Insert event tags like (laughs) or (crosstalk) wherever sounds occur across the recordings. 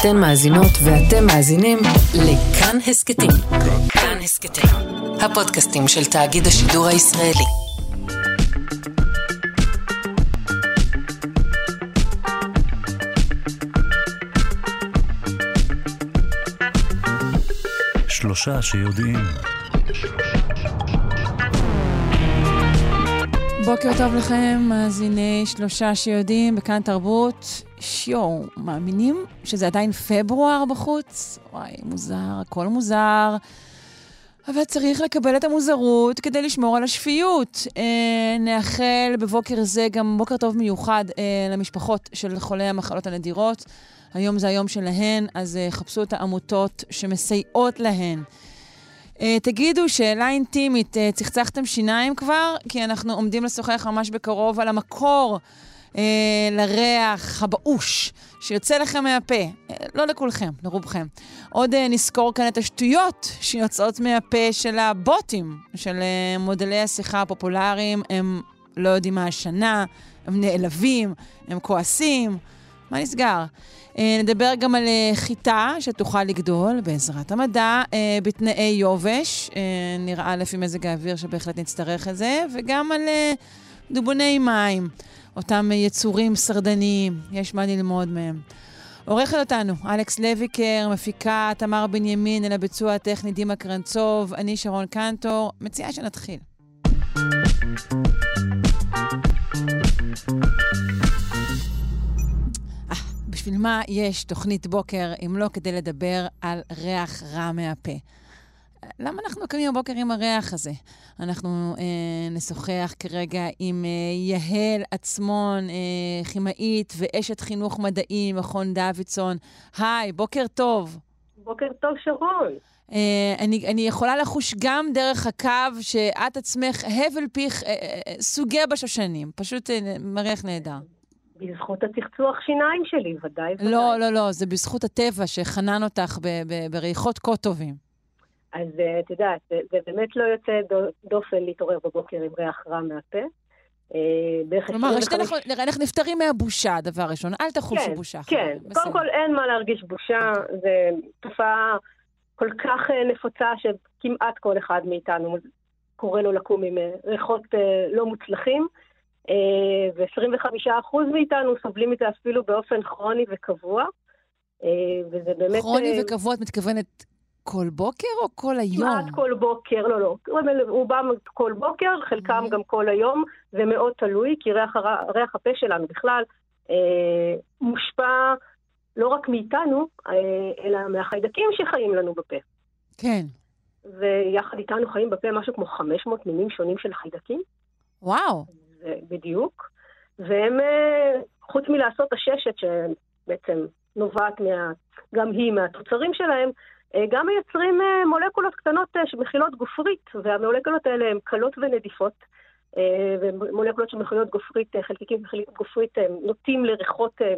אתן מאזינות ואתם מאזינים לכאן הסכתים. כאן הסכתים, הפודקאסטים של תאגיד השידור הישראלי. שלושה שיודעים. בוקר טוב לכם, מאזיני שלושה שיודעים בכאן תרבות. שיו, מאמינים שזה עדיין פברואר בחוץ? וואי, מוזר, הכל מוזר. אבל צריך לקבל את המוזרות כדי לשמור על השפיות. אה, נאחל בבוקר זה גם בוקר טוב מיוחד אה, למשפחות של חולי המחלות הנדירות. היום זה היום שלהן, אז אה, חפשו את העמותות שמסייעות להן. אה, תגידו, שאלה אינטימית, אה, צחצחתם שיניים כבר? כי אנחנו עומדים לשוחח ממש בקרוב על המקור לריח הבאוש שיוצא לכם מהפה. אה, לא לכולכם, לרובכם. עוד אה, נזכור כאן את השטויות שיוצאות מהפה של הבוטים, של אה, מודלי השיחה הפופולריים. הם לא יודעים מה השנה, הם נעלבים, הם כועסים. מה נסגר? אה, נדבר גם על אה, חיטה שתוכל לגדול בעזרת המדע אה, בתנאי יובש. אה, נראה לפי מזג האוויר שבהחלט נצטרך את זה, וגם על אה, דובוני מים, אותם יצורים שרדניים, יש מה ללמוד מהם. עורכת אותנו אלכס לויקר, מפיקה תמר בנימין, אל הביצוע הטכני דימה קרנצוב, אני שרון קנטור, מציעה שנתחיל. אה, בשביל מה יש תוכנית בוקר אם לא כדי לדבר על ריח רע מהפה? למה אנחנו קמים בבוקר עם הריח הזה? אנחנו אה, נשוחח כרגע עם אה, יהל עצמון, אה, כימאית ואשת חינוך מדעי ממכון דוידסון. היי, בוקר טוב. בוקר טוב, שרון. אה, אני, אני יכולה לחוש גם דרך הקו שאת עצמך הבל פיך אה, אה, סוגי בשושנים. פשוט אה, מריח נהדר. בזכות הצחצוח שיניים שלי, ודאי ודאי. לא, לא, לא, זה בזכות הטבע שחנן אותך ב- ב- בריחות כה טובים. אז אה, את יודעת, זה, זה באמת לא יוצא דו- דופן להתעורר בבוקר עם ריח רע מהפה. אה, כלומר, 25 ראשית אנחנו, נראה, אנחנו נפטרים מהבושה, דבר ראשון. אל תחושו כן, בושה. כן. בסדר. קודם כל אין מה להרגיש בושה, זו תופעה כל כך אה, נפוצה שכמעט כל אחד מאיתנו קורא לו לקום עם ריחות לא מוצלחים. אה, ו-25% מאיתנו סובלים מזה אפילו באופן כרוני וקבוע. וזה באמת... כרוני וקבוע, את מתכוונת כל בוקר או כל היום? כמעט כל בוקר, לא, לא. רובם כל בוקר, חלקם Mhm. גם כל היום. זה מאוד תלוי, כי ריח. ריח הפה שלנו בכלל אה, מושפע לא רק מאיתנו, אה, אלא מהחיידקים שחיים לנו בפה. כן. ויחד איתנו חיים בפה משהו כמו 500 מינים שונים של חיידקים, וואו. זה בדיוק. והם, אה, חוץ מלעשות עששת, שבעצם נובעת מה, גם היא מהתוצרים שלהם, גם מייצרים אה, מולקולות קטנות אה, שמכילות גופרית, והמולקולות האלה הן קלות ונדיפות. אה, ומולקולות שמכילות גופרית, אה, חלקיקים מכילים גופרית, נוטים לריחות אה,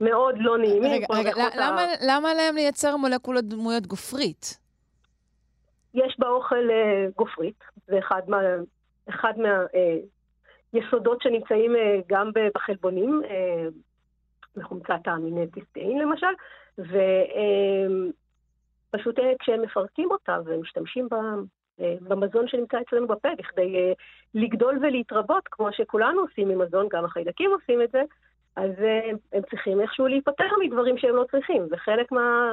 מאוד לא נעימים. רגע, רגע, הריחות ה- למה, למה להם לייצר מולקולות דמויות גופרית? יש באוכל אה, גופרית, זה אחד מה... אחד מה אה, שנמצאים אה, גם בחלבונים, אה, בחומצת האמיני ציסטאין למשל, ופשוט אה, כשהם מפרקים אותה ומשתמשים ב, אה, במזון שנמצא אצלנו בפה בכדי אה, לגדול ולהתרבות, כמו שכולנו עושים עם מזון, גם החיידקים עושים את זה, אז הם צריכים איכשהו להיפטר מדברים שהם לא צריכים, וחלק מה...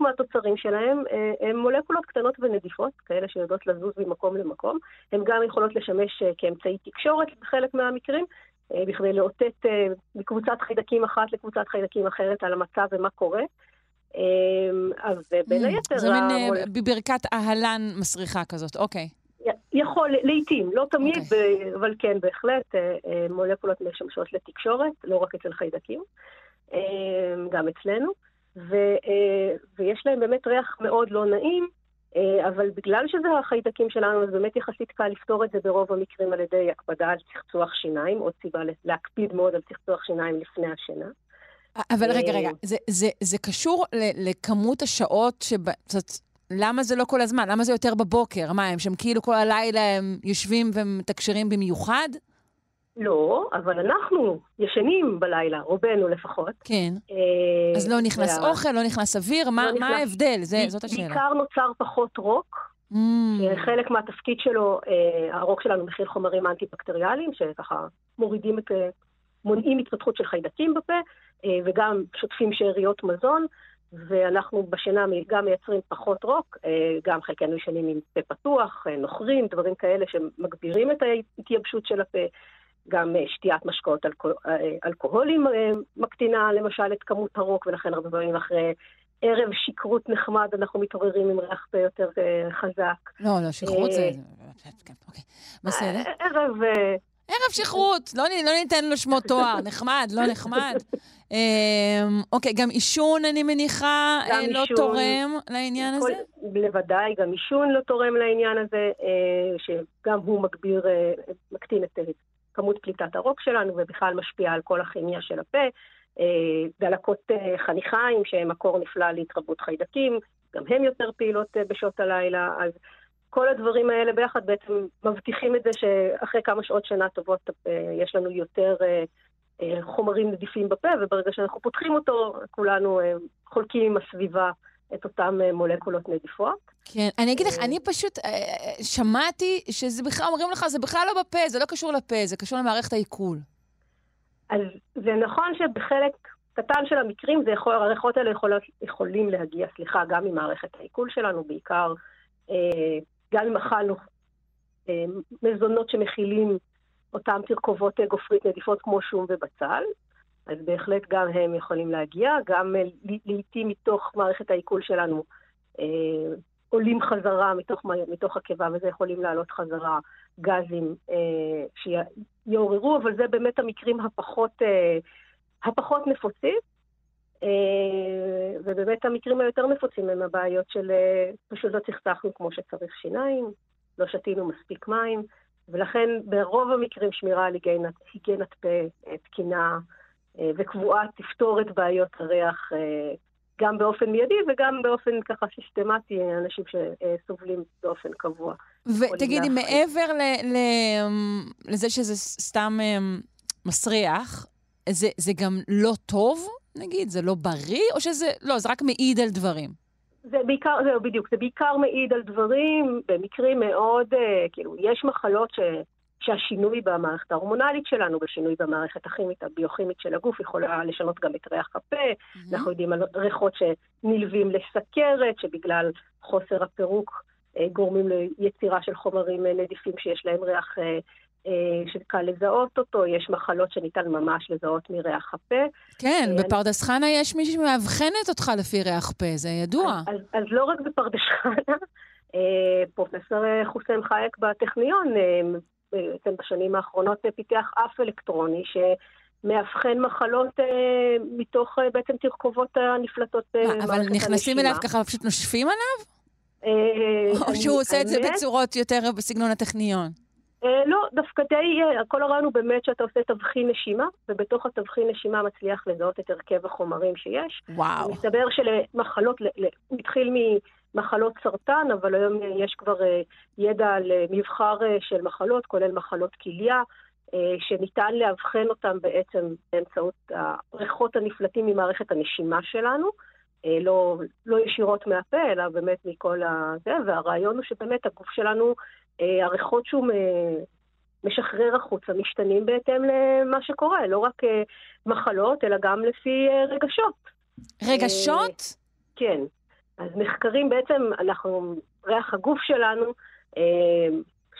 מהתוצרים שלהם הם מולקולות קטנות ונדיפות, כאלה שיודעות לזוז ממקום למקום. הן גם יכולות לשמש כאמצעי תקשורת בחלק מהמקרים, בכדי לאותת מקבוצת חיידקים אחת לקבוצת חיידקים אחרת על המצב ומה קורה. אה, אז אה, בין היתר... זה מין אה, בברכת אהלן מסריחה כזאת, אוקיי. יכול, לעיתים, לא תמיד, אוקיי. אבל כן, בהחלט, אה, מולקולות משמשות לתקשורת, לא רק אצל חיידקים, אה, גם אצלנו, ו, ויש להם באמת ריח מאוד לא נעים, אבל בגלל שזה החיידקים שלנו, אז באמת יחסית קל לפתור את זה ברוב המקרים על ידי הקפדה על צחצוח שיניים, עוד סיבה להקפיד מאוד על צחצוח שיניים לפני השינה. אבל רגע, רגע, זה, זה, זה קשור ל, לכמות השעות שב... זאת, למה זה לא כל הזמן? למה זה יותר בבוקר? מה, הם שם כאילו כל הלילה הם יושבים ומתקשרים במיוחד? לא, אבל אנחנו ישנים בלילה, רובנו לפחות. כן. אה, אז לא נכנס וה- אוכל, לא נכנס אוויר, מה לא מה נכנס- ההבדל? זה- זאת השאלה. בעיקר נוצר פחות רוק. Mm, חלק מהתפקיד שלו, אה, הרוק שלנו מכיל חומרים אנטי-בקטריאליים, שככה מורידים את, אה, מונעים התפתחות של חיידקים בפה, וגם שוטפים שאריות מזון, ואנחנו בשינה גם מייצרים פחות רוק, אה, גם חלקנו ישנים עם פה פתוח, אה, נוכרים, דברים כאלה שמגבירים את ההתייבשות של הפה. גם אה, שתיית משקאות אלכוה- אה, אלכוהולים אה, מקטינה למשל את כמות הרוק, ולכן הרבה פעמים אחרי ערב שכרות נחמד אנחנו מתעוררים עם ריח פה יותר אה, חזק. לא, לא, שכרות זה... אה, כן, אוקיי. בסדר. אה, ערב... ערב שכרות, לא לא ניתן לו שמות תואר, (laughs) נחמד, לא נחמד. אמ, אוקיי, גם עישון, אני מניחה, גם אה, לא עישון. תורם לעניין כל- הזה? בוודאי, גם עישון לא תורם לעניין הזה, אה, שגם הוא מגביר, אה, מקטין את כמות פליטת הרוק שלנו, ובכלל משפיע על כל הכימיה של הפה. דלקות חניכיים, שהן מקור נפלא להתרבות חיידקים, גם הן יותר פעילות בשעות הלילה, אז כל הדברים האלה ביחד בעצם מבטיחים את זה שאחרי כמה שעות שינה טובות אה, יש לנו יותר אה, אה, חומרים נדיפים בפה, וברגע שאנחנו פותחים אותו, כולנו חולקים עם הסביבה את אותן מולקולות נדיפות. כן, אני אגיד לך. אני פשוט שמעתי שזה בכלל, אומרים לך, זה בכלל לא בפה, זה לא קשור לפה, זה קשור למערכת העיכול. אז זה נכון שבחלק קטן של המקרים זה יכול, הריחות האלה יכולות, יכולים להגיע, סליחה, גם ממערכת העיכול שלנו, בעיקר אה, גם אם אכלנו אה, מזונות שמכילים אותם תרכובות אה, גופרית נדיפות כמו שום ובצל, אז בהחלט גם הם יכולים להגיע, גם אה, לעיתים מתוך מערכת העיכול שלנו אה, עולים חזרה מתוך, מתוך הקיבה, וזה יכולים לעלות חזרה גזים אה, שיעוררו, אבל זה באמת המקרים הפחות, אה, הפחות נפוצים. אה, ובאמת המקרים היותר נפוצים הם הבעיות של אה, פשוט לא צחצחנו כמו שצריך שיניים, לא שתינו מספיק מים, ולכן ברוב המקרים שמירה על היגיינת, היגיינת פה אה, תקינה וקבועה תפתור את בעיות הריח גם באופן מיידי וגם באופן ככה סיסטמטי, אנשים שסובלים באופן קבוע. ותגידי. מעבר ל- ל- לזה שזה סתם מסריח, זה, זה גם לא טוב, נגיד? זה לא בריא? או שזה, לא, זה רק מעיד על דברים. זה בעיקר, זהו בדיוק, זה בעיקר מעיד על דברים במקרים מאוד, אה, כאילו, יש מחלות ש, שהשינוי במערכת ההורמונלית שלנו, בשינוי במערכת הכימית, הביוכימית של הגוף, יכולה לשנות גם את ריח הפה. אנחנו יודעים על ריחות שנלווים לסכרת, שבגלל חוסר הפירוק אה, גורמים ליצירה של חומרים אה, נדיפים שיש להם ריח אה, שקל לזהות אותו, יש מחלות שניתן ממש לזהות מריח הפה. כן, אה, בפרדס חנה יש מישהי שמאבחנת אותך לפי ריח פה, זה ידוע. אז, אז לא רק בפרדס (laughs) חנה, אה, פרופסור אה, חוסם חייק בטכניון, אה, בעצם בשנים האחרונות אה, פיתח אף אלקטרוני שמאבחן מחלות אה, מתוך אה, בעצם תרכובות הנפלטות במערכת אבל הנשימה. נכנסים אליו ככה, פשוט נושפים עליו? אה, או שהוא עושה את זה בצורות יותר בסגנון הטכניון? אה, לא, דווקא די, אה, כל הרעיון הוא באמת שאתה עושה תבחין נשימה, ובתוך התבחין נשימה מצליח לזהות את הרכב החומרים שיש. וואו. מסתבר שלמחלות, הוא התחיל ממחלות סרטן, אבל היום יש כבר אה, ידע על אה, מבחר אה, של מחלות, כולל מחלות כליה, אה, שניתן לאבחן אותן בעצם באמצעות הריחות הנפלטים ממערכת הנשימה שלנו. אה, לא, לא ישירות מהפה, אלא באמת מכל ה... זה, והרעיון הוא שבאמת הגוף שלנו, אה, הריחות שהוא מ- משחרר החוצה משתנים בהתאם למה שקורה, לא רק אה, מחלות, אלא גם לפי אה, רגשות. רגשות? כן. אז מחקרים בעצם, אנחנו, ריח הגוף שלנו, אה,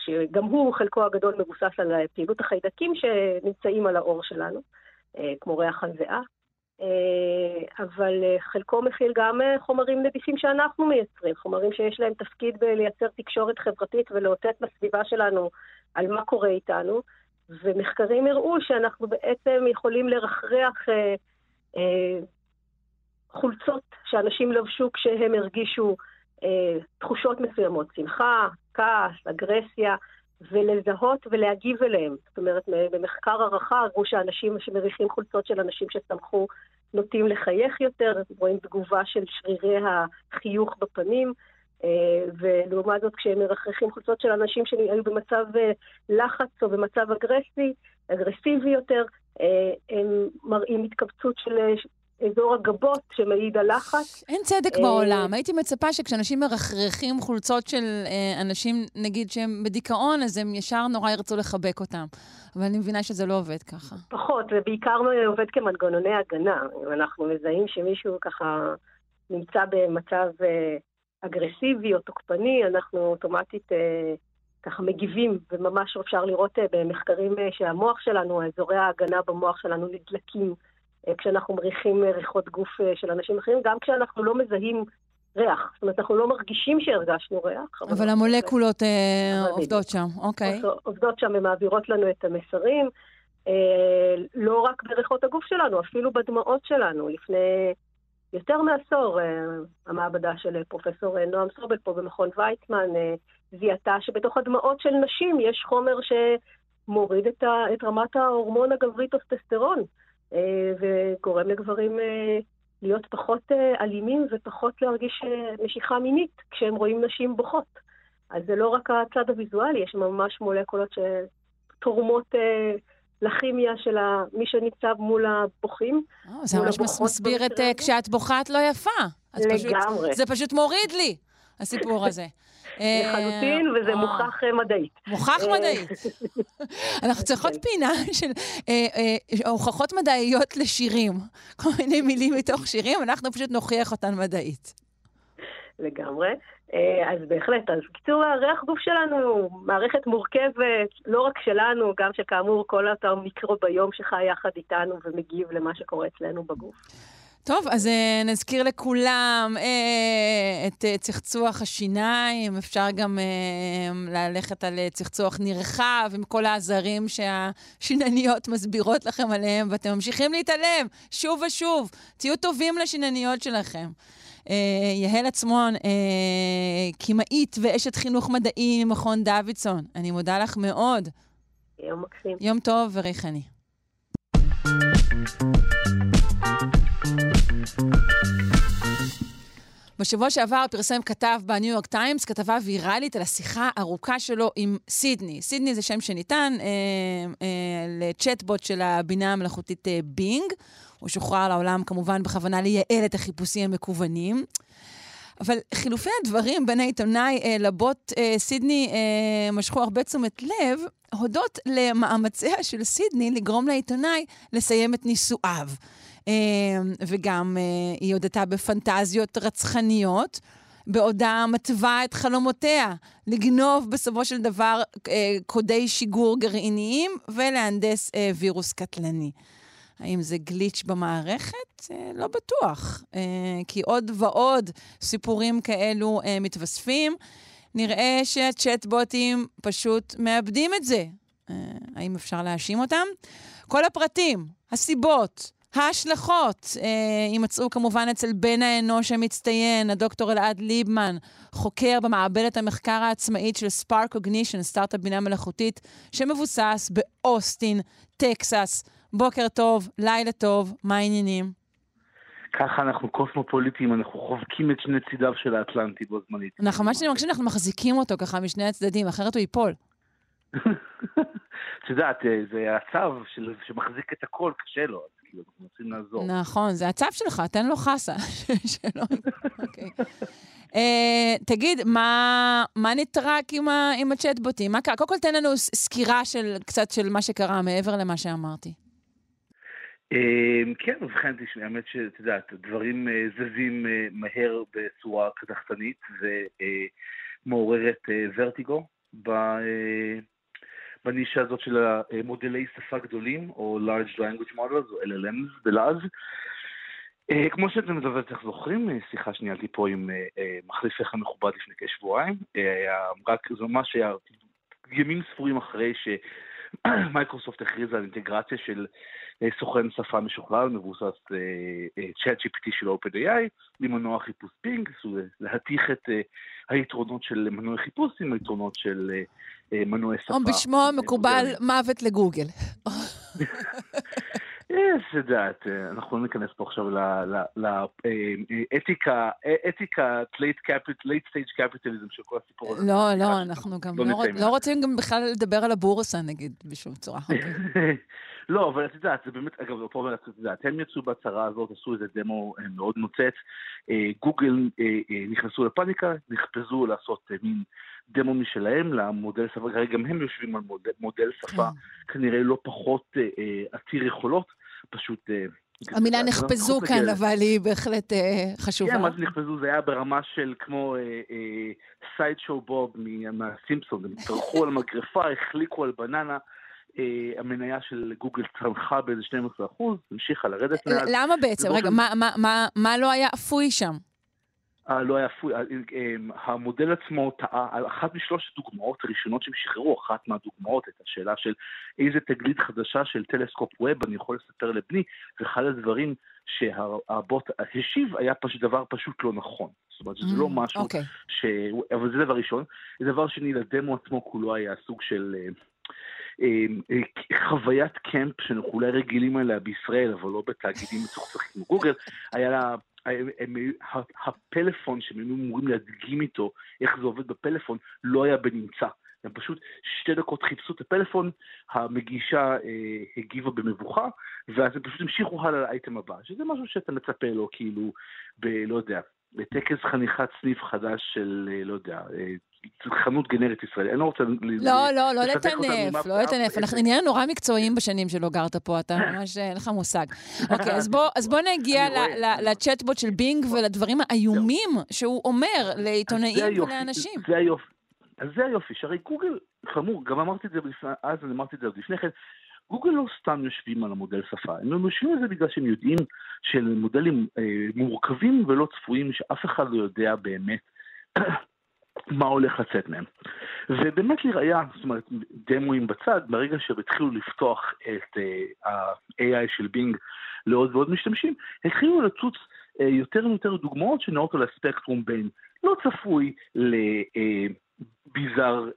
שגם הוא, חלקו הגדול מבוסס על פעילות החיידקים שנמצאים על העור שלנו, אה, כמו ריח הזיעה, אה, אבל אה, חלקו מכיל גם אה, חומרים נדיפים שאנחנו מייצרים, חומרים שיש להם תפקיד בלייצר תקשורת חברתית ולאותת בסביבה שלנו על מה קורה איתנו, ומחקרים הראו שאנחנו בעצם יכולים לרחרח אה, אה, חולצות שאנשים לבשו כשהם הרגישו אה, תחושות מסוימות, שמחה, כעס, אגרסיה, ולזהות ולהגיב אליהם. זאת אומרת, במחקר הערכה הראו שאנשים שמריחים חולצות של אנשים שצמחו נוטים לחייך יותר, רואים תגובה של שרירי החיוך בפנים, אה, ולעומת זאת כשהם מרחרחים חולצות של אנשים שהיו במצב אה, לחץ או במצב אגרסי, אגרסיבי יותר, הם מראים התכווצות של אזור הגבות שמעיד על לחץ. אין צדק בעולם. הייתי מצפה שכשאנשים מרחרחים חולצות של אנשים, נגיד, שהם בדיכאון, אז הם ישר נורא ירצו לחבק אותם. אבל אני מבינה שזה לא עובד ככה. פחות, זה בעיקר לא עובד כמנגנוני הגנה. אם אנחנו מזהים שמישהו ככה נמצא במצב אגרסיבי או תוקפני, אנחנו אוטומטית ככה מגיבים, וממש אפשר לראות במחקרים שהמוח שלנו, אזורי ההגנה במוח שלנו נדלקים. כשאנחנו מריחים ריחות גוף של אנשים אחרים, גם כשאנחנו לא מזהים ריח. זאת אומרת, אנחנו לא מרגישים שהרגשנו ריח. אבל, אבל המולקולות אה, עובדות שם, אוקיי. עובדות שם ומעבירות לנו את המסרים, אה, לא רק בריחות הגוף שלנו, אפילו בדמעות שלנו. לפני יותר מעשור, אה, המעבדה של פרופסור נועם סובל פה במכון ויצמן אה, זיהתה שבתוך הדמעות של נשים יש חומר שמוריד את, ה, את רמת ההורמון הגברי טוסטסטרון. אה, וגורם לגברים אה, להיות פחות אה, אלימים ופחות להרגיש משיכה מינית כשהם רואים נשים בוכות. אז זה לא רק הצד הוויזואלי, יש ממש מולקולות שתורמות לכימיה של מי שניצב מול הבוכים. זה ממש מסביר את כשאת בוכה את לא יפה. לגמרי. זה פשוט מוריד לי, הסיפור הזה. לחלוטין, וזה מוכח אה, מדעית. מוכח אה, מדעית. אנחנו צריכות. פינה של אה, הוכחות מדעיות לשירים. כל מיני מילים מתוך שירים, אנחנו פשוט נוכיח אותן מדעית. לגמרי. אז בהחלט, אז בקיצור, הריח גוף שלנו הוא מערכת מורכבת, לא רק שלנו, גם שכאמור כל אותו מיקרוביום שחי יחד איתנו ומגיב למה שקורה אצלנו בגוף. טוב, אז uh, נזכיר לכולם uh, את uh, צחצוח השיניים. אפשר גם ללכת על צחצוח נרחב עם כל העזרים שהשינניות (laughs) מסבירות לכם עליהם, ואתם ממשיכים להתעלם שוב ושוב. תהיו טובים לשינניות שלכם. יהל עצמון, קימאית uh, ואשת חינוך מדעי ממכון דוידסון, אני מודה לך מאוד. יום מקסים. יום טוב וריחני. בשבוע שעבר פרסם כתב בניו יורק טיימס כתבה ויראלית על השיחה הארוכה שלו עם סידני. סידני זה שם שניתן אה, אה, לצ'טבוט של הבינה המלאכותית אה, בינג. הוא שוחרר לעולם כמובן בכוונה לייעל את החיפושים המקוונים. אבל חילופי הדברים בין העיתונאי אה, לבוט אה, סידני אה, משכו הרבה תשומת לב, הודות למאמציה של סידני לגרום לעיתונאי לסיים את נישואיו. אמ, וגם אה, היא הודתה בפנטזיות רצחניות. בעודה מתווה את חלומותיה לגנוב בסופו של דבר אה, קודי שיגור גרעיניים ולהנדס אה, וירוס קטלני. האם זה גליץ' במערכת? לא בטוח, כי עוד ועוד סיפורים כאלו מתווספים. נראה שהצ'טבוטים פשוט מאבדים את זה. האם אפשר להאשים אותם? כל הפרטים, הסיבות, ההשלכות אה, יימצאו כמובן אצל בן האנוש המצטיין, הדוקטור אלעד ליבמן, חוקר במעבדת המחקר העצמאית של ספארק קוגנישן, סטארט-אפ בינה מלאכותית, שמבוסס באוסטין, טקסס. בוקר טוב, לילה טוב, מה העניינים? ככה אנחנו קוסמופוליטים, אנחנו חובקים את שני צידיו של האטלנטי בו זמנית. אנחנו, שאני מרגיש שאנחנו מחזיקים אותו ככה משני הצדדים, אחרת הוא ייפול. (laughs) את יודעת, אה, זה הצו שמחזיק את הכל, קשה לו. כאילו, אנחנו רוצים לעזור. נכון, זה הצו שלך, תן לו חסה. (laughs) אוקיי. אה, תגיד, מה נטרק עם הצ'טבוטים? מה קרה? קודם כל תן לנו סקירה של קצת של מה שקרה מעבר למה שאמרתי. אה, כן, ובכן, תשמעי, האמת שאת יודעת, דברים אה, זזים מהר בצורה קדחתנית ומעוררת ורטיגו בנישה הזאת של המודלי שפה גדולים, או large language models, או LLMs בלעז. אה, כמו שאתם בטח זוכרים, אה, שיחה שניהלתי פה עם אה, מחליפך המכובד לפני כשבועיים, רק זה ממש היה ימים ספורים אחרי שמייקרוסופט הכריזה על אינטגרציה של סוכן שפה משוכלל מבוסס צ'אט GPT של OpenAI למנוע חיפוש פינג, להתיך את היתרונות של מנועי חיפוש עם היתרונות של מנועי שפה. או בשמו המקובל מוות לגוגל. (laughs) את יודעת, אנחנו לא ניכנס פה עכשיו לאתיקה, אתיקה, late stage capitalism של כל הסיפור הזה. לא, לא, אנחנו גם לא רוצים גם בכלל לדבר על הבורסה, נגיד, בשום צורה. (laughs) לא, אבל את יודעת, זה באמת, אגב, פה את יודעת, הם יצאו בהצהרה הזאת, עשו איזה דמו מאוד נוצץ, גוגל נכנסו לפאניקה, נחפזו לעשות מין דמו משלהם למודל שפה, כרגע גם הם יושבים על מודל, מודל שפה כן. כנראה לא פחות עתיר יכולות, פשוט... המילה נחפזו כאן, אבל היא בהחלט חשובה. כן, מה זה נחפזו? זה היה ברמה של כמו סייד שואו בוב מהסימפסון, הם טרחו על מגרפה, החליקו על בננה. Uh, המניה של גוגל צנחה באיזה 12 אחוז, המשיכה לרדת מאז. למה בעצם? רגע, מה, מה, מה, מה לא היה אפוי שם? Uh, לא היה אפוי. המודל עצמו טעה על אחת משלוש הדוגמאות הראשונות שהם שחררו, אחת מהדוגמאות, את השאלה של איזה תגלית חדשה של טלסקופ ווב אני יכול לספר לבני, ואחד הדברים שהבוט השיב היה פשוט דבר פשוט לא נכון. זאת אומרת, זה לא משהו okay. ש... אבל זה דבר ראשון. דבר שני, לדמו עצמו כולו היה סוג של... חוויית קמפ שאנחנו אולי רגילים אליה בישראל, אבל לא בתאגידים מצוחצחים כמו גוגל, היה לה... הפלאפון שהם היו אמורים להדגים איתו איך זה עובד בפלאפון לא היה בנמצא. הם פשוט שתי דקות חיפשו את הפלאפון, המגישה אה, הגיבה במבוכה, ואז הם פשוט המשיכו הלאה לאייטם הבא, שזה משהו שאתה מצפה לו, כאילו, ב... לא יודע, בטקס חניכת סניף חדש של, אה, לא יודע, אה, חנות גנרית ישראלית. אני לא רוצה... לא, לא, לא לטנף, לא לטנף. אנחנו נהיה נורא מקצועיים בשנים שלא גרת פה, אתה ממש, אין לך מושג. (laughs) אוקיי, אז בוא נגיע לצ'טבוט של בינג ולדברים האיומים שהוא אומר לעיתונאים ולאנשים. זה היופי. אז זה היופי, שהרי גוגל, חמור, גם אמרתי את זה אז, אני אמרתי את זה עוד לפני כן, גוגל לא סתם יושבים על המודל שפה, הם יושבים על זה בגלל שהם יודעים שאלה מודלים אה, מורכבים ולא צפויים, שאף אחד לא יודע באמת מה הולך לצאת מהם. ובאמת לראיה, זאת אומרת, דמוים בצד, ברגע שהם התחילו לפתוח את uh, ה-AI של בינג לעוד ועוד משתמשים, התחילו לצוץ uh, יותר ויותר דוגמאות שנעות על הספקטרום בין לא צפוי לביזר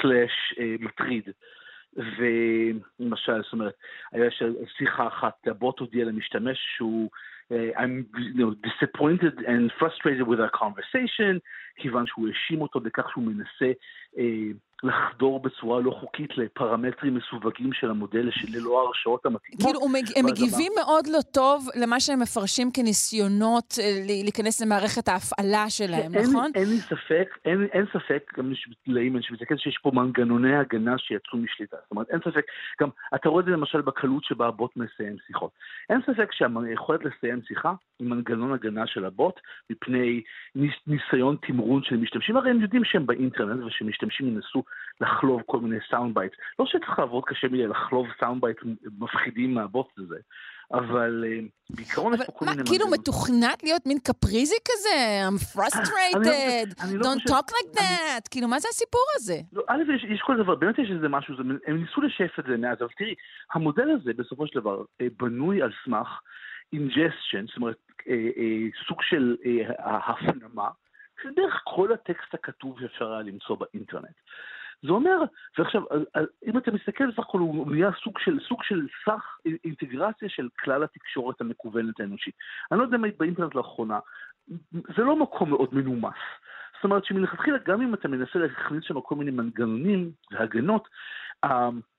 סלאש מטריד. ולמשל, זאת אומרת, היה שיחה אחת, הבוט הודיע למשתמש שהוא I'm you know, disappointed and frustrated with our conversation, כיוון שהוא האשים אותו בכך שהוא מנסה uh, לחדור בצורה לא חוקית לפרמטרים מסווגים של המודל ללא ההרשאות המתאימות. כאילו, הם מגיבים דבר... מאוד לא טוב למה שהם מפרשים כניסיונות אה, להיכנס למערכת ההפעלה שלהם, אין, נכון? אין לי ספק, אין, אין ספק, גם לאימן שמסתכל שיש פה מנגנוני הגנה שיצאו משליטה. זאת אומרת, אין ספק, גם אתה רואה את זה למשל בקלות שבה הבוט מסיים שיחות. אין ספק שהיכולת לסיים שיחה היא מנגנון הגנה של הבוט מפני ניסיון תמרון של משתמשים. הרי הם יודעים שהם באינטרנט ושמשתמשים ינסו לחלוב כל מיני sound bites. לא שצריך לעבוד קשה מדי לחלוב sound bites מפחידים מהבוט הזה, אבל אה, בעיקרון יש פה כל מיני... מה, כאילו מתוכנת להיות מין קפריזי כזה? I'm frustrated, לא don't talk like that, כאילו מה זה הסיפור הזה? לא, א', יש כל דבר, באמת יש איזה משהו, הם ניסו לשף את זה מאז, אבל תראי, המודל הזה בסופו של דבר אה, בנוי על סמך ingestion, זאת אומרת, אה, סוג של הפנמה, זה דרך כל הטקסט הכתוב שאפשר היה למצוא באינטרנט. זה אומר, ועכשיו, אם אתה מסתכל, בסך הכל הוא נהיה סוג של, סוג של סך אינטגרציה של כלל התקשורת המקוונת האנושית. אני לא יודע מה היית באינטרנט לאחרונה, זה לא מקום מאוד מנומס. זאת אומרת שמלכתחילה, גם אם אתה מנסה להכניס שם כל מיני מנגנונים והגנות,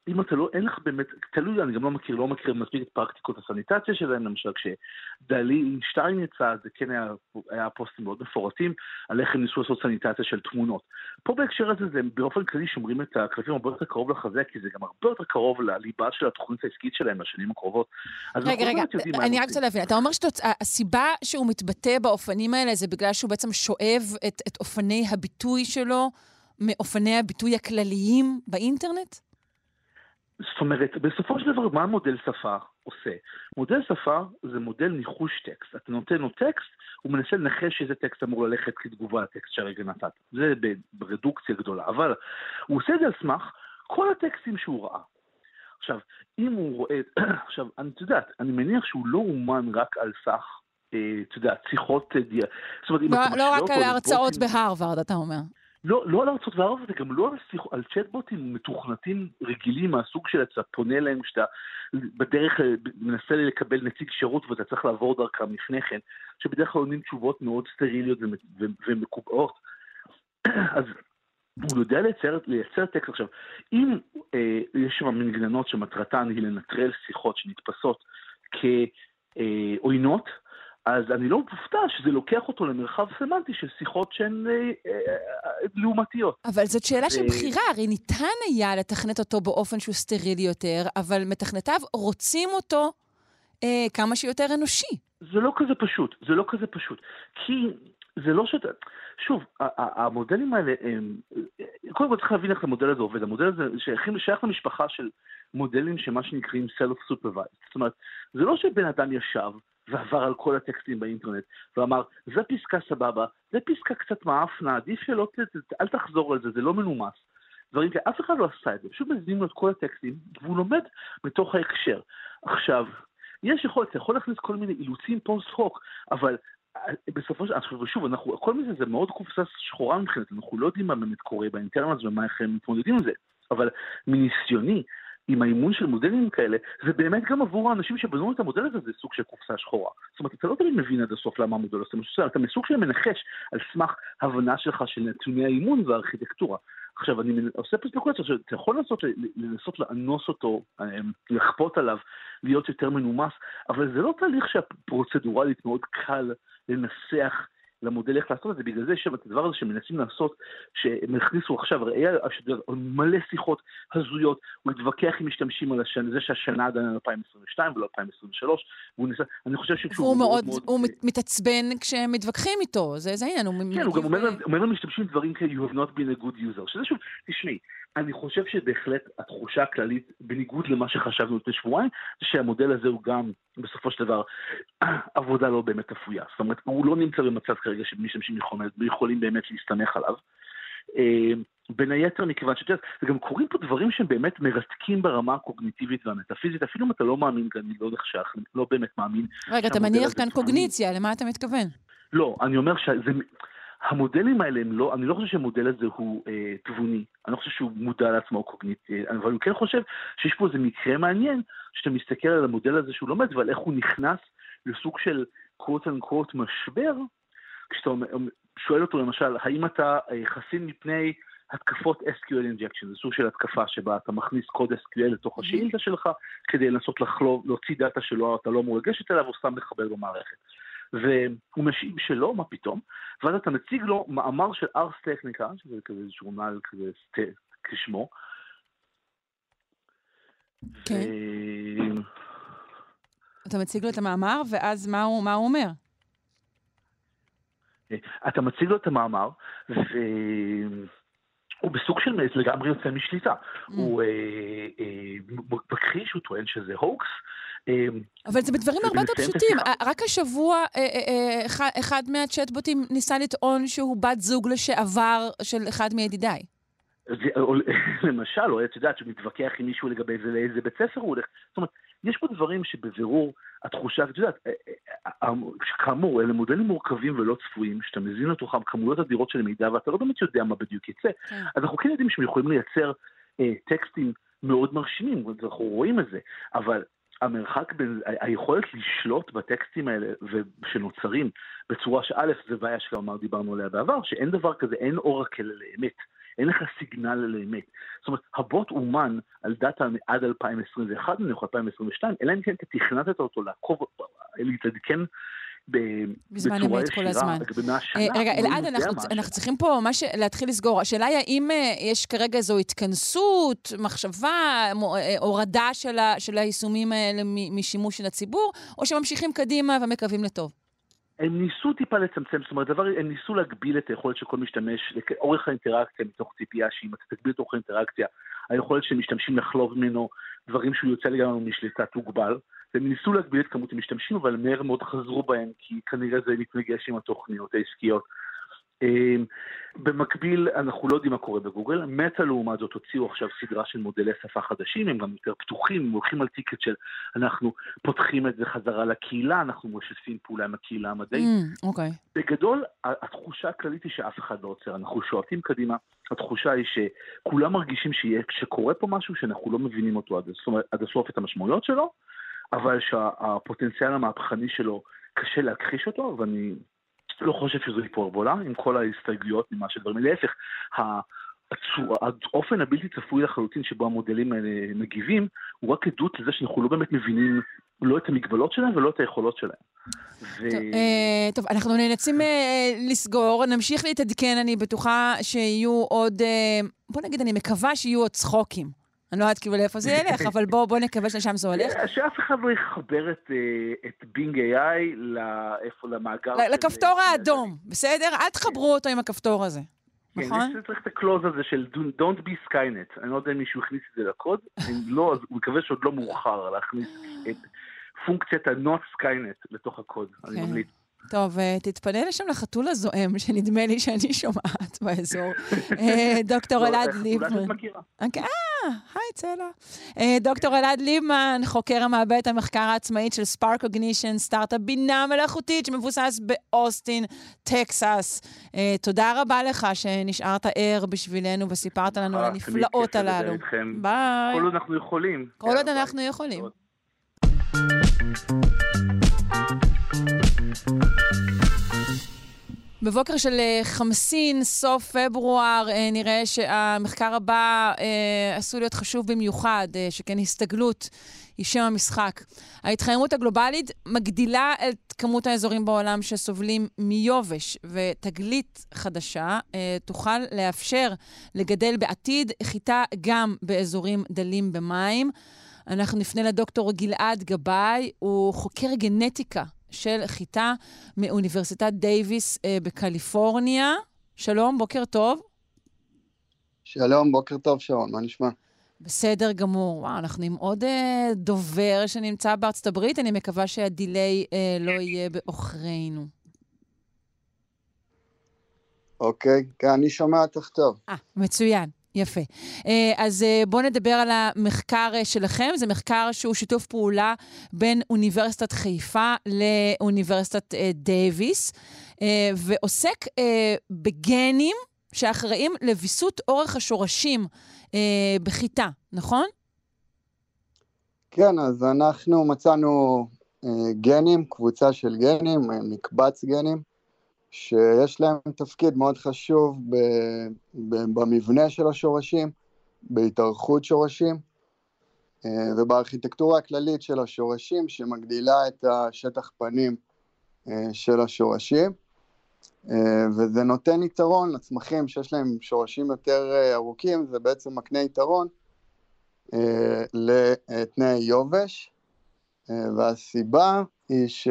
אם אתה לא, אין לך באמת, תלוי, אני גם לא מכיר, לא מכיר מספיק את פרקטיקות הסניטציה שלהם, למשל כשדלי שטיין יצא, זה כן היה, היה פוסטים מאוד מפורטים על איך הם ניסו לעשות סניטציה של תמונות. פה בהקשר הזה, זה באופן כללי שומרים את הקלפים הרבה יותר קרוב לחזה, כי זה גם הרבה יותר קרוב לליבה של התוכנית העסקית שלהם בשנים הקרובות. רגע, רגע, אני רק רוצה להבין, אתה אומר שהסיבה שהוא מתבטא באופנים האלה זה בגלל שהוא בעצם שואב את, את אופני הביטוי שלו מאופני הביטוי הכלליים באינטרנט? זאת אומרת, בסופו של דבר, מה המודל שפה עושה? מודל שפה זה מודל ניחוש טקסט. אתה נותן לו טקסט, הוא מנסה לנחש איזה טקסט אמור ללכת כתגובה לטקסט שהרגע נתת. זה ברדוקציה גדולה. אבל הוא עושה את זה על סמך כל הטקסטים שהוא ראה. עכשיו, אם הוא רואה, (clears throat) עכשיו, אני, את יודעת, אני מניח שהוא לא אומן רק על סך, אה, אתה יודע, שיחות, אה, זאת אומרת, אם לא, אתה לא רק על ההרצאות בהרווארד, אתה אומר. לא, לא על ארצות וערב, וגם לא על, שיח, על צ'טבוטים מתוכנתים רגילים מהסוג של אתה פונה אליהם, שאתה בדרך אה, מנסה לקבל נציג שירות ואתה צריך לעבור דרכם לפני כן, שבדרך כלל עונים תשובות מאוד סטריליות ומקובעות. (clears throat) אז הוא יודע לייצר, לייצר טקסט. עכשיו, אם אה, יש שם מנגננות שמטרתן היא לנטרל שיחות שנתפסות כעוינות, אז אני לא מופתע שזה לוקח אותו למרחב סמנטי של שיחות שהן אה, אה, אה, לעומתיות. אבל זאת שאלה של בחירה, הרי ניתן היה לתכנת אותו באופן שהוא סטרילי יותר, אבל מתכנתיו רוצים אותו אה, כמה שיותר אנושי. זה לא כזה פשוט, זה לא כזה פשוט. כי זה לא שאתה... שוב, המודלים האלה, הם... קודם כל צריך להבין איך המודל הזה עובד. המודל הזה שייכים, שייך למשפחה של מודלים שמה שנקראים self-supervised. זאת אומרת, זה לא שבן אדם ישב ועבר על כל הטקסטים באינטרנט ואמר, זה פסקה סבבה, זה פסקה קצת מאפנה, עדיף שלא, אל תחזור על זה, זה לא מנומס. דברים כאלה, אף אחד לא עשה את זה, פשוט מזינים לו את כל הטקסטים, והוא לומד מתוך ההקשר. עכשיו, יש יכולת, אתה יכול להכניס כל מיני אילוצים פוסט הוק, אבל בסופו של דבר, ושוב, אנחנו, כל מיני זה מאוד קופסה שחורה מבחינתנו, אנחנו לא יודעים מה באמת קורה באינטרנט ומה איך הם מתמודדים עם זה, אבל מניסיוני, עם האימון של מודלים כאלה, זה באמת גם עבור האנשים שבנו את המודל הזה, זה סוג של קופסה שחורה. זאת אומרת, אתה לא תמיד מבין עד הסוף למה המודל עושה אתה מסוג של מנחש על סמך הבנה שלך של נתוני האימון והארכיטקטורה. עכשיו, אני עושה פה ספקולציה, שאתה יכול לנסות, לנסות לאנוס אותו, אמ, לכפות עליו, להיות יותר מנומס, אבל זה לא תהליך שהפרוצדורלית מאוד קל לנסח למודל איך לעשות את זה, בגלל זה יש שם את הדבר הזה שמנסים לעשות, שהם הכניסו עכשיו, היה מלא שיחות הזויות, הוא התווכח עם משתמשים על השנה, זה שהשנה עדיין 2022 ולא 2023, והוא ניסה, אני חושב שהוא הוא מאוד, מאוד, הוא. מתעצבן כשהם מתווכחים איתו, זה, זה העניין, הוא כן, הוא גם אומר למשתמשים דברים כאלה, you have not been a good user, שזה שוב, תשמעי, אני חושב שבהחלט התחושה הכללית, בניגוד למה שחשבנו לפני שבועיים, זה שהמודל הזה הוא גם, בסופו של דבר, (clears throat) עבודה לא באמת אפויה. זאת אומרת, הוא לא נמצא במצב כרגע שמשתמשים יכולים באמת להסתמך עליו. אה, בין היתר מכיוון שאת יודעת, וגם קורים פה דברים שהם באמת מרתקים ברמה הקוגניטיבית והמטאפיזית, אפילו אם אתה לא מאמין, אני לא נחשך, אני לא באמת מאמין. רגע, אתה מניח כאן קוגניציה, למה אתה מתכוון? לא, אני אומר שזה... המודלים האלה הם לא, אני לא חושב שהמודל הזה הוא אה, תבוני, אני לא חושב שהוא מודע לעצמו קוגניטי, אבל אני כן חושב שיש פה איזה מקרה מעניין, שאתה מסתכל על המודל הזה שהוא לומד ועל איך הוא נכנס לסוג של קוט אנקוט משבר, כשאתה שואל אותו למשל, האם אתה אה, חסין מפני התקפות SQL injection, זה סוג של התקפה שבה אתה מכניס קוד SQL לתוך השאילתה שלך, כדי לנסות לחלוב, להוציא דאטה שלא, אתה לא אמור לגשת אליו, או סתם לחבר במערכת. והוא משיב שלא, מה פתאום, ואז אתה מציג לו מאמר של ארס טכניקה, שזה כזה ז'ורנל כזה כשמו. כן. אתה מציג לו את המאמר, ואז מה הוא, מה הוא אומר? אתה מציג לו את המאמר, והוא בסוג של לגמרי יוצא משליטה. Mm. הוא אה, אה, מכחיש, הוא טוען שזה הוקס, אמ, אבל זה בדברים הרבה יותר פשוטים. רק השבוע אה, אה, אה, אחד מהצ'טבוטים ניסה לטעון שהוא בת זוג לשעבר של אחד מידידיי. (laughs) למשל, או את יודעת שהוא מתווכח עם מישהו לגבי זה, לאיזה בית ספר הוא הולך. זאת אומרת, יש פה דברים שבבירור התחושה, את יודעת, כאמור, אלה מודלים מורכבים ולא צפויים, שאתה מזין לתוכם כמויות אדירות של מידע ואתה לא באמת יודע מה בדיוק יצא. כן. אז אנחנו כן יודעים שהם יכולים לייצר טקסטים מאוד מרשימים, אנחנו רואים את זה, אבל המרחק בין, היכולת לשלוט בטקסטים האלה שנוצרים בצורה שא', זה בעיה שגם דיברנו עליה בעבר, שאין דבר כזה, אין אורקל לאמת. אין לך סיגנל לאמת. זאת אומרת, הבוט אומן על דאטה עד 2021, נניח 2022, אלא אם כן אתה תכנתת אותו לעקוב, להתעדכן בזמן אמת כל הזמן. אה, רגע, אלעד, אנחנו צריכים פה ממש להתחיל לסגור. השאלה היא האם אה, יש כרגע איזו התכנסות, מחשבה, אה, הורדה של היישומים האלה משימוש של הציבור, או שממשיכים קדימה ומקווים לטוב? הם ניסו טיפה לצמצם, זאת אומרת, דבר, הם ניסו להגביל את היכולת של כל משתמש, אורך האינטראקציה מתוך ציפייה שאם אתה תגביל את אורך האינטראקציה, היכולת של משתמשים לחלוב ממנו דברים שהוא יוצא לגמרי משליטה תוגבל. והם ניסו להגביל את כמות המשתמשים, אבל מהר מאוד חזרו בהם, כי כנראה זה מתנגש עם התוכניות העסקיות. אמ, במקביל, אנחנו לא יודעים מה קורה בגוגל. מטא לעומת זאת הוציאו עכשיו סדרה של מודלי שפה חדשים, הם גם יותר פתוחים, הם הולכים על טיקט של אנחנו פותחים את זה חזרה לקהילה, אנחנו משתפים פעולה עם הקהילה המדעית. Mm, אוקיי. בגדול, התחושה הכללית היא שאף אחד לא עוצר, אנחנו שועטים קדימה. התחושה היא שכולם מרגישים שקורה פה משהו שאנחנו לא מבינים אותו עד, עד הסוף את המשמעויות שלו, אבל שהפוטנציאל המהפכני שלו קשה להכחיש אותו, ואני לא חושב שזו היפרבולה, עם כל ההסתייגויות ממה שדברים, להפך, האופן הבלתי צפוי לחלוטין שבו המודלים האלה מגיבים, הוא רק עדות לזה שאנחנו לא באמת מבינים לא את המגבלות שלהם ולא את היכולות שלהם. ו... טוב, אה, אנחנו נאלצים אה, לסגור, נמשיך להתעדכן, אני בטוחה שיהיו עוד, אה, בוא נגיד, אני מקווה שיהיו עוד צחוקים. אני לא יודעת כאילו לאיפה זה ילך, (laughs) אבל בואו בוא נקווה שלשם זה הולך. שאף אחד לא יחבר את, אה, את בינג AI לאיפה, למאגר. לכפתור האדום, בסדר? אל תחברו אותו עם הכפתור הזה. כן, נכון? יש צריך את הקלוז הזה של Don't be Skynet. אני לא יודע אם מישהו הכניס את זה לקוד, (laughs) אם לא, אז הוא מקווה שעוד לא מאוחר להכניס את פונקציית ה-Not Skynet לתוך הקוד. אני כן. ממליץ. טוב, אה, תתפנה לשם לחתול הזועם, (laughs) שנדמה לי שאני שומעת באזור. אה, דוקטור לא, אלעד ליבמן. אולי את מכירה. אוקיי, אה, היי צלע. אה, דוקטור אלעד ליבמן, חוקר במעבדת המחקר העצמאית של SparkCognition, סטארט-אפ בינה מלאכותית שמבוסס באוסטין, טקסס. תודה רבה לך שנשארת ער בשבילנו וסיפרת לנו על הנפלאות הללו. ביי. כל עוד אנחנו יכולים. כל עוד אנחנו יכולים. בבוקר של אה, חמסין, סוף פברואר, אה, נראה שהמחקר הבא אה, עשוי להיות חשוב במיוחד, שכן הסתגלות היא שם המשחק. ההתחממות הגלובלית מגדילה את כמות האזורים בעולם שסובלים מיובש, ותגלית חדשה תוכל לאפשר לגדל בעתיד חיטה גם באזורים דלים במים. אנחנו נפנה לדוקטור גלעד גבאי, הוא חוקר גנטיקה של חיטה מאוניברסיטת דייוויס אה, בקליפורניה. שלום, בוקר טוב. שלום, בוקר טוב, שרון, מה נשמע? בסדר גמור. וואו, אנחנו עם עוד אה, דובר שנמצא בארצות הברית, אני מקווה שהדיליי אה, לא יהיה בעוכרינו. אוקיי, כן, אני שומע אותך טוב. אה, מצוין. יפה. אה, אז אה, בואו נדבר על המחקר אה, שלכם. זה מחקר שהוא שיתוף פעולה בין אוניברסיטת חיפה לאוניברסיטת דייוויס, ועוסק בגנים שאחראים לוויסות אורך השורשים בחיטה, נכון? כן, אז אנחנו מצאנו גנים, קבוצה של גנים, מקבץ גנים, שיש להם תפקיד מאוד חשוב ב, ב, במבנה של השורשים, בהתארכות שורשים אה, ובארכיטקטורה הכללית של השורשים שמגדילה את השטח פנים אה, של השורשים. אה, וזה נותן יתרון לצמחים שיש להם שורשים יותר ארוכים, זה בעצם מקנה יתרון לתנאי יובש והסיבה היא ש...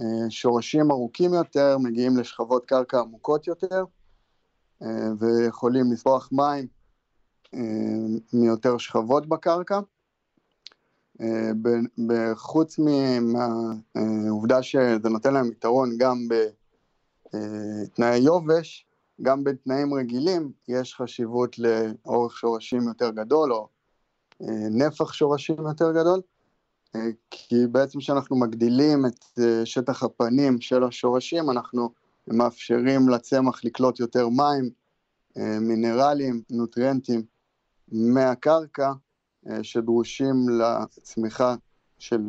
אה, שורשים ארוכים יותר מגיעים לשכבות קרקע עמוקות יותר אה, ויכולים לספוח מים אה, מיותר שכבות בקרקע. חוץ מהעובדה שזה נותן להם יתרון גם בתנאי יובש, גם בתנאים רגילים יש חשיבות לאורך שורשים יותר גדול או נפח שורשים יותר גדול. כי בעצם כשאנחנו מגדילים את אה, שטח הפנים של השורשים, אנחנו מאפשרים לצמח לקלוט יותר מים, אה, מינרלים, נוטריאנטים מהקרקע אה, שדרושים לצמיחה של,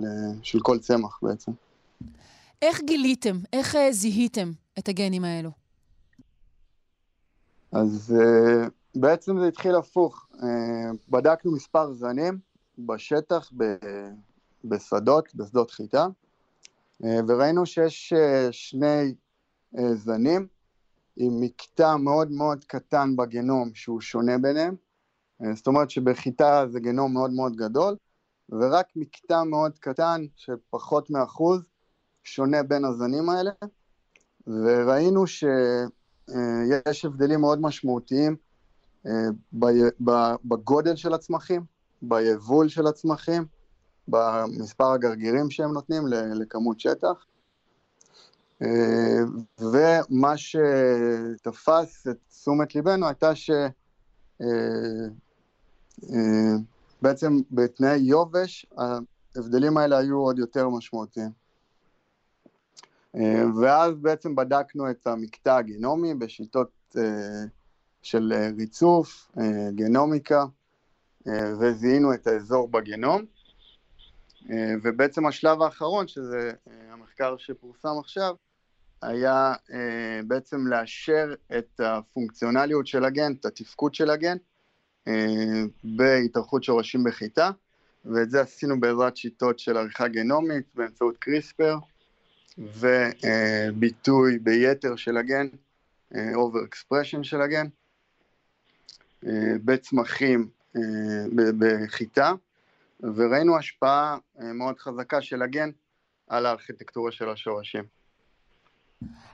של כל צמח בעצם. איך גיליתם, איך זיהיתם את הגנים האלו? אז בעצם זה התחיל הפוך. בדקנו מספר זנים בשטח, בשדות, בשדות חיטה, אה, וראינו שיש אה, שני אה, זנים עם מקטע מאוד מאוד קטן בגנום שהוא שונה ביניהם, זאת אומרת שבחיטה זה גנום מאוד מאוד גדול, ורק מקטע מאוד קטן של פחות מאחוז שונה בין הזנים האלה, וראינו שיש הבדלים מאוד משמעותיים בגודל של הצמחים, ביבול של הצמחים, במספר הגרגירים שהם נותנים לכמות שטח. ומה שתפס את תשומת ליבנו הייתה שבעצם בתנאי יובש ההבדלים האלה היו עוד יותר משמעותיים. ואז בעצם בדקנו את המקטע הגנומי בשיטות של ריצוף, גנומיקה, וזיהינו את האזור בגנום. ובעצם השלב האחרון, שזה המחקר שפורסם עכשיו, היה בעצם לאשר את הפונקציונליות של הגן, את התפקוד של הגן, בהתארכות שורשים בחיטה, ואת זה עשינו בעזרת שיטות של עריכה גנומית באמצעות קריספר, וביטוי ביתר של הגן, overexpression של הגן, בצמחים בחיטה, וראינו השפעה מאוד חזקה של הגן על הארכיטקטורה של השורשים.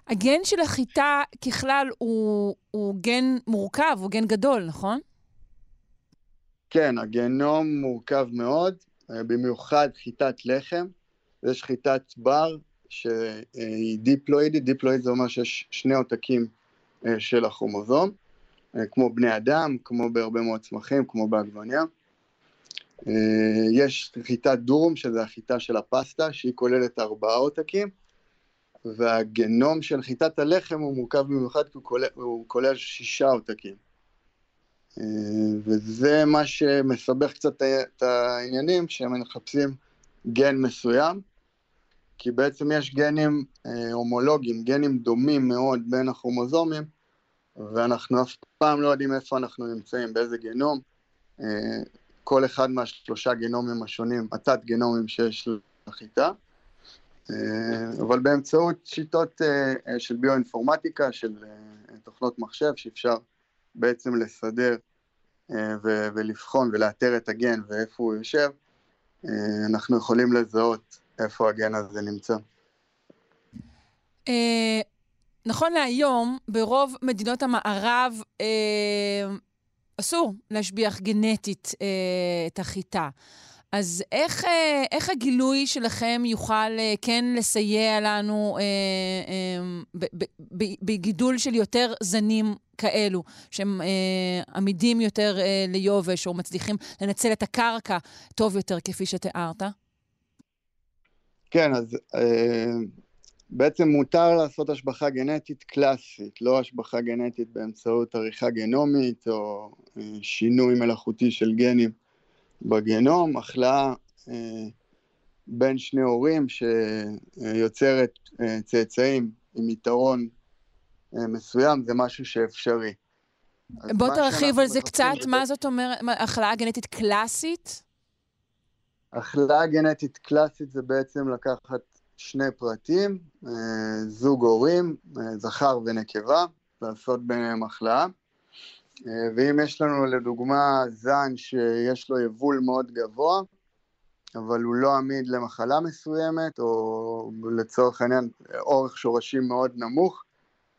הגן של החיטה ככלל הוא, הוא גן מורכב, הוא גן גדול, נכון? כן, הגנום מורכב מאוד, במיוחד חיטת לחם. יש חיטת בר שהיא דיפלואידית, דיפלואיד זה אומר שיש שני עותקים של הכרומוזום, כמו בני אדם, כמו בהרבה מאוד צמחים, כמו בעגבניה. יש חיטת דורום, שזה החיטה של הפסטה, שהיא כוללת ארבעה עותקים, והגנום של חיטת הלחם הוא מורכב במיוחד כי הוא כולל, הוא כולל שישה עותקים. וזה מה שמסבך קצת את העניינים, שהם מחפשים גן מסוים, כי בעצם יש גנים הומולוגיים, גנים דומים מאוד בין הכרומוזומים, ואנחנו אף פעם לא יודעים איפה אנחנו נמצאים, באיזה גנום. כל אחד מהשלושה גנומים השונים, התת גנומים שיש לחיטה, אבל באמצעות שיטות של ביואינפורמטיקה, של תוכנות מחשב, שאפשר בעצם לסדר ולבחון ולאתר את הגן ואיפה הוא יושב, אנחנו יכולים לזהות איפה הגן הזה נמצא. נכון להיום, ברוב מדינות המערב אסור להשביח גנטית את החיטה. אז איך, איך הגילוי שלכם יוכל כן לסייע לנו בגידול של יותר זנים כאלו, שהם עמידים יותר ליובש, או מצליחים לנצל את הקרקע טוב יותר, כפי שתיארת? כן, אז בעצם מותר לעשות השבחה גנטית קלאסית, לא השבחה גנטית באמצעות עריכה גנומית או שינוי מלאכותי של גנים בגנום, החלאה בין שני הורים שיוצרת צאצאים עם יתרון מסוים, זה משהו שאפשרי. בוא תרחיב על זה קצת, מה זאת אומרת, החלאה גנטית קלאסית? החלאה גנטית קלאסית זה בעצם לקחת שני פרטים, זוג הורים, זכר ונקבה, לעשות ביניהם החלאה. ואם יש לנו לדוגמה זן שיש לו יבול מאוד גבוה, אבל הוא לא עמיד למחלה מסוימת, או לצורך העניין אורך שורשים מאוד נמוך,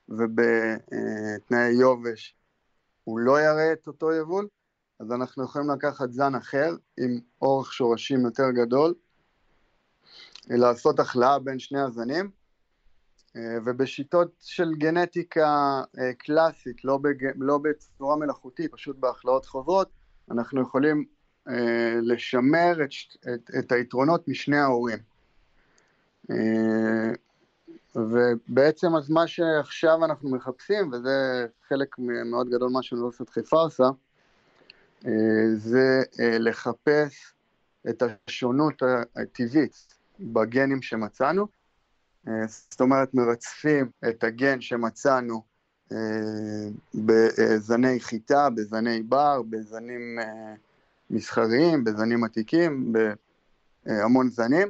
ובתנאי יובש הוא לא יראה את אותו יבול, אז אנחנו יכולים לקחת זן אחר עם אורך שורשים יותר גדול, לעשות החלאה בין שני הזנים, ובשיטות של גנטיקה קלאסית, לא, בג... לא בצורה מלאכותית, פשוט בהחלאות חוזרות, אנחנו יכולים לשמר את, את, את היתרונות משני ההורים. ובעצם אז מה שעכשיו אנחנו מחפשים, וזה חלק מאוד גדול מה שאוניברסיטת חיפה עושה, זה לחפש את השונות הטבעית בגנים שמצאנו, זאת אומרת מרצפים את הגן שמצאנו בזני חיטה, בזני בר, בזנים מסחריים, בזנים עתיקים, בהמון זנים,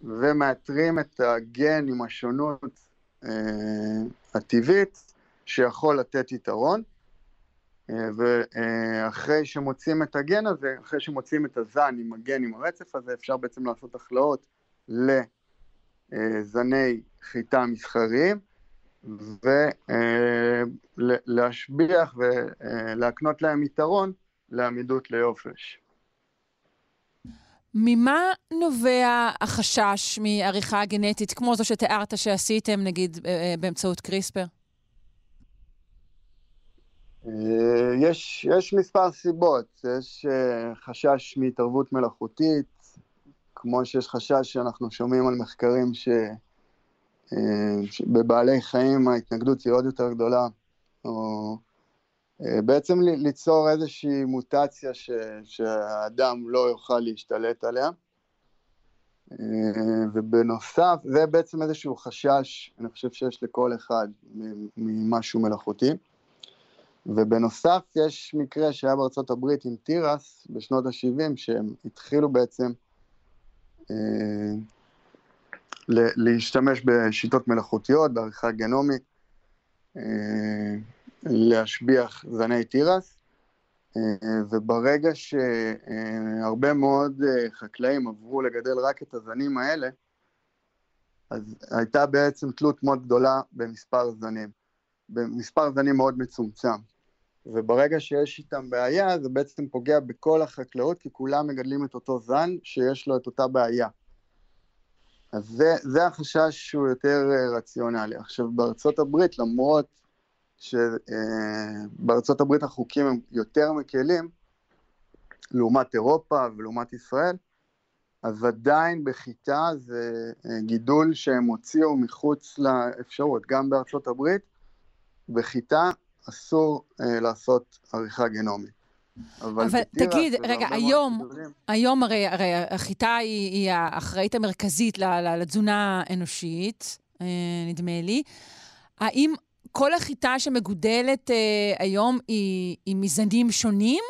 ומאתרים את הגן עם השונות הטבעית שיכול לתת יתרון, ואחרי שמוצאים את הגן הזה, אחרי שמוצאים את הזן עם הגן עם הרצף הזה, אפשר בעצם לעשות הכלאות לזני חיטה מסחריים, ולהשביח ולהקנות להם יתרון לעמידות ליופש. ממה נובע החשש מעריכה גנטית, כמו זו שתיארת שעשיתם, נגיד, באמצעות קריספר? יש, יש מספר סיבות. יש חשש מהתערבות מלאכותית, כמו שיש חשש שאנחנו שומעים על מחקרים ש... שבבעלי חיים ההתנגדות היא עוד יותר גדולה, או בעצם ליצור איזושהי מוטציה ש... שהאדם לא יוכל להשתלט עליה. ובנוסף, זה בעצם איזשהו חשש, אני חושב שיש לכל אחד ממשהו מלאכותי. ובנוסף, יש מקרה שהיה בארצות הברית עם תירס בשנות ה-70, שהם התחילו בעצם אה, להשתמש בשיטות מלאכותיות, בעריכה גנומית, אה, להשביח זני תירס, אה, וברגע שהרבה מאוד חקלאים עברו לגדל רק את הזנים האלה, אז הייתה בעצם תלות מאוד גדולה במספר זנים, במספר זנים מאוד מצומצם. וברגע שיש איתם בעיה, זה בעצם פוגע בכל החקלאות, כי כולם מגדלים את אותו זן שיש לו את אותה בעיה. אז זה, זה החשש שהוא יותר אה, רציונלי. עכשיו, בארצות הברית, למרות שבארצות אה, הברית החוקים הם יותר מקלים, לעומת אירופה ולעומת ישראל, אז עדיין בחיטה זה אה, גידול שהם הוציאו מחוץ לאפשרות. גם בארצות הברית, בחיטה אסור אה, לעשות עריכה גנומית. אבל, אבל תגיד, רגע, היום, היום הרי, הרי החיטה היא, היא האחראית המרכזית לתזונה האנושית, אה, נדמה לי. האם כל החיטה שמגודלת אה, היום היא, היא מזנים שונים?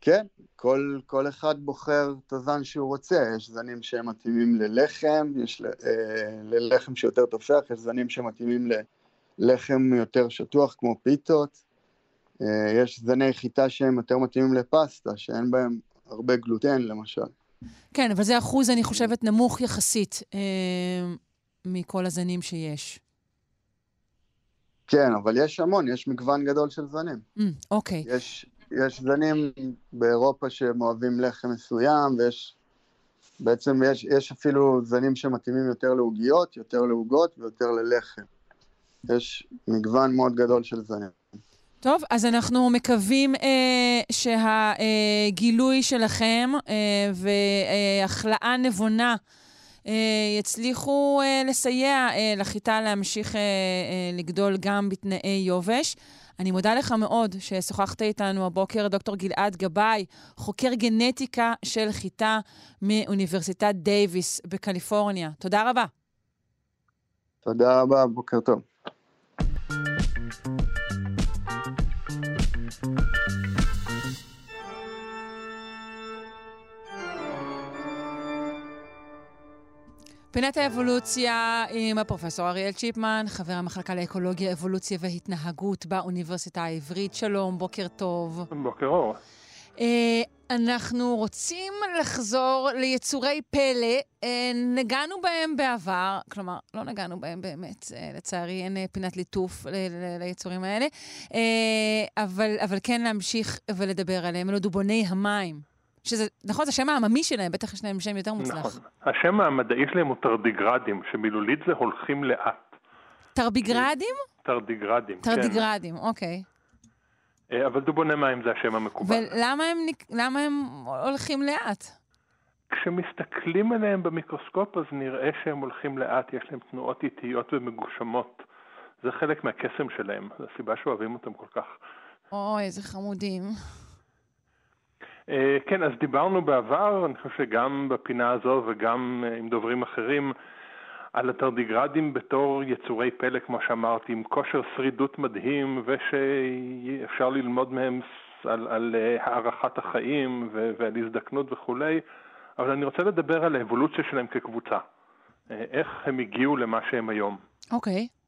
כן, כל, כל אחד בוחר את הזן שהוא רוצה, יש זנים שהם מתאימים ללחם, יש אה, ללחם שיותר תופח, יש זנים שמתאימים ללחם יותר שטוח כמו פיתות, אה, יש זני חיטה שהם יותר מתאימים לפסטה, שאין בהם הרבה גלוטן למשל. כן, אבל זה אחוז, אני חושבת, נמוך יחסית אה, מכל הזנים שיש. כן, אבל יש המון, יש מגוון גדול של זנים. Mm, אוקיי. יש, יש זנים באירופה שהם אוהבים לחם מסוים, ויש... בעצם יש, יש אפילו זנים שמתאימים יותר לעוגיות, יותר לעוגות ויותר ללחם. יש מגוון מאוד גדול של זנים. טוב, אז אנחנו מקווים אה, שהגילוי אה, שלכם אה, והכלאה נבונה אה, יצליחו אה, לסייע אה, לחיטה להמשיך אה, אה, לגדול גם בתנאי יובש. אני מודה לך מאוד ששוחחת איתנו הבוקר, דוקטור גלעד גבאי, חוקר גנטיקה של חיטה מאוניברסיטת דייוויס בקליפורניה. תודה רבה. תודה רבה, בוקר טוב. פינת האבולוציה עם הפרופסור אריאל צ'יפמן, חבר המחלקה לאקולוגיה, אבולוציה והתנהגות באוניברסיטה העברית. שלום, בוקר טוב. בוקר אור. Uh, אנחנו רוצים לחזור ליצורי פלא. Uh, נגענו בהם בעבר, כלומר, לא נגענו בהם באמת, uh, לצערי אין פינת ליטוף ליצורים האלה, אבל, אבל כן להמשיך ולדבר עליהם. אלו דובוני המים. שזה, נכון, זה השם העממי שלהם, בטח יש להם שם יותר מוצלח. נכון. השם המדעי שלהם הוא טרדיגרדים, שמילולית זה הולכים לאט. טרביגרדים? טרדיגרדים, כן. טרדיגרדים, אוקיי. אה, אבל דובוני מים זה השם המקובל. ולמה הם, הם הולכים לאט? כשמסתכלים עליהם במיקרוסקופ אז נראה שהם הולכים לאט, יש להם תנועות איטיות ומגושמות. זה חלק מהקסם שלהם, זו הסיבה שאוהבים אותם כל כך. אוי, איזה חמודים. אה, כן, אז דיברנו בעבר, אני חושב שגם בפינה הזו וגם אה, עם דוברים אחרים, על הטרדיגרדים בתור יצורי פלא, כמו שאמרתי, עם כושר שרידות מדהים, ושאפשר ללמוד מהם על, על אה, הארכת החיים ועל הזדקנות וכולי, אבל אני רוצה לדבר על האבולוציה שלהם כקבוצה. איך הם הגיעו למה שהם היום. אוקיי. Okay.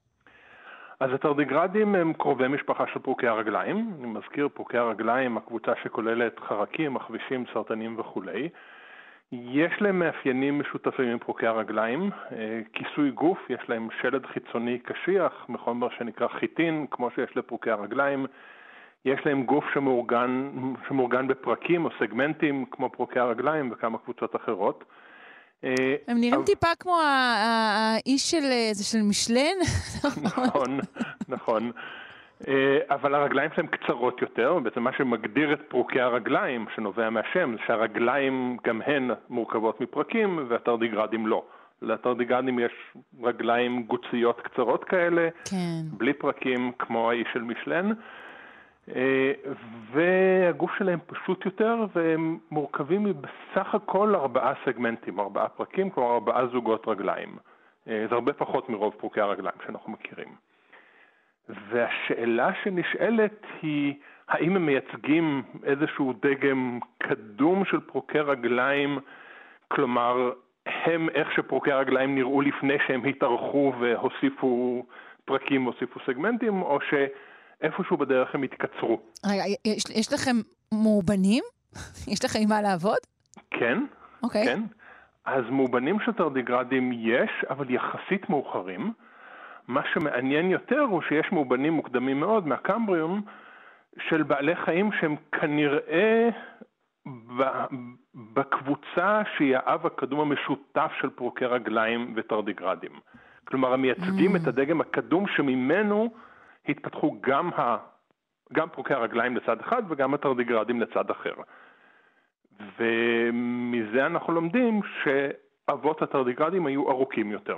אז הטרדיגרדים הם קרובי משפחה של פרוקי הרגליים. אני מזכיר, פרוקי הרגליים, הקבוצה שכוללת חרקים, עכבישים, סרטנים וכולי. יש להם מאפיינים משותפים עם פרוקי הרגליים. אה, כיסוי גוף, יש להם שלד חיצוני קשיח מחומר שנקרא חיטין, כמו שיש לפרוקי הרגליים. יש להם גוף שמאורגן, שמאורגן בפרקים או סגמנטים, כמו פרוקי הרגליים וכמה קבוצות אחרות. אה, הם נראים. טיפה כמו האיש של, זה של משלן. (laughs) נכון, נכון. אה, אבל הרגליים שלהם קצרות יותר, בעצם מה שמגדיר את פרוקי הרגליים, שנובע מהשם, זה שהרגליים גם הן מורכבות מפרקים והתרדיגרדים לא. לתרדיגרדים יש רגליים גוציות קצרות כאלה, כן. בלי פרקים כמו האיש של משלן. אה, והגוף שלהם פשוט יותר, והם מורכבים מבסך הכל ארבעה סגמנטים, ארבעה פרקים, כלומר ארבעה זוגות רגליים. אה, זה הרבה פחות מרוב פרוקי הרגליים שאנחנו מכירים. והשאלה שנשאלת היא, האם הם מייצגים איזשהו דגם קדום של פרוקי רגליים, כלומר, הם איך שפרוקי הרגליים נראו לפני שהם התארכו והוסיפו פרקים, הוסיפו סגמנטים, או שאיפשהו בדרך הם התקצרו. רגע, יש, יש לכם מאובנים? (laughs) יש לכם עם מה לעבוד? כן, אוקיי. כן. אז מאובנים של תרדיגרדים יש, אבל יחסית מאוחרים. מה שמעניין יותר הוא שיש מאובנים מוקדמים מאוד מהקמבריום של בעלי חיים שהם כנראה בקבוצה שהיא האב הקדום המשותף של פרוקי רגליים ותרדיגרדים. כלומר, המייצגים mm. את הדגם הקדום שממנו התפתחו גם, ה, גם פרוקי הרגליים לצד אחד וגם התרדיגרדים לצד אחר. ומזה אנחנו לומדים שאבות התרדיגרדים היו ארוכים יותר.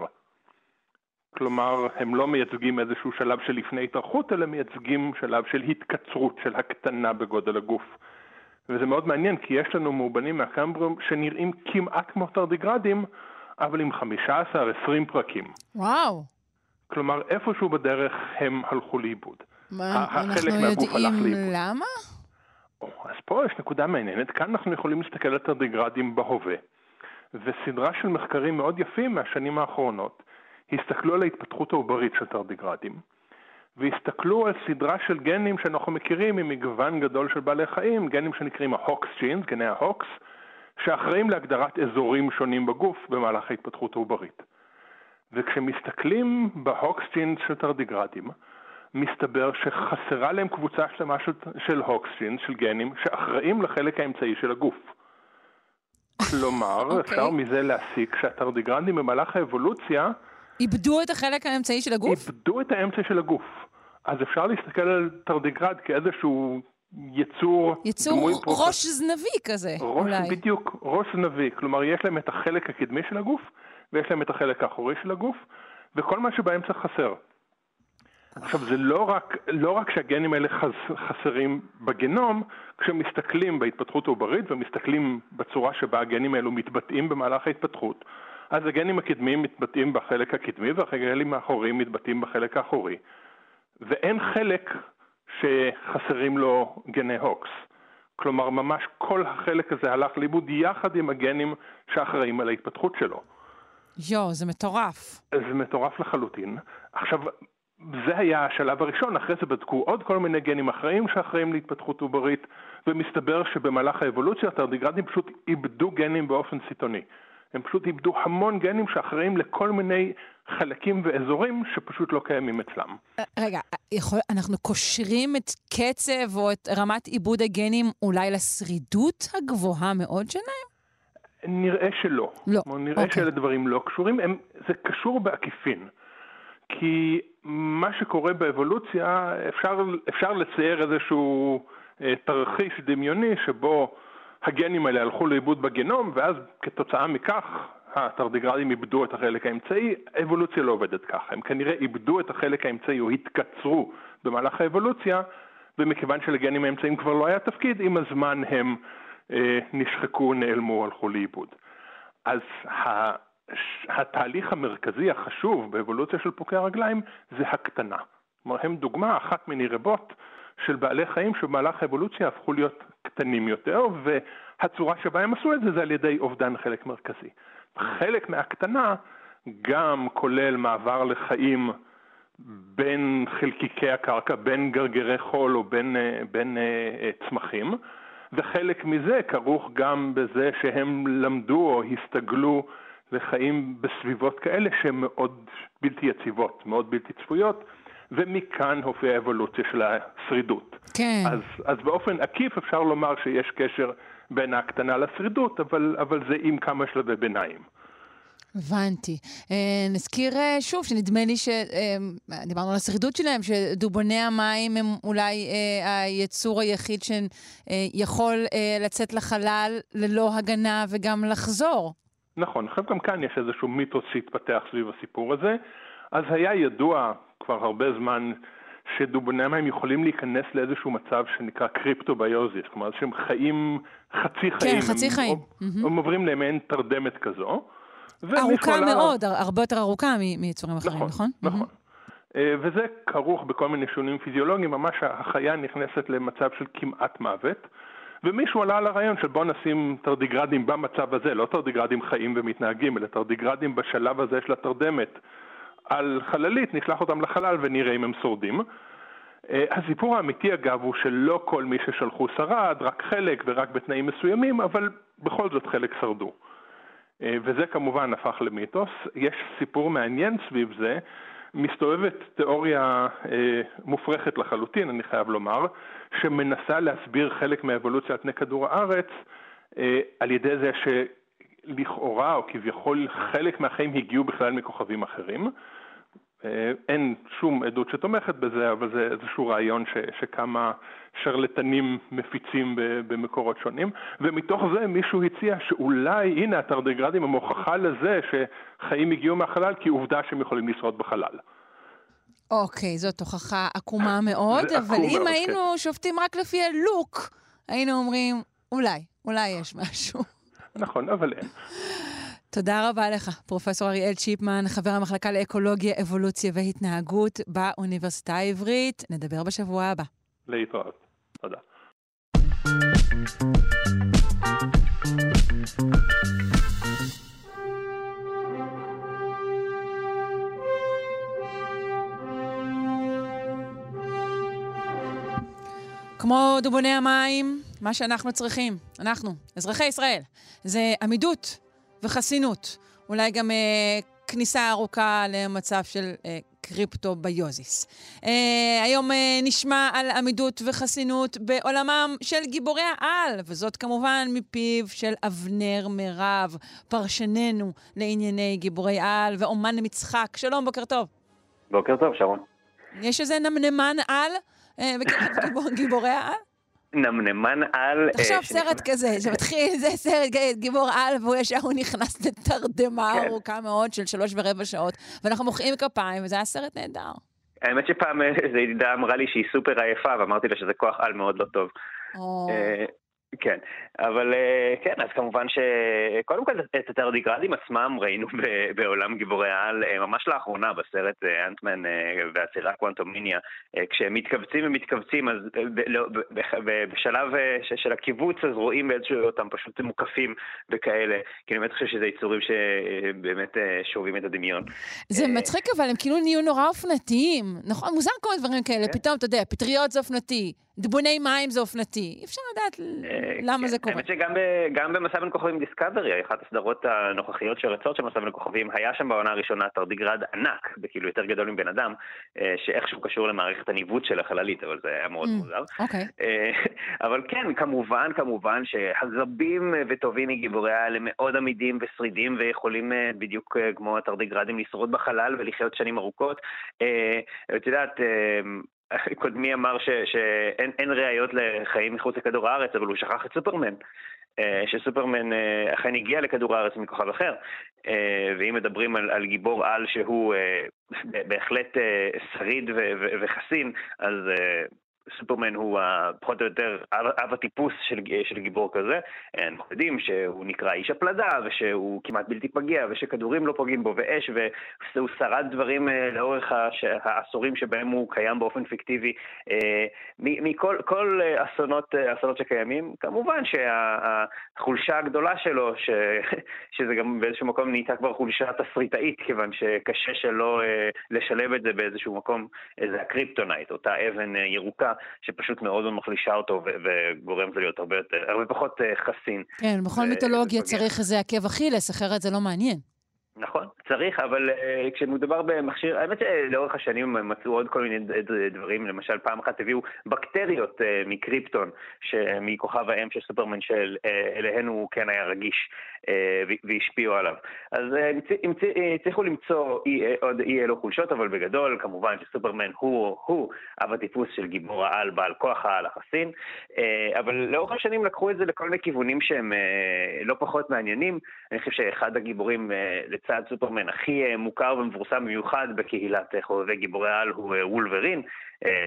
כלומר, הם לא מייצגים איזשהו שלב של לפני התארכות, אלא מייצגים שלב של התקצרות, של הקטנה בגודל הגוף. וזה מאוד מעניין, כי יש לנו מאובנים מהקמבריום שנראים כמעט כמו תרדיגרדים, אבל עם 15-20 פרקים. וואו. כלומר, איפשהו בדרך הם הלכו לאיבוד. מה, אנחנו יודעים למה? אז פה יש נקודה מעניינת, כאן אנחנו יכולים להסתכל על תרדיגרדים בהווה. וסדרה של מחקרים מאוד יפים מהשנים האחרונות הסתכלו על ההתפתחות העוברית של תרדיגרדים, והסתכלו על סדרה של גנים שאנחנו מכירים ממגוון גדול של בעלי חיים, גנים שנקראים ה Hox genes, גני ההוקס, שאחראים להגדרת אזורים שונים בגוף במהלך ההתפתחות העוברית. וכשמסתכלים בהוקס ג'ינס של תרדיגרדים, מסתבר שחסרה להם קבוצה שלמה של, של הוקס ג'ינס, של גנים, שאחראים לחלק האמצעי של הגוף. כלומר, okay. אוקיי. אפשר מזה להסיק שהתרדיגרדים במהלך האבולוציה איבדו את החלק האמצעי של הגוף? איבדו את האמצע של הגוף. אז אפשר להסתכל על תרדיגרד כאיזשהו יצור... יצור ראש. זנבי כזה, ראש, אולי. בדיוק, ראש זנבי. כלומר, יש להם את החלק הקדמי של הגוף, ויש להם את החלק האחורי של הגוף, וכל מה שבאמצע חסר. עכשיו, זה לא רק, לא רק שהגנים האלה חס, חסרים בגנום, כשמסתכלים בהתפתחות העוברית ומסתכלים בצורה שבה הגנים האלו מתבטאים במהלך ההתפתחות, אז הגנים הקדמיים מתבטאים בחלק הקדמי והגנים האחוריים מתבטאים בחלק האחורי. ואין חלק שחסרים לו גני הוקס. כלומר, ממש כל החלק הזה הלך לאיבוד יחד עם הגנים שאחראים על ההתפתחות שלו. יואו, זה מטורף. זה מטורף לחלוטין. עכשיו, זה היה השלב הראשון, אחרי זה בדקו עוד כל מיני גנים אחראים שאחראים להתפתחות עוברית, ומסתבר שבמהלך האבולוציה התרדיגרדים פשוט איבדו גנים באופן סיטוני. הם פשוט איבדו המון גנים שאחראים לכל מיני חלקים ואזורים שפשוט לא קיימים אצלם. רגע, יכול, אנחנו קושרים את קצב או את רמת עיבוד הגנים אולי לשרידות הגבוהה מאוד שלהם? נראה שלא. לא. נראה אוקיי. שאלה דברים לא קשורים, הם, זה קשור בעקיפין. כי מה שקורה באבולוציה, אפשר, אפשר לצייר איזשהו אה, תרחיש דמיוני שבו הגנים האלה הלכו לאיבוד בגנום, ואז כתוצאה מכך התרדיגרדים איבדו את החלק האמצעי, האבולוציה לא עובדת ככה. הם כנראה איבדו את החלק האמצעי או התקצרו במהלך האבולוציה, ומכיוון שלגנים האמצעיים כבר לא היה תפקיד, עם הזמן הם נשחקו, נעלמו, הלכו לאיבוד. אז. התהליך המרכזי החשוב באבולוציה של פוקי הרגליים זה הקטנה. כלומר, הם דוגמה אחת מני רבות של בעלי חיים שבמהלך האבולוציה הפכו להיות קטנים יותר, והצורה שבה הם עשו את זה זה על ידי אובדן חלק מרכזי. חלק מהקטנה גם כולל מעבר לחיים בין חלקיקי הקרקע, בין גרגרי חול או בין, אה, בין uh, צמחים, וחלק מזה כרוך גם בזה שהם למדו או הסתגלו לחיים בסביבות כאלה שהן מאוד בלתי יציבות, מאוד בלתי צפויות, ומכאן הופיעה האבולוציה של השרידות. כן. אז, אז באופן עקיף אפשר לומר שיש קשר בין ההקטנה לשרידות, אבל, אבל זה עם כמה שלבי ביניים. הבנתי. אה, נזכיר אה, שוב שנדמה לי שדיברנו על השרידות שלהם, שדובוני המים הם אולי אה, היצור היחיד שיכול לצאת לחלל ללא הגנה וגם לחזור. נכון, עכשיו גם כאן יש איזשהו מיתוס שהתפתח סביב הסיפור הזה. אז היה ידוע כבר הרבה זמן שדובוני המים יכולים להיכנס לאיזשהו מצב שנקרא קריפטוביוזיס, כלומר שהם חיים חצי כן, חיים. כן, חצי הם, חיים. הם, הם עוברים למעין תרדמת כזו. ארוכה מאוד, הרבה יותר ארוכה מיצורים אחרים, נכון? נכון, נכון. אה, וזה כרוך בכל מיני שונים פיזיולוגיים, ממש החיה נכנסת למצב של כמעט מוות. ומישהו עלה על הרעיון של בוא נשים תרדיגרדים במצב הזה, לא תרדיגרדים חיים ומתנהגים, אלא תרדיגרדים בשלב הזה של התרדמת על חללית, נשלח אותם לחלל ונראה אם הם שורדים. אה, הסיפור האמיתי אגב הוא שלא כל מי ששלחו שרד, רק חלק ורק בתנאים מסוימים, אבל בכל זאת חלק שרדו. אה, וזה כמובן הפך למיתוס. יש סיפור מעניין סביב זה, מסתובבת תיאוריה אה, מופרכת לחלוטין, אני חייב לומר, שמנסה להסביר חלק מהאבולוציה על פני כדור הארץ אה, על ידי זה שלכאורה או כביכול חלק מהחיים הגיעו בכלל מכוכבים אחרים. אין שום עדות שתומכת בזה, אבל זה איזשהו רעיון ש, שכמה שרלטנים מפיצים במקורות שונים, ומתוך זה מישהו הציע שאולי, הנה התרדיגרדים הם הוכחה לזה שחיים הגיעו מהחלל, כי עובדה שהם יכולים לשרוד בחלל. אוקיי, זאת הוכחה עקומה מאוד, אבל אם מאוד, היינו כן. שופטים רק לפי הלוק, היינו אומרים, אולי, אולי יש משהו. נכון, אבל אין. תודה רבה לך, פרופ' אריאל צ'יפמן, חבר המחלקה לאקולוגיה, אבולוציה והתנהגות באוניברסיטה העברית. נדבר בשבוע הבא. להתראות. תודה. כמו דובוני המים, מה שאנחנו צריכים, אנחנו, אזרחי ישראל, זה עמידות וחסינות. אולי גם אה, כניסה ארוכה למצב של אה, קריפטוביוזיס. אה, היום אה, נשמע על עמידות וחסינות בעולמם של גיבורי העל, וזאת כמובן מפיו של אבנר מירב, פרשננו לענייני גיבורי על ואומן מצחק. שלום, בוקר טוב. בוקר טוב, שרון. יש איזה נמנמן על אה, (laughs) בקרב גיבורי העל? נמנמן על... תחשוב, סרט כזה, שמתחיל, זה סרט גיבור על, והוא ישר הוא נכנס לתרדמה כן. ארוכה מאוד של שלוש ורבע שעות, ואנחנו מוחאים כפיים, וזה היה סרט נהדר. האמת שפעם איזו ידידה אמרה לי שהיא סופר עייפה, ואמרתי לה שזה כוח על מאוד לא טוב. כן, אבל אה, כן, אז כמובן שקודם כל את התרדיגרדים עצמם ראינו בעולם גיבורי העל אה, ממש לאחרונה בסרט אה, אנטמן והצירה קוונטומיניה, כשהם מתכווצים ומתכווצים, אז לא, בשלב של הקיבוץ אז רואים באיזשהו אותם פשוט מוקפים וכאלה, כי אני באמת חושב שזה יצורים שבאמת שובים את הדמיון. זה מצחיק אבל הם כאילו נהיו נורא אופנתיים, נכון? מוזר כל מיני דברים כאלה, כן. פתאום אתה יודע, פטריות זה אופנתי. דבוני מים זה אופנתי. אי אפשר לדעת אה, למה כן. זה קורה. האמת שגם במסע בין כוכבים דיסקאברי, אחת הסדרות הנוכחיות שרצות של מסע בין כוכבים, היה שם בעונה הראשונה תרדיגרד ענק, בכאילו יותר גדול מבן אדם, אה, שאיכשהו קשור למערכת הניווט של החללית, אבל זה היה מאוד mm, מוזר. אוקיי. אה, (laughs) אבל כן, כמובן, כמובן שהזבים וטובים מגיבורי האלה מאוד עמידים ושרידים ויכולים בדיוק כמו התרדיגרדים לשרוד בחלל ולחיות שנים ארוכות. את יודעת, (laughs) קודמי אמר שאין ראיות לחיים מחוץ לכדור הארץ, אבל הוא שכח את סופרמן. אה, שסופרמן אה, אכן הגיע לכדור הארץ מכוכב אחר, אה, ואם מדברים על, על גיבור על שהוא בהחלט שריד וחסין, אז סופרמן הוא פחות או יותר אב הטיפוס של, של גיבור כזה. אנחנו יודעים שהוא נקרא איש הפלדה, ושהוא כמעט בלתי פגיע, ושכדורים לא פוגעים בו, ואש, והוא שרד דברים אה, לאורך העשורים שבהם הוא קיים באופן פיקטיבי. אה, מכל כל אסונות, אסונות שקיימים, כמובן שהחולשה הגדולה שלו, ש, (laughs) שזה גם באיזשהו מקום נהייתה כבר חולשה תסריטאית, כיוון שקשה שלא אה, לשלב את זה באיזשהו מקום, איזה הקריפטונייט, אותה אבן ירוקה. שפשוט מאוד מחלישה אותו וגורמת לו להיות הרבה, הרבה פחות אה, חסין. כן, בכל מיתולוגיה צריך איזה עקב אכילס, אחרת זה לא מעניין. נכון, צריך, אבל אה, כשמדובר במכשיר, האמת שלאורך השנים מצאו עוד כל מיני דברים, למשל פעם אחת הביאו בקטריות אה, מקריפטון, מכוכב האם של סופרמן, שאליהן הוא כן היה רגיש uh, והשפיעו עליו. אז הצליחו למצוא אי, עוד אי אלו חולשות, אבל בגדול, כמובן שסופרמן הוא, הוא אב הטיפוס של גיבור העל, בעל כוח העל החסין, uh, אבל לאורך השנים לקחו את זה לכל מיני כיוונים שהם uh, לא פחות מעניינים. אני חושב שאחד הגיבורים, uh, לצד סופרמן הכי אה, מוכר ומפורסם במיוחד בקהילת אה, חובבי גיבורי העל הוא אה, וולברין,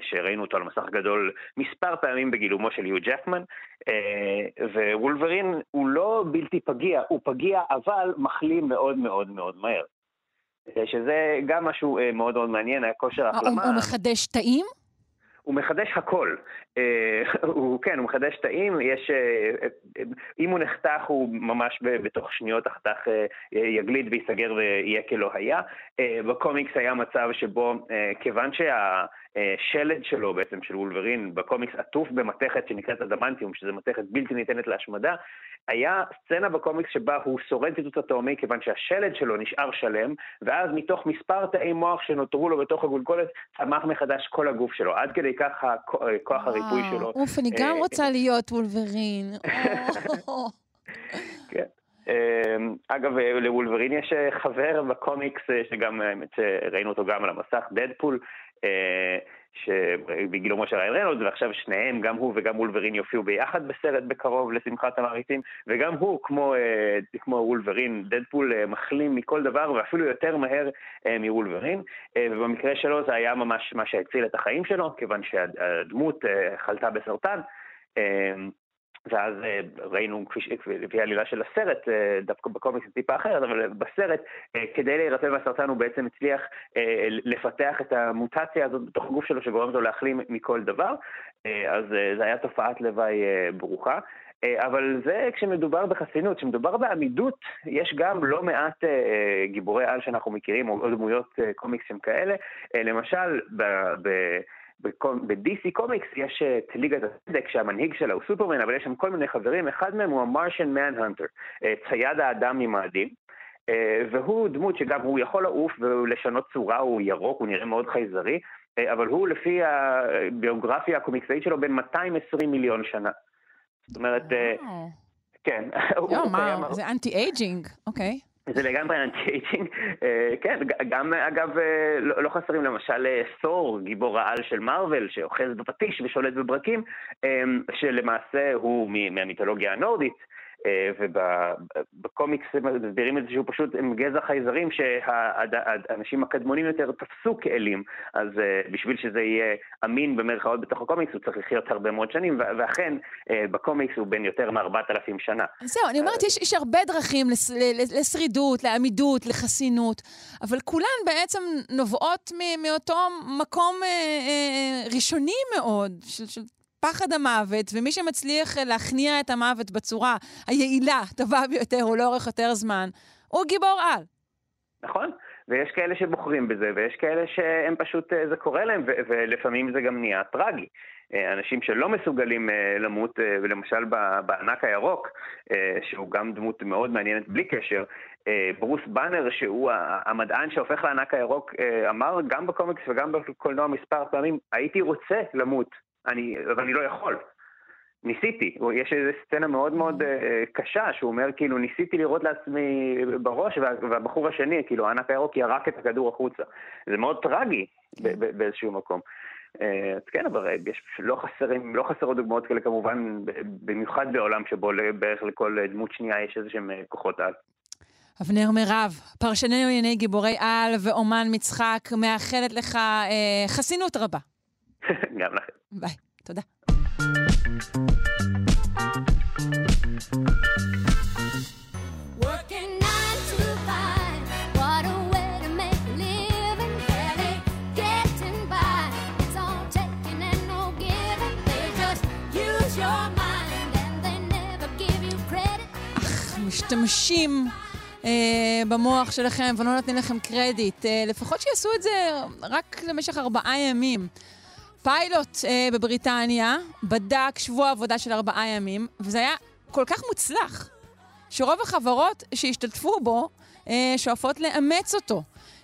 שראינו אותו על מסך גדול מספר פעמים בגילומו של יו ג'קמן, ווולברין הוא לא בלתי פגיע, הוא פגיע אבל מחלים מאוד מאוד מאוד מהר. שזה גם משהו מאוד מאוד מעניין, הכושר ההחלמה. הוא מחדש תאים? הוא מחדש הכל. אה, הוא, כן, הוא מחדש תאים, יש, אה, אה, אם הוא נחתך הוא ממש בתוך שניות החתך יגליד וייסגר ויהיה כלא היה. בקומיקס היה מצב שבו כיוון שה... השלד שלו בעצם, של וולברין, בקומיקס עטוף במתכת שנקראת אדמנטיום, שזה מתכת בלתי ניתנת להשמדה, היה סצנה בקומיקס שבה הוא שורד פיצוץ אטומי כיוון שהשלד שלו נשאר שלם, ואז מתוך מספר תאי מוח שנותרו לו בתוך הגולגולת, צמח מחדש כל הגוף שלו. עד כדי כך כוח הריפוי שלו. אוף, אני גם אה, רוצה להיות וולברין. (laughs) כן. אמ, אגב, לוולברין יש אה, חבר בקומיקס, אה, שגם ראינו אותו גם על המסך, דדפול, אה, שבגילומו של ריין רנולד, ועכשיו שניהם, גם הוא וגם וולברין יופיעו ביחד בסרט בקרוב לשמחת המעריצים, וגם הוא, כמו, אה, כמו וולברין, דדפול אה, מחלים מכל דבר, ואפילו יותר מהר מוולברין, ובמקרה שלו זה היה ממש מה שהציל את החיים שלו, כיוון שהדמות חלתה בסרטן. ואז אה, ראינו, לפי העלילה של הסרט, אה, דווקא בקומיקס זה טיפה אחרת, אבל בסרט, אה, כדי להירפא מהסרטן הוא בעצם הצליח לפתח את המוטציה הזאת בתוך הגוף שלו שגורמת לו להחלים מכל דבר, אז זו הייתה תופעת לוואי ברוכה. אבל זה כשמדובר בחסינות, כשמדובר בעמידות, יש גם לא מעט גיבורי על שאנחנו מכירים, או דמויות קומיקסים כאלה. למשל, ב... ב ב-DC קומיקס יש את ליגת הצדק שהמנהיג שלה הוא סופרמן, אבל יש שם כל מיני חברים, אחד מהם הוא ה Martian Manhunter, צייד האדם ממאדים, אה, והוא דמות שגם הוא יכול לעוף ולשנות צורה, הוא ירוק, הוא נראה מאוד חייזרי, אה, אבל הוא לפי הביוגרפיה הקומיקסאית שלו בן 220 מיליון שנה. זאת אומרת, אה, כן. (laughs) לא, מה, זה anti-aging, אוקיי. זה לגמרי anti-aging, (laughs) אה, כן, גם אגב אה, לא, לא חסרים למשל ת'ור, אה, גיבור העל של מארוול, שאוחז בפטיש ושולט בברקים, שלמעשה הוא מהמיתולוגיה הנורדית. אה, ובקומיקס מסבירים את זה שהוא פשוט עם גזע חייזרים שהאנשים הקדמונים יותר תפסו כאלים, אז אה, בשביל שזה יהיה אמין במרכאות בתוך הקומיקס הוא צריך לחיות הרבה מאוד שנים, ואכן אה, בקומיקס הוא בן יותר מ-4,000 שנה. זהו, אני אומרת, יש, יש הרבה דרכים לס, לשרידות, לעמידות, לחסינות, אבל כולן בעצם נובעות מאותו מקום אה, אה, ראשוני מאוד, של, של פחד המוות, ומי שמצליח להכניע את המוות בצורה היעילה, טובה ביותר ולאורך יותר זמן, הוא גיבור על. נכון, ויש כאלה שבוחרים בזה, ויש כאלה שהם פשוט, אה, זה קורה להם, ולפעמים זה גם נהיה טרגי. אה, אנשים שלא מסוגלים אה, למות, ולמשל בענק הירוק, שהוא גם דמות מאוד מעניינת בלי קשר, ברוס באנר, שהוא המדען שהופך לענק הירוק, אמר גם בקומיקס וגם בקולנוע מספר פעמים, הייתי רוצה למות אני, אבל אני לא יכול. ניסיתי, יש איזו סצנה מאוד מאוד uh, קשה, שהוא אומר כאילו ניסיתי לראות לעצמי בראש, וה, והבחור השני, כאילו הענק הירוק ירק את הכדור החוצה. זה מאוד טרגי באיזשהו מקום. Uh, אז כן, אבל יש לא, חסרים, לא חסרות דוגמאות כאלה כמובן, במיוחד בעולם שבו בערך לכל דמות שנייה יש איזה שהם אה, כוחות על. אבנר מירב, פרשני ענייני גיבורי על ואומן מצחק, מאחלת לך אה, חסינות רבה. (laughs) גם לכם. ביי, תודה. משתמשים אה, במוח שלכם ולא נותנים לכם קרדיט. אה, לפחות שיעשו את זה רק למשך ארבעה ימים. פיילוט אה, בבריטניה בדק שבוע עבודה של ארבעה ימים, וזה היה כל כך מוצלח, שרוב החברות שהשתתפו בו אה, שואפות לאמץ אותו.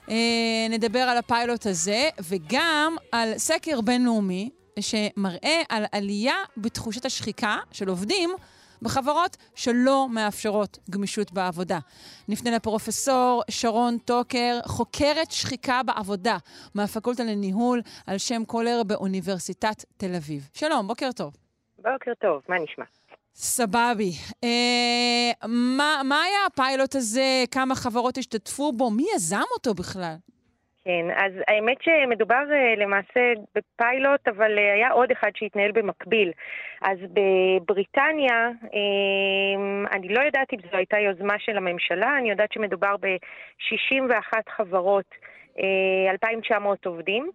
אה, נדבר על הפיילוט הזה, וגם על סקר בינלאומי שמראה על עלייה בתחושת השחיקה של עובדים בחברות שלא מאפשרות גמישות בעבודה. נפנה לפרופסור שרון טוקר, חוקרת שחיקה בעבודה מהפקולטה לניהול על שם קולר באוניברסיטת תל אביב. שלום, בוקר טוב. בוקר טוב, מה נשמע? סבבי. אה, מה, מה היה הפיילוט הזה? כמה חברות השתתפו בו? מי יזם אותו בכלל? כן, אז האמת שמדובר אה, למעשה בפיילוט, אבל אה, היה עוד אחד שהתנהל במקביל. אז בבריטניה, אה, אני לא יודעת אם זו הייתה יוזמה של הממשלה, אני יודעת שמדובר ב-61 חברות, 2,900 עובדים.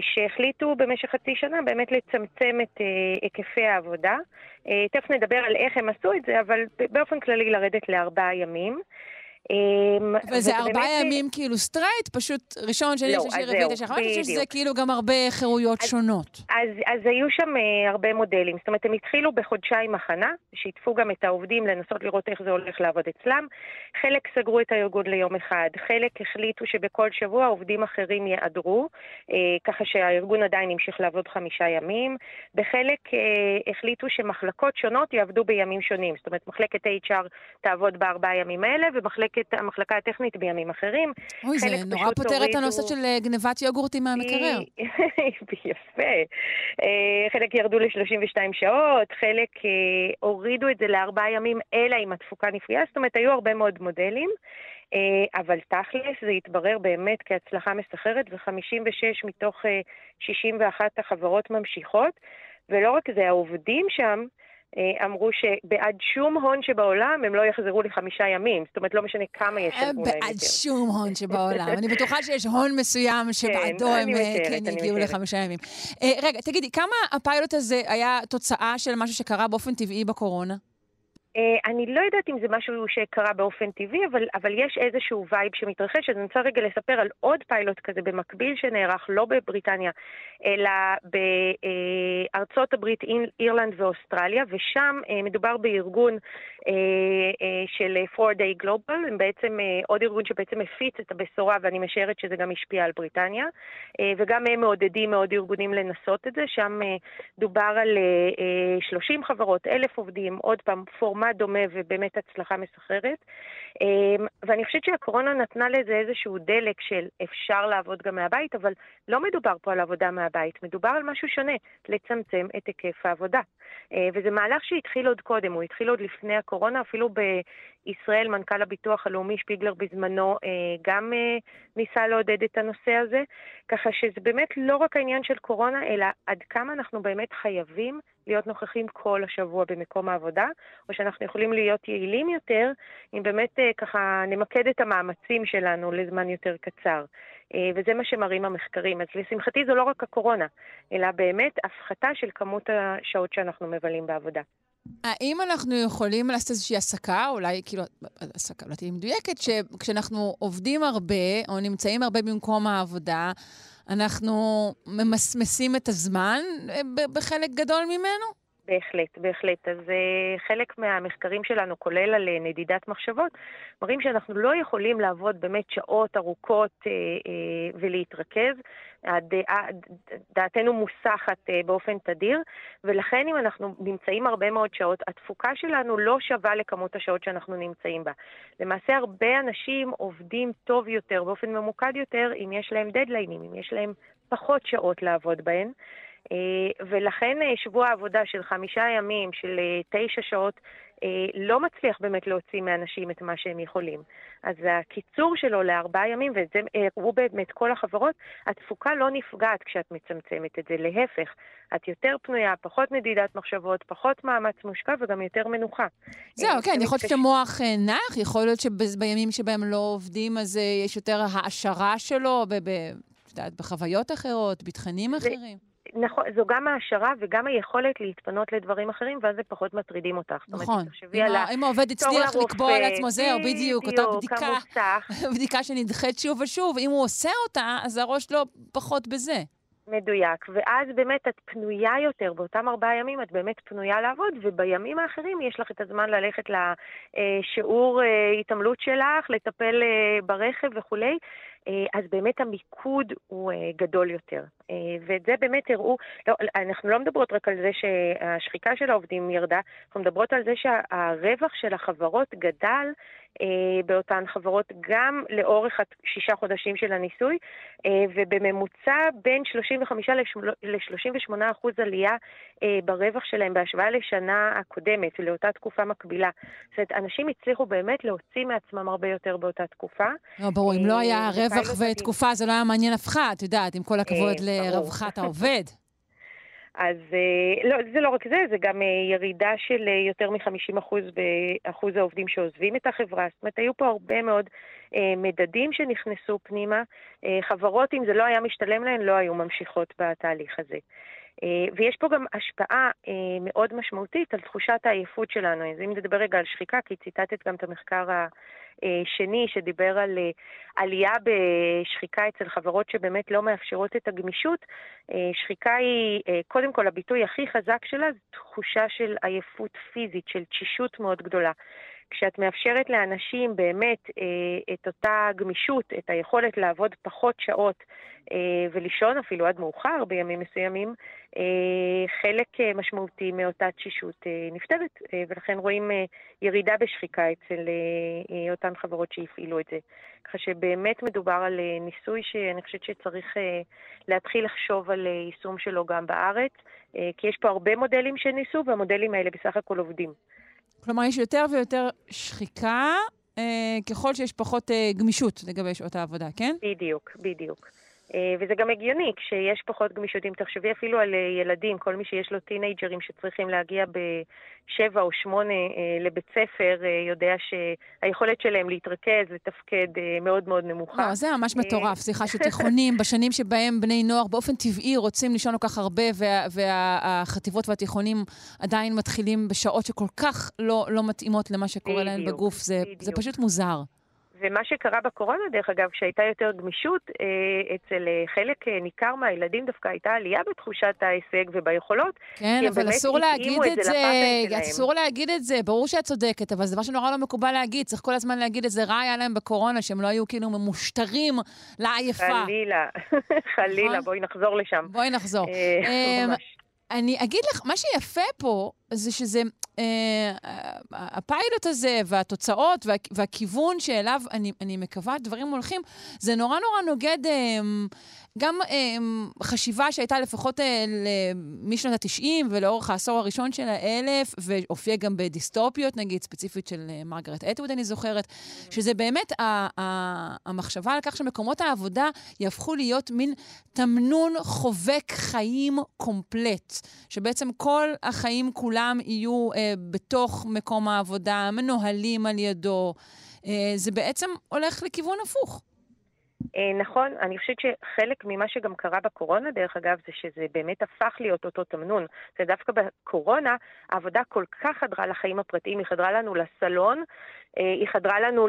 שהחליטו במשך חצי שנה באמת לצמצם את היקפי העבודה. תכף נדבר על איך הם עשו את זה, אבל באופן כללי לרדת לארבעה ימים. אמ, וזה ארבעה ימים כאילו straight, פשוט ראשון, שני, לא, שלישי, רביעי, תשע, חמש, אני שזה כאילו גם הרבה חירויות אז, שונות. אז, אז היו שם uh, הרבה מודלים. זאת אומרת, הם התחילו בחודשיים הכנה, שיתפו גם את העובדים לנסות לראות איך זה הולך לעבוד אצלם. חלק סגרו את הארגון ליום אחד, חלק החליטו שבכל שבוע עובדים אחרים יעדרו, uh, ככה שהארגון עדיין ימשיך לעבוד חמישה ימים. בחלק החליטו שמחלקות שונות יעבדו בימים שונים. זאת אומרת, מחלקת HR תעבוד בארבעה ימים האלה, ומחלקת מחלקת, המחלקה הטכנית בימים אחרים. אוי, זה נורא פותר. את הנושא של אה, גנבת יוגורטים מהמקרר. (laughs) יפה. אה, חלק ירדו ל-32 שעות, חלק אה, הורידו את זה לארבעה ימים, אלא אם התפוקה נפגעה, זאת אומרת, היו הרבה מאוד מודלים. אבל תכלס זה התברר באמת כהצלחה מסחררת, ו-56 מתוך 61 החברות ממשיכות. ולא רק זה, העובדים שם, אמרו שבעד שום הון שבעולם הם לא יחזרו לחמישה ימים. זאת אומרת, לא משנה כמה ישלמו להם יותר. בעד שום הון שבעולם. אני בטוחה שיש הון מסוים כן, שבעדו הם אה, כן יגיעו לחמישה ימים. אה, רגע, תגידי, כמה הפיילוט הזה היה תוצאה של משהו שקרה באופן טבעי בקורונה? Uh, אני לא יודעת אם זה משהו שקרה באופן טבעי, אבל, אבל יש איזשהו vibe שמתרחש, אז אני רוצה רגע לספר על עוד פיילוט כזה במקביל שנערך, לא בבריטניה, אלא בארצות הברית, אירלנד ואוסטרליה, ושם uh, מדובר בארגון uh, של 4 Day Week Global, הם בעצם עוד ארגון שבעצם מפיץ את הבשורה, ואני משערת שזה גם השפיע על בריטניה, וגם הם מעודדים מאוד ארגונים לנסות את זה, שם דובר על uh, uh, 30 חברות, אלף עובדים, עוד פעם, פורמט. פורמט דומה ובאמת הצלחה מסחררת. אמ, ואני חושבת שהקורונה נתנה לזה איזשהו דלק של אפשר לעבוד גם מהבית, אבל לא מדובר פה על עבודה מהבית, מדובר על משהו שונה, לצמצם את היקף העבודה. אה, וזה מהלך שהתחיל עוד קודם, הוא התחיל עוד לפני הקורונה, אפילו בישראל מנכ"ל הביטוח הלאומי שפיגלר בזמנו אה, גם אה, ניסה לעודד את הנושא הזה, ככה שזה באמת לא רק העניין של קורונה, אלא עד כמה אנחנו באמת חייבים להיות נוכחים כל השבוע במקום העבודה, או שאנחנו יכולים להיות יעילים יותר, אם באמת ככה נמקד את המאמצים שלנו לזמן יותר קצר. וזה מה שמראים המחקרים. אז לשמחתי זו לא רק הקורונה, אלא באמת הפחתה של כמות השעות שאנחנו מבלים בעבודה. האם אנחנו יכולים לעשות איזושהי הסקה, אולי כאילו, הסקה לא תהיה מדויקת, שכשאנחנו עובדים הרבה, או נמצאים הרבה במקום העבודה, אנחנו ממסמסים את הזמן אה, בחלק גדול ממנו? בהחלט, בהחלט. אז uh, חלק מהמחקרים שלנו, כולל על uh, נדידת מחשבות, מראים שאנחנו לא יכולים לעבוד באמת שעות ארוכות uh, uh, ולהתרכז. דעתנו מוסחת uh, באופן תדיר, ולכן אם אנחנו נמצאים הרבה מאוד שעות, התפוקה שלנו לא שווה לכמות השעות שאנחנו נמצאים בה. למעשה הרבה אנשים עובדים טוב יותר, באופן ממוקד יותר, אם יש להם דדליינים, אם יש להם פחות שעות לעבוד בהן. אה, ולכן אה, שבוע העבודה של חמישה ימים, של אה, תשע שעות, לא מצליח באמת להוציא מאנשים את מה שהם יכולים. אז הקיצור שלו לארבעה ימים, וזה הראו באמת כל החברות, התפוקה לא נפגעת כשאת מצמצמת את זה, להפך, את יותר פנויה, פחות נדידת מחשבות, פחות מאמץ מושקע וגם יותר מנוחה. זהו, כן, יכול להיות שהמוח נח, יכול להיות שבימים שבהם לא עובדים אז יש יותר העשרה שלו, בחוויות אחרות, בתכנים אחרים. נכון, זו גם העשרה וגם היכולת להתפנות לדברים אחרים, ואז זה פחות מטרידים אותך. נכון. אם העובד הצליח לקבוע לעצמו, זהו, בדיוק, אותה בדיקה, (laughs) בדיקה שנדחית שוב ושוב, אם הוא עושה אותה, אז הראש לא פחות בזה. מדויק, ואז באמת את פנויה יותר, באותם ארבעה ימים את באמת פנויה לעבוד, ובימים האחרים יש לך את הזמן ללכת לשיעור אה, התעמלות שלך, לטפל אה, ברכב וכולי. אה, אז באמת המיקוד הוא גדול יותר. ואת זה באמת הראו, לא, אנחנו לא מדברות רק על זה שהשחיקה של העובדים ירדה, אנחנו מדברות על זה שהרווח של החברות גדל אה, באותן חברות גם לאורך השישה חודשים של הניסוי, אה, ובממוצע בין 35 ל-38 אחוז עלייה אה, ברווח שלהם בהשוואה לשנה הקודמת, לאותה תקופה מקבילה. זאת אומרת, אנשים הצליחו באמת להוציא מעצמם הרבה יותר באותה תקופה. לא, ברור, אם לא היה רווח ותקופה, זה לא היה מעניין אף אחד, את יודעת, עם כל הכבוד לרווחת העובד. אז אה, לא, זה לא רק זה, זה גם אה, ירידה של אה, יותר מ-50% באחוז העובדים שעוזבים את החברה. זאת אומרת, היו פה הרבה מאוד מדדים שנכנסו פנימה. חברות, אם זה לא היה משתלם להן, לא היו ממשיכות בתהליך הזה. ויש פה גם השפעה מאוד משמעותית על תחושת העייפות שלנו. אז אם נדבר רגע על שחיקה, כי ציטטת גם את המחקר אה, שני שדיבר על אה, עלייה בשחיקה אצל חברות שבאמת לא מאפשרות את הגמישות. אה, שחיקה היא, קודם כל, הביטוי הכי חזק שלה זה תחושה של עייפות פיזית, של תשישות מאוד גדולה. כשאת מאפשרת לאנשים באמת אה, את אותה גמישות, את היכולת לעבוד פחות שעות אה, ולישון אפילו עד מאוחר בימים מסוימים, אה, חלק אה, משמעותי מאותה תשישות אה, נפתרת, אה, ולכן רואים אה, ירידה בשחיקה אצל אה, אה, אותן חברות שהפעילו את זה. ככה שבאמת מדובר על אה, ניסוי שאני חושבת שצריך אה, להתחיל לחשוב על אה, יישום שלו גם בארץ, אה, כי יש פה הרבה מודלים שניסו, והמודלים האלה בסך הכל עובדים. כלומר, יש יותר ויותר שחיקה אה, ככל שיש פחות אה, גמישות לגבי שעות העבודה, כן? בדיוק, בדיוק. אה, וזה גם הגיוני, כשיש פחות גמישות, אם תחשבי אפילו על אה, ילדים, כל מי שיש לו טינג'רים שצריכים להגיע בשבע או שמונה אה, לבית ספר, יודע שהיכולת שלהם להתרכז, לתפקד מאוד מאוד נמוכה. לא, זה ממש מטורף, סליחה, (laughs) שתיכונים, בשנים שבהם בני נוער באופן טבעי רוצים לישון כל כך הרבה, והחטיבות והתיכונים עדיין מתחילים בשעות שכל כך לא, לא מתאימות למה שקורה להם בגוף, זה, זה פשוט מוזר. ומה שקרה בקורונה, דרך אגב, שהייתה יותר גמישות, אה, אצל אה, חלק אה, ניכר מהילדים דווקא הייתה עלייה בתחושת ההישג וביכולות. כן, אבל אסור להגיד את זה, אסור להגיד את זה, ברור שאת צודקת, אבל זה דבר שנורא לא מקובל להגיד, צריך כל הזמן להגיד איזה רע היה להם בקורונה, שהם לא היו כאילו ממושטרים לעייפה. חלילה, (laughs) חלילה, נכון? בואי נחזור לשם. בואי נחזור. אני אגיד לך, מה שיפה פה זה שזה, אה, הפיילוט הזה והתוצאות וה, והכיוון שאליו אני, אני מקווה דברים הולכים, זה נורא נורא נוגד אה, גם אה, חשיבה שהייתה לפחות אה, משנות ה-90 ולאורך העשור הראשון של האלף, והופיע גם בדיסטופיות, נגיד, ספציפית של אה, מרגרט אטווד, אני זוכרת, שזה באמת ה, ה, המחשבה על כך שמקומות העבודה יהפכו להיות מין תמנון חובק חיים קומפלט, שבעצם כל החיים כולם יהיו אה, בתוך מקום העבודה, מנוהלים על ידו. אה, זה בעצם הולך לכיוון הפוך. אה, נכון, אני חושבת שחלק ממה שגם קרה בקורונה, דרך אגב, זה שזה באמת הפך להיות אותו תמנון. זה דווקא בקורונה, העבודה כל כך חדרה לחיים הפרטיים, היא חדרה לנו לסלון, היא חדרה לנו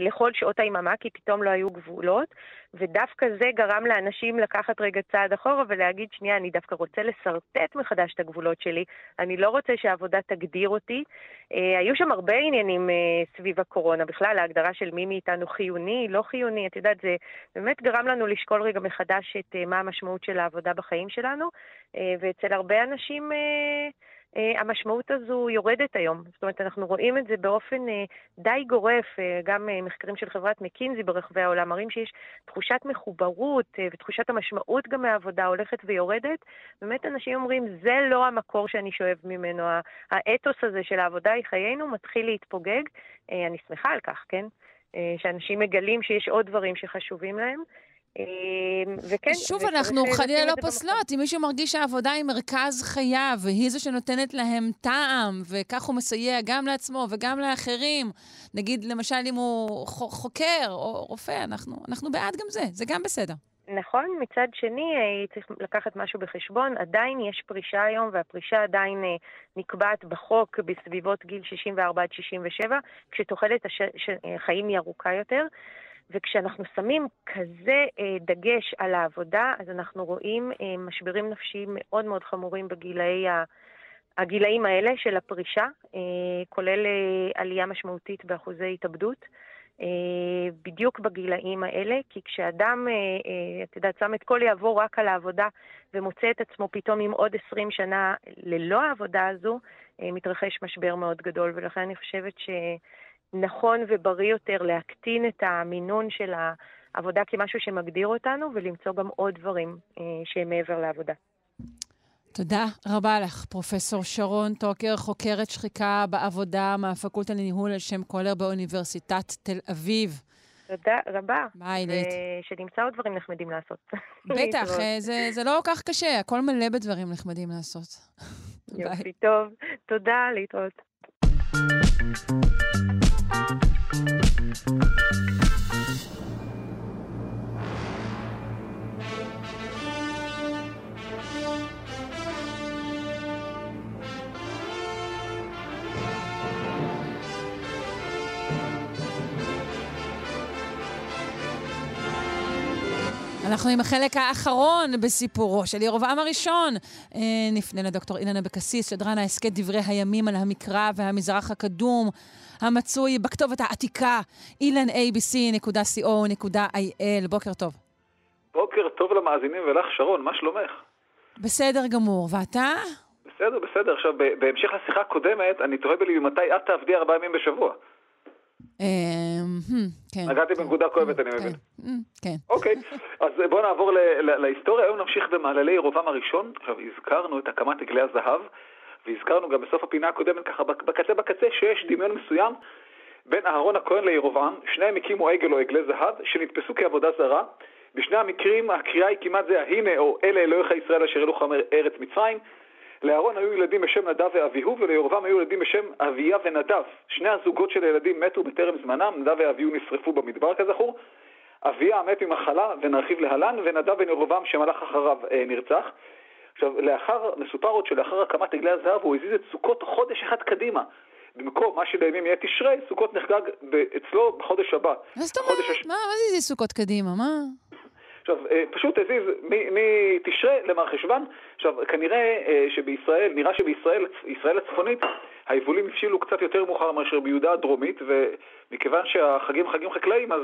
לכל שעות היממה, כי פתאום לא היו גבולות, ודווקא זה גרם לאנשים לקחת רגע צעד אחורה ולהגיד, שנייה, אני דווקא רוצה לשרטט מחדש את הגבולות שלי, אני לא רוצה שהעבודה תגדיר אותי. אה, היו שם הרבה עניינים אה, סביב הקורונה, בכלל, ההגדרה של מי מאיתנו חיוני, לא חיוני, את יודעת, זה באמת גרם לנו לשקול רגע מחדש את מה המשמעות של העבודה בחיים שלנו, ואצל הרבה אנשים... אה, המשמעות הזו יורדת היום. זאת אומרת, אנחנו רואים את זה באופן אה, די גורף, אה, גם מחקרים של חברת מקינזי ברחבי העולם מראים שיש תחושת מחוברות ותחושת המשמעות גם מהעבודה הולכת ויורדת. באמת אנשים אומרים, זה לא המקור שאני שואב ממנו. האתוס הזה של העבודה היא חיינו מתחיל להתפוגג. אני שמחה על כך, כן? שאנשים מגלים שיש עוד דברים שחשובים להם. אמ, וכן... שוב, אנחנו חלילה לא פוסלות. אם מישהו מרגיש שהעבודה היא מרכז חייו, והיא זו שנותנת להם טעם, וכך הוא מסייע גם לעצמו וגם לאחרים, נגיד, למשל, אם הוא חוקר או רופא, אנחנו, אנחנו בעד גם זה, זה גם בסדר. נכון, מצד שני אה, צריך לקחת משהו בחשבון, עדיין יש פרישה היום והפרישה עדיין אה, נקבעת בחוק בסביבות גיל 64 עד 67, כשתוחלת החיים היא ארוכה יותר. וכשאנחנו שמים כזה אה, דגש על העבודה, אז אנחנו רואים אה, משברים נפשיים מאוד מאוד חמורים בגילאי ה... הגילאים האלה של הפרישה, אה, כולל אה, עלייה משמעותית באחוזי התאבדות. אה, בדיוק בגילאים האלה, כי כשאדם, אה, אה, את יודעת, שם את כל יעבור רק על העבודה ומוצא את עצמו פתאום עם עוד 20 שנה ללא העבודה הזו, מתרחש משבר מאוד גדול, ולכן אני חושבת שנכון ובריא יותר להקטין את המינון של העבודה כמשהו שמגדיר אותנו, ולמצוא גם עוד דברים שהם מעבר לעבודה. תודה רבה לך, פרופסור שרון טוקר, חוקרת שחיקה בעבודה מהפקולטה לניהול על שם קולר באוניברסיטת תל אביב. תודה רבה. ביי, עילית. שנמצא עוד דברים נחמדים לעשות. בטח, זה, זה לא כל כך קשה, הכל מלא בדברים נחמדים לעשות. יופי, טוב. תודה, להתראות. ピッ! אנחנו עם החלק האחרון בסיפורו של ירובעם הראשון. אה, נפנה לדוקטור אילן אבקסיס, שדרן ההסכת דברי הימים על המקרא והמזרח הקדום, המצוי בכתובת העתיקה, ilanabc.co.il. בוקר טוב. בוקר טוב למאזינים ולך, שרון, מה שלומך? בסדר גמור, ואתה? בסדר, בסדר. עכשיו, בהמשך לשיחה הקודמת, אני תוהה בלי מתי את תעבדי ארבעה ימים בשבוע. אמ, כן. נגעתי בנקודה כואבת, אני מבין. כן. אמ, כן. אוקיי, אז בואו נעבור להיסטוריה. היום נמשיך במעללי ירובעם הראשון. עכשיו, הזכרנו את הקמת עגלי הזהב, והזכרנו גם בסוף הפינה הקודמת, ככה בקצה בקצה, שיש דמיון מסוים בין אהרון הכהן לירובעם. שניהם הקימו עגל או עגלי זהב, שנתפסו כעבודה זרה. בשני המקרים הקריאה היא כמעט זה הנה או אלה אלוהיך ישראל אשר אלוך ארץ מצרים. לאהרון היו ילדים בשם נדב ואביהו, ולירבעם היו ילדים בשם אביה ונדב. שני הזוגות של הילדים מתו בטרם זמנם, נדב ואביהו נשרפו במדבר כזכור. אביה מת ממחלה, ונרחיב להלן, ונדב בן ירבעם שמלך אחריו אה, נרצח. עכשיו, לאחר, מסופר עוד שלאחר הקמת עגלי הזהב הוא הזיז את סוכות חודש אחד קדימה. במקום מה שלימים יהיה תשרי, סוכות נחגג אצלו בחודש הבא. מה זאת אומרת? הש... מה, מה זה סוכות קדימה? מה? עכשיו, אה, פשוט הזיז מתשרה למרחשוון. עכשיו, כנראה אה, שבישראל, נראה שבישראל, ישראל הצפונית, היבולים הבשילו קצת יותר מאוחר מאשר ביהודה הדרומית, ומכיוון שהחגים חגים חקלאיים, אז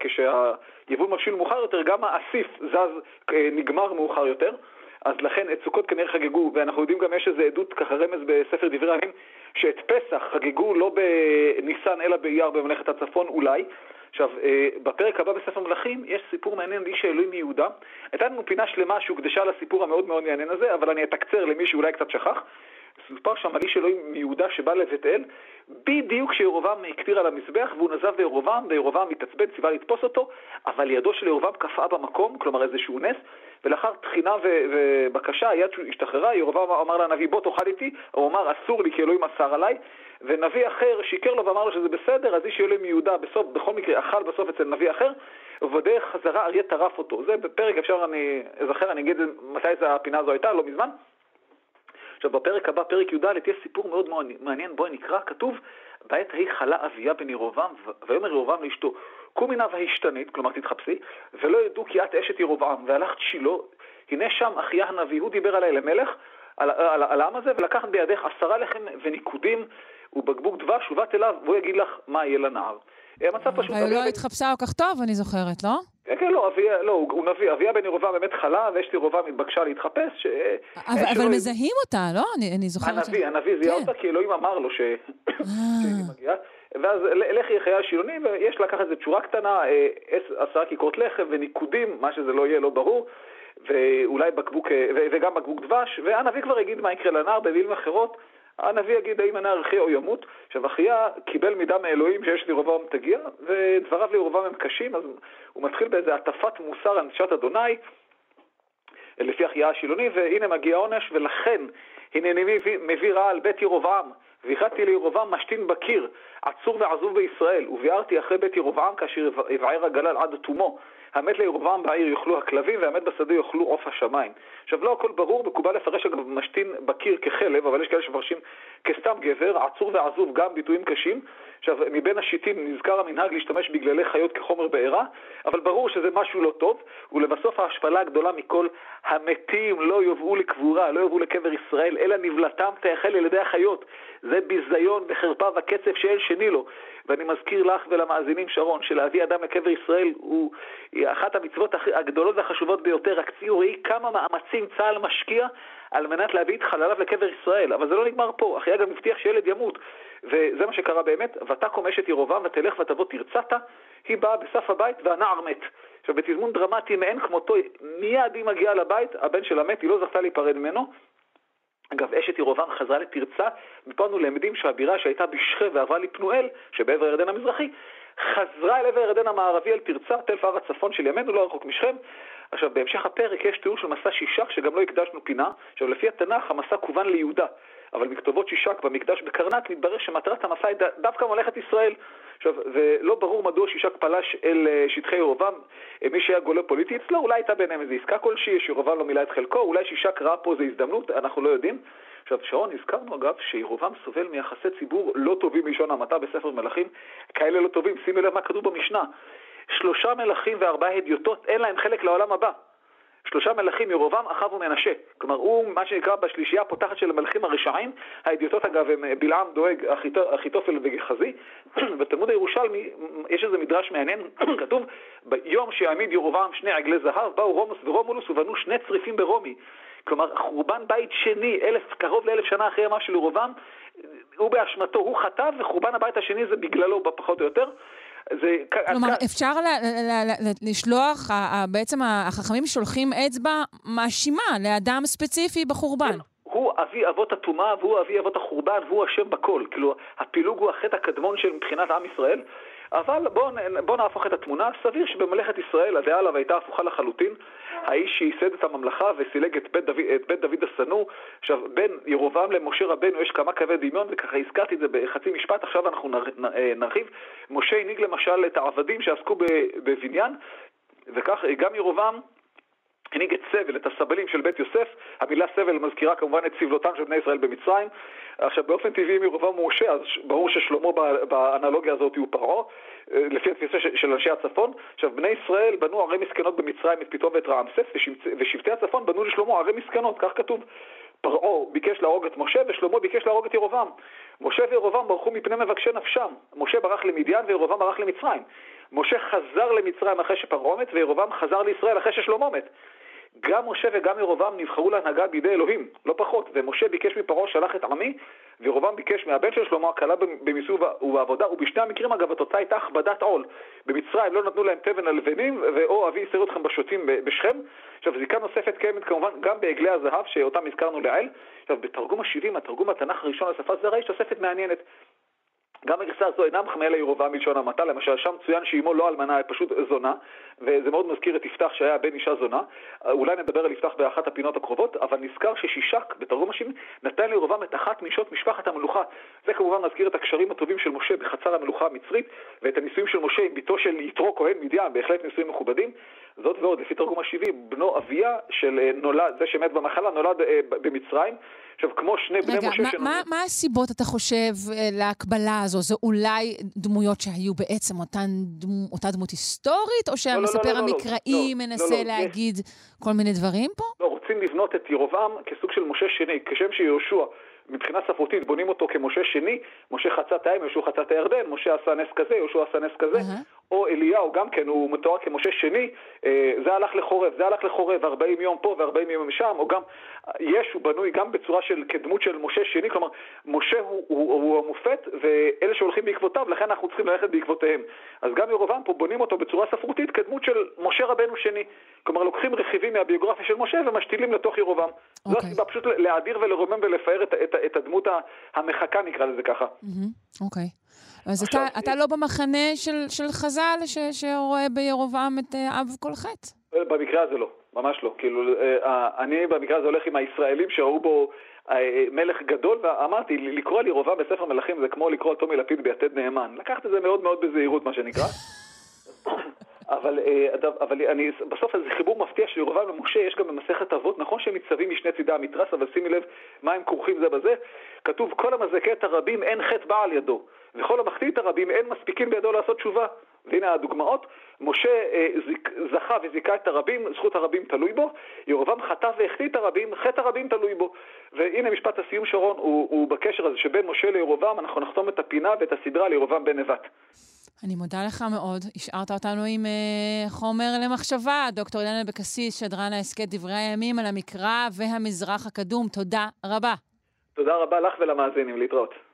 כשהיבול מבשיל מאוחר יותר, גם האסיף זז, אה, נגמר מאוחר יותר. אז לכן את סוכות כנראה חגגו, ואנחנו יודעים גם יש איזו עדות, ככה רמז בספר דברי הימים, שאת פסח חגגו לא בניסן אלא באייר בממלכת הצפון אולי, עכשיו, אה, בפרק הבא בספר מלכים יש סיפור מעניין לאיש האלוהים מיהודה. הייתה לנו פינה שלמה שהוקדשה לסיפור המאוד מאוד מעניין הזה, אבל אני אתקצר למי שאולי קצת שכח. סופר שם על איש אלוהים מיהודה שבא לבית אל, בדיוק כשירובעם הקטיר על המזבח והוא נזב בירובעם, וירובעם התעצבן, ציווה לתפוס אותו, אבל ידו של ירובעם קפאה במקום, כלומר איזשהו נס, ולאחר תחינה ו- ובקשה, היד השתחררה, ירובעם אמר לנביא בוא תאכל איתי, הוא אמר אסור לי כי אלוהים אסר עליי, ונביא אחר שיקר לו ואמר לו שזה בסדר, אז איש אלוהים מיהודה בסוף, בכל מקרה אכל בסוף אצל נביא אחר, ובדרך חזרה אריה טרף אותו. זה בפרק, אפשר, אני אזכר, אני אגיד מתי הפינה הזו הייתה, לא מזמן. עכשיו, בפרק הבא, פרק י"ד, יש סיפור מאוד מעניין, בואי נקרא, כתוב, בעת ההיא חלה אביה בן ירובעם, ויאמר ירובעם לאשתו, קומי נא והשתנית, כלומר תתחפשי, ולא ידעו כי את אשת ירובעם, והלכת שילה, הנה שם אחיה הנביא, הוא דיבר עליי למלך, על, על, על העם הזה, ולקחת בידך עשרה לחם וניקודים ובקבוק דבש, ובאת אליו, והוא יגיד לך מה יהיה לנער. המצב פשוט... אבל לא התחפשה כל כך טוב, אני זוכרת, לא? כן, כן, לא, אביה, לא, הוא נביא, אביה בן ירובעם באמת חלה, ואשת ירובעם התבקשה להתחפש, ש... אבל מזהים אותה, לא? אני זוכרת... הנביא, הנביא זיהה כן. אותה, כי אלוהים אמר לו (coughs) שהיא אה. מגיעה. ואז לכי יחיה השילוני, ויש לקחת איזה תשורה קטנה, אה, עשרה כיכרות לחם וניקודים, מה שזה לא יהיה, לא ברור, ואולי בקבוק, אה, וגם בקבוק דבש, והנביא כבר יגיד מה יקרה לנער במילים אחרות. הנביא יגיד האם יחיה או ימות. עכשיו אחיה קיבל מידע מאלוהים שיש לירובעם תגיע, ודבריו לירובעם הם קשים, אז הוא מתחיל באיזה הטפת מוסר אנשת אדוני, לפי אחיה השילוני, והנה מגיע העונש, ולכן הנני מביא, מביא רע על בית ירובעם, והחלטתי לירובעם משתין בקיר, עצור ועזוב בישראל, וביארתי אחרי בית ירובעם כאשר יבער הגלל עד תומו. המת לירובעם בעיר יאכלו הכלבים והמת בשדה יאכלו עוף השמיים. עכשיו, לא הכל ברור, מקובל לפרש אגב משתין בקיר כחלב, אבל יש כאלה שמפרשים כסתם גבר, עצור ועזוב, גם ביטויים קשים. עכשיו, מבין השיטים נזכר המנהג להשתמש בגללי חיות כחומר בעירה, אבל ברור שזה משהו לא טוב, ולבסוף ההשפלה הגדולה מכל, המתים לא יובאו לקבורה, לא יובאו לקבר ישראל, אלא נבלתם תאכל על ידי החיות. זה ביזיון וחרפה וקצף שאין שני לו. ואני מזכיר לך ולמאזינים, שרון, שלהביא אדם לקבר ישראל הוא אחת המצוות הגדולות והחשובות ביותר. רק ציור ראי כמה מאמצים צה"ל משקיע על מנת להביא את חלליו לקבר ישראל. אבל זה לא נגמר פה, אחיה גם הבטיח שילד ימות. וזה מה שקרה באמת, ותקום אשת ירובעם ותלך ותבוא תרצתה, היא באה בסף הבית והנער מת. עכשיו, בתזמון דרמטי מאין כמותו, מיד היא מגיעה לבית, הבן שלה מת, היא לא זכתה להיפרד ממנו. אגב, אשת ירובעם חזרה לתרצה, מפה אנו למדים שהבירה שהייתה בשכם ועברה לפנואל, שבעבר הירדן המזרחי, חזרה אל עבר הירדן המערבי אל תרצה, תל פאר הצפון של ימינו, לא רחוק משכם. עכשיו, בהמשך הפרק יש תיאור של מסע שישק, שגם לא הקדשנו פינה. עכשיו, לפי התנ"ך, המסע כוון ליהודה. אבל מכתובות שישק במקדש בקרנק מתברר שמטרת המסע היא דווקא ממלכת ישראל. עכשיו, זה לא ברור מדוע שישק פלש אל אה, שטחי ירובעם, אה, מי שהיה גולה פוליטי אצלו, אולי הייתה ביניהם איזו עסקה כלשהי, שירובעם לא מילא את חלקו, אולי שישק ראה פה איזו הזדמנות, אנחנו לא יודעים. עכשיו, שרון, הזכרנו אגב שירובעם סובל מיחסי ציבור לא טובים בלשון המעטה בספר מלכים, כאלה לא טובים, שימי לב מה כתוב במשנה. שלושה מלכים וארבעה הדיוטות, אין להם חלק לעולם הבא. שלושה מלכים, ירובעם, אחאב ומנשה. כלומר, הוא מה שנקרא בשלישייה הפותחת של המלכים הרשעים. האדיוטות, אגב, הם אה, בלעם דואג, אחיתופל וגחזי. (clears throat) בתלמוד הירושלמי יש איזה מדרש מעניין, (clears throat) כתוב, ביום שיעמיד ירובעם שני עגלי זהב, באו רומוס ורומולוס ובנו שני צריפים ברומי. כלומר, חורבן בית שני, אלף, קרוב לאלף שנה אחרי ימיו של ירובעם, הוא באשמתו, הוא חטא, וחורבן הבית השני זה בגללו, פחות או יותר. זה... כלומר, כ... אפשר ל- ל- ל- לשלוח, בעצם החכמים שולחים אצבע מאשימה לאדם ספציפי בחורבן. כן. הוא אבי אבות הטומאה והוא אבי אבות החורבן והוא אשם בכל. כאילו, הפילוג הוא החטא הקדמון של מבחינת עם ישראל. אבל בואו בוא נהפוך את התמונה. סביר שבממלכת ישראל הדעה עליו הייתה הפוכה לחלוטין. האיש שייסד את הממלכה וסילג את בית דוד, את בית דוד השנוא. עכשיו, בין ירובעם למשה רבנו יש כמה קווי דמיון, וככה הזכרתי את זה בחצי משפט, עכשיו אנחנו אה, נרחיב. משה הנהיג למשל את העבדים שעסקו בבניין, וכך גם ירובעם הנהיג את סבל, את הסבלים של בית יוסף. המילה סבל מזכירה כמובן את סבלותם של בני ישראל במצרים. עכשיו, באופן טבעי אם ירובעם הוא משה, אז ברור ששלמה באנלוגיה הזאת הוא פרעה, אה, לפי התפיסה של אנשי הצפון. עכשיו, בני ישראל בנו ערי מסכנות במצרים, את פתאום ואת רעמסס, ושבטי הצפון בנו לשלמה ערי מסכנות, כך כתוב. פרעה ביקש להרוג את משה ושלמה ביקש להרוג את ירובעם. משה וירובעם ברחו מפני מבקשי נפשם. משה ברח למדיין וירובעם ברח למצרים. משה חזר למצרים אחרי שפרעה מת וירובעם חזר לישראל אחרי ששלמה מת. גם משה וגם ירובעם נבחרו להנהגה בידי אלוהים, לא פחות, ומשה ביקש מפרעה שלח את עמי, וירובעם ביקש מהבן של שלמה הקלה במיסוי ובעבודה, ובשני המקרים אגב התוצאה הייתה הכבדת עול. במצרים לא נתנו להם תבן הלבנים, ואו אבי יסר אתכם בשוטים בשכם. עכשיו זיקה נוספת קיימת כמובן גם בעגלי הזהב, שאותם הזכרנו לעיל. עכשיו בתרגום ה-70, התרגום התנ"ך הראשון לשפה זרה, יש תוספת מעניינת. גם הגרסה הזו אינה מחמאה לירובעם מלשון המעטה, למשל שם צוין שאימו לא אלמנה, היא פשוט זונה, וזה מאוד מזכיר את יפתח שהיה בן אישה זונה. אולי נדבר על יפתח באחת הפינות הקרובות, אבל נזכר ששישק, בתרגום השני, נתן לירובעם את אחת מנשות משפחת המלוכה. זה כמובן מזכיר את הקשרים הטובים של משה בחצר המלוכה המצרית, ואת הנישואים של משה עם בתו של יתרו כהן מדיין, בהחלט נישואים מכובדים. זאת ועוד, לפי תרגום השבעי, בנו אביה של אה, נולד, זה שמת במחלה, נולד אה, במצרים. עכשיו, כמו שני בני רגע, משה... רגע, מה, מה הסיבות, אתה חושב, אה, להקבלה הזו? זה אולי דמויות שהיו בעצם אותן, אותה דמות היסטורית, או שהמספר לא, לא, לא, לא, המקראי לא, מנסה לא, לא, להגיד. כל מיני דברים פה? לא, רוצים לבנות את ירובעם כסוג של משה שני, כשם שיהושע. מבחינה ספרותית בונים אותו כמשה שני, משה חצה את הים, יהושע חצה את הירדן, משה עשה נס כזה, יהושע עשה נס כזה, uh-huh. או אליהו גם כן, הוא מתואר כמשה שני, אה, זה הלך לחורב, זה הלך לחורב, 40 יום פה ו-40 יום שם, או גם, יש, הוא בנוי גם בצורה של, כדמות של משה שני, כלומר, משה הוא, הוא, הוא המופת, ואלה שהולכים בעקבותיו, לכן אנחנו צריכים ללכת בעקבותיהם. אז גם ירובעם פה בונים אותו בצורה ספרותית כדמות של משה רבנו שני. כלומר, לוקחים רכיבים מהביוגרפיה של משה ומשתילים לתוך ירובעם. Okay. זו אוקיי. הסיבה פשוט להאדיר ולרומם ולפאר את, את, את הדמות המחכה, נקרא לזה ככה. אוקיי. אז עכשיו, אתה, אתה לא במחנה של, של חז"ל ש, שרואה בירובעם את אה, אב כל חטא? במקרה הזה לא, ממש לא. כאילו, אה, אני במקרה הזה הולך עם הישראלים שראו בו אה, מלך גדול, ואמרתי, לקרוא על ירובעם בספר מלכים זה כמו לקרוא על טומי לפיד ביתד נאמן. לקחת את זה מאוד מאוד בזהירות, מה שנקרא. (coughs) אבל, אבל אני, בסוף איזה חיבור מפתיע של ירובעם למשה יש גם במסכת אבות, נכון שהם ניצבים משני צידי המתרס, אבל שימי לב מה הם כרוכים זה בזה, כתוב כל המזכה את הרבים אין חטא בא על ידו, וכל המחטיא את הרבים אין מספיקים בידו לעשות תשובה. והנה הדוגמאות, משה אה, זיק, זכה וזיכה את הרבים, זכות הרבים תלוי בו, ירובעם חטא והחטיא את הרבים, חטא הרבים תלוי בו. והנה משפט הסיום שרון, הוא, הוא בקשר הזה שבין משה לירובעם, אנחנו נחתום את הפינה ואת הסדרה לירובעם בן נבט. אני מודה לך מאוד. השארת אותנו עם uh, חומר למחשבה. דוקטור אילן אבקסיס, שדרן ההסכת דברי הימים על המקרא והמזרח הקדום. תודה רבה. תודה רבה לך ולמאזינים. להתראות.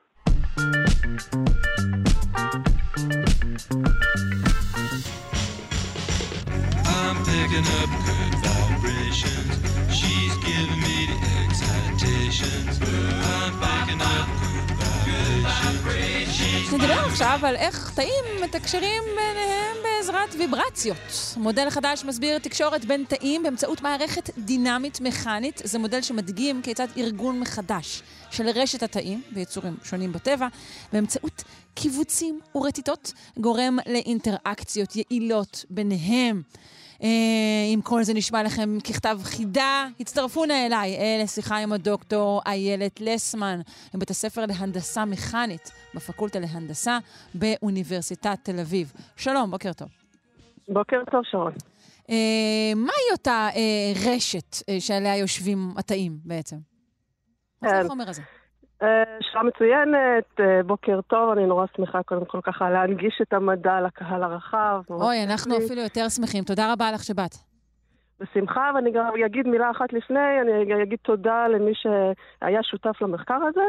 נדבר עכשיו על איך תאים מתקשרים ביניהם בעזרת ויברציות. מודל חדש מסביר תקשורת בין תאים באמצעות מערכת דינמית מכנית. זה מודל שמדגים כיצד ארגון מחדש של רשת התאים ביצורים שונים בטבע, באמצעות קיבוצים ורטיטות, גורם לאינטראקציות יעילות ביניהם. אה, אם כל זה נשמע לכם ככתב חידה, הצטרפו נא אליי אה, לשיחה עם הדוקטור איילת לסמן, מבית הספר להנדסה מכנית בפקולטה להנדסה באוניברסיטת תל אביב. שלום, בוקר טוב. בוקר טוב, שרון. אה, מהי אותה אה, רשת אה, שעליה יושבים התאים בעצם? מה זה כן. החומר הזה? אה, שאלה מצוינת, אה, בוקר טוב, אני נורא שמחה קודם כל ככה להנגיש את המדע לקהל הרחב. אוי, אנחנו אפילו יותר שמחים. תודה רבה לך שבאת. בשמחה, ואני גם אגיד מילה אחת לפני, אני אגיד תודה למי שהיה שותף למחקר הזה.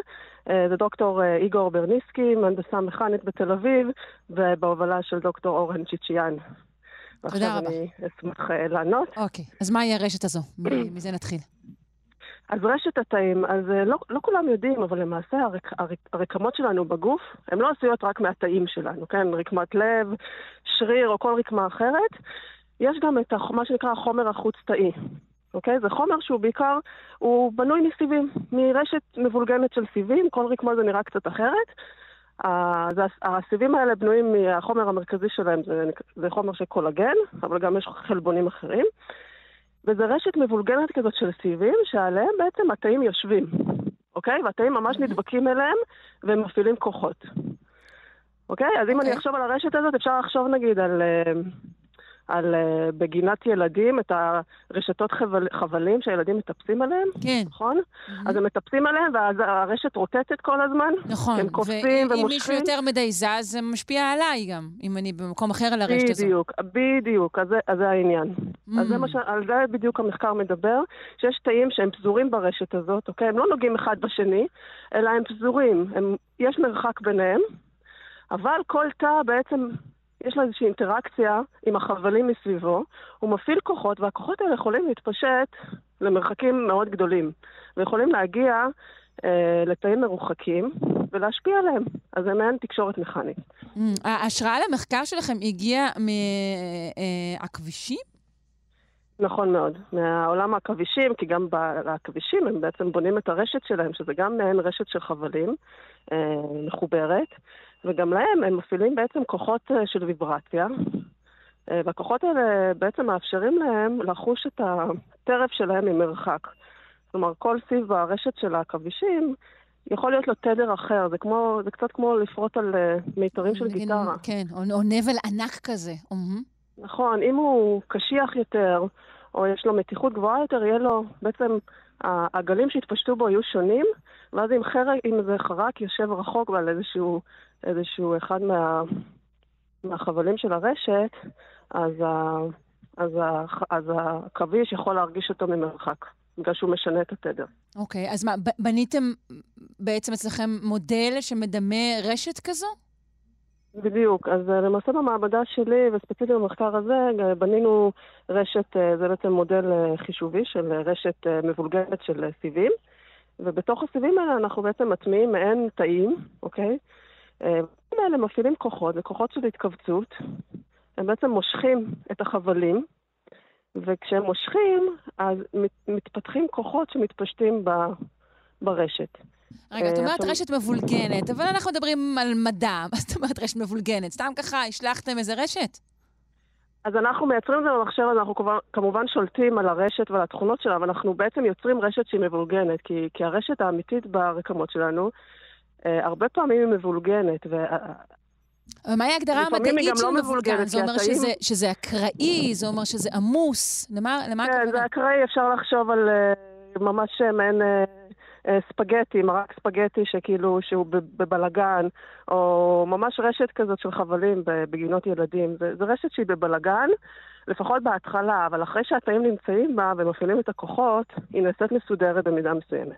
אה, זה דוקטור איגור ברניסקי, מהנדסה מכנית בתל אביב, ובהובלה של דוקטור אורן צ'יצ'יאן. תודה רבה. ועכשיו אני אשמח לענות. אוקיי, אז מהי הרשת הזו? מזה נתחיל. אז רשת התאים, אז אה, לא, לא כולם יודעים, אבל למעשה הרק, הרק, הרקמות שלנו בגוף, הן לא עשויות רק מהתאים שלנו, כן? רקמת לב, שריר או כל רקמה אחרת. יש גם את מה שנקרא החומר החוץ-תאי, אוקיי? זה חומר שהוא בעיקר, הוא בנוי מסיבים, מרשת מבולגנת של סיבים, כל רקמה זה נראה קצת אחרת. הסיבים האלה בנויים מהחומר המרכזי שלהם, זה, זה חומר של קולגן, אבל גם יש חלבונים אחרים. וזו רשת מבולגנת כזאת של סיבים, שעליהם בעצם התאים יושבים, אוקיי? והתאים ממש נדבקים אליהם והם מפעילים כוחות. אוקיי? אז אם אני אוקיי. אחשוב על הרשת הזאת, אפשר לחשוב נגיד על... אה, על uh, בגינת ילדים, את הרשתות חבל, חבלים שהילדים מטפסים עליהם, כן. נכון? Mm-hmm. אז הם מטפסים עליהם, ואז הרשת רוטטת כל הזמן. נכון. הם קופצים ומושכים. ואם מישהו יותר מדי זז, זה משפיע עליי גם, אם אני במקום אחר על הרשת הזאת. בדיוק, בדיוק, אז, אז זה העניין. Mm-hmm. אז זה ש... על זה בדיוק המחקר מדבר, שיש תאים שהם פזורים ברשת הזאת, אוקיי? הם לא נוגעים אחד בשני, אלא הם פזורים. הם, יש מרחק ביניהם, אבל כל תא בעצם יש לו איזושהי אינטראקציה עם החבלים מסביבו, הוא מפעיל כוחות, והכוחות האלה יכולים להתפשט למרחקים מאוד גדולים, ויכולים להגיע אה, לתאים מרוחקים ולהשפיע עליהם. אז זה מעין תקשורת מכנית. Mm, ההשראה למחקר שלכם הגיעה מהכבישים? נכון מאוד, מהעולם העכבישים, כי גם בעכבישים הם בעצם בונים את הרשת שלהם, שזה גם מעין רשת של חבלים אה, מחוברת. וגם להם הם מפעילים בעצם כוחות אה, של ויברציה, אה, והכוחות האלה בעצם מאפשרים להם לחוש את הטרף שלהם ממרחק. כלומר, כל סיב ברשת של העכבישים יכול להיות לו תדר אחר, זה, כמו, זה קצת כמו לפרוט על אה, מיתרים של גיטרה. כן, או, או נבל ענק כזה. נכון, אם הוא קשיח יותר, או יש לו מתיחות גבוהה יותר, יהיה לו בעצם, הגלים שהתפשטו בו יהיו שונים, ואז אם, חרק, אם זה חרק יושב רחוק ועל איזשהו איזשהו אחד מה, מהחבלים של הרשת, אז, ה, אז, ה, אז הכביש יכול להרגיש אותו ממרחק, בגלל שהוא משנה את התדר. אוקיי, okay, אז מה, בניתם בעצם אצלכם מודל שמדמה רשת כזו? בדיוק. אז אה, למעשה במעבדה שלי, וספציפית במחקר הזה, אה, בנינו רשת, אה, זה בעצם מודל חישובי של רשת מבולגנת של סיבים, ובתוך הסיבים האלה אנחנו בעצם מטמיעים מעין תאים, אוקיי? הדברים האלה מפעילים כוחות, זה כוחות של התכווצות. הם בעצם מושכים את החבלים, וכשהם מושכים, אז מתפתחים כוחות שמתפשטים ב, ברשת. רגע, את אה, אומרת רשת מבולגנת, אבל אנחנו מדברים על מדע. (laughs) מה זאת אומרת רשת מבולגנת? סתם ככה השלכתם איזה רשת? אז אנחנו מייצרים את זה במחשב, אז אנחנו כמובן שולטים על הרשת ועל התכונות שלה, אבל אנחנו בעצם יוצרים רשת שהיא מבולגנת, כי, כי הרשת האמיתית ברקמות שלנו, אה, הרבה פעמים היא מבולגנת. ו... אבל מהי ההגדרה המדעית של לא מבולגן? זה אומר. שזה, שזה אקראי, זה אומר שזה עמוס, למה, כן, הכוונה? כן, זה אקראי, אפשר לחשוב על uh, ממש מעין... אה, ספגטי, מרק ספגטי שכאילו, שהוא בבלגן, או ממש רשת כזאת של חבלים בגינות ילדים. זה, זה רשת שהיא בבלגן, לפחות בהתחלה, אבל אחרי שהתאים נמצאים בה ומפעילים את הכוחות, היא נעשית מסודרת במידה מסוימת.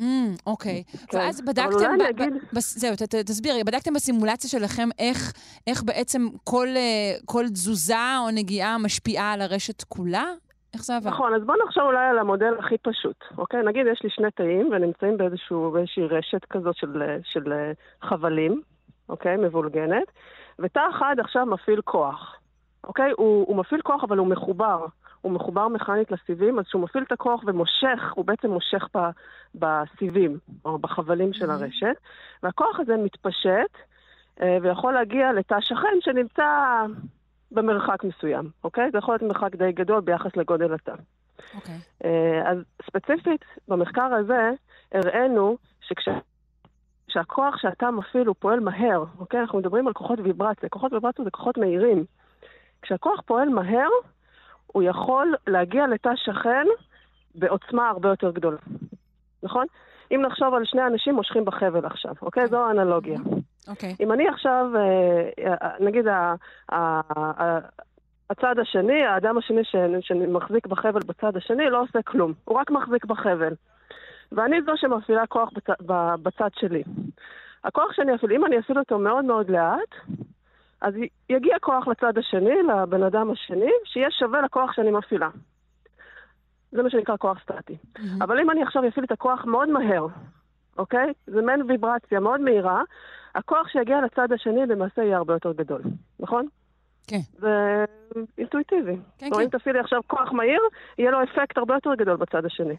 Mm, אוקיי. כן. ואז בדקתם, ב- אגיד... ב- זהו, ת, ת, תסבירי, בדקתם בסימולציה שלכם איך, איך בעצם כל, אה, כל תזוזה או נגיעה משפיעה על הרשת כולה? איך זה עבר? נכון, אז בואו נחשוב אולי על המודל הכי פשוט, אוקיי? נגיד יש לי שני תאים ונמצאים באיזשהו, באיזושהי רשת כזאת של, של חבלים, אוקיי? מבולגנת, ותא אחד עכשיו מפעיל כוח, אוקיי? הוא, הוא מפעיל כוח אבל הוא מחובר. הוא מחובר מכנית לסיבים, אז כשהוא מפעיל את הכוח ומושך, הוא בעצם מושך ב, בסיבים, או בחבלים של הרשת, והכוח הזה מתפשט אה, ויכול להגיע לתא שכן שנמצא במרחק מסוים, אוקיי? זה יכול להיות מרחק די גדול ביחס לגודל התא. אוקיי. אה, אז ספציפית, במחקר הזה הראינו שכש... שהכוח שאתה מפעיל הוא פועל מהר, אוקיי? אנחנו מדברים על כוחות ויברציה. כוחות ויברציה זה כוחות מהירים. כשהכוח פועל מהר, הוא יכול להגיע לתא שכן בעוצמה הרבה יותר גדולה, נכון? אם נחשוב על שני אנשים מושכים בחבל עכשיו, אוקיי? זו האנלוגיה. אוקיי. אם אני עכשיו, אה, אה, נגיד הצד השני, האדם השני שמחזיק בחבל בצד השני, לא עושה כלום. הוא רק מחזיק בחבל. ואני זו שמפעילה כוח בצ... בצד שלי. הכוח שאני אפעיל, אם אני אפעיל אותו מאוד מאוד לאט, אז יגיע כוח לצד השני, לבן אדם השני, שיהיה שווה לכוח שאני מפעילה. זה מה שנקרא כוח סטטי. Mm-hmm. אבל אם אני עכשיו אפעיל את הכוח מאוד מהר, אוקיי? זה מעין ויברציה מאוד מהירה, הכוח שיגיע לצד השני למעשה יהיה הרבה יותר גדול, נכון? כן. זה אינטואיטיבי. כן, כן. אם תפעילי עכשיו כוח מהיר, יהיה לו אפקט הרבה יותר גדול בצד השני.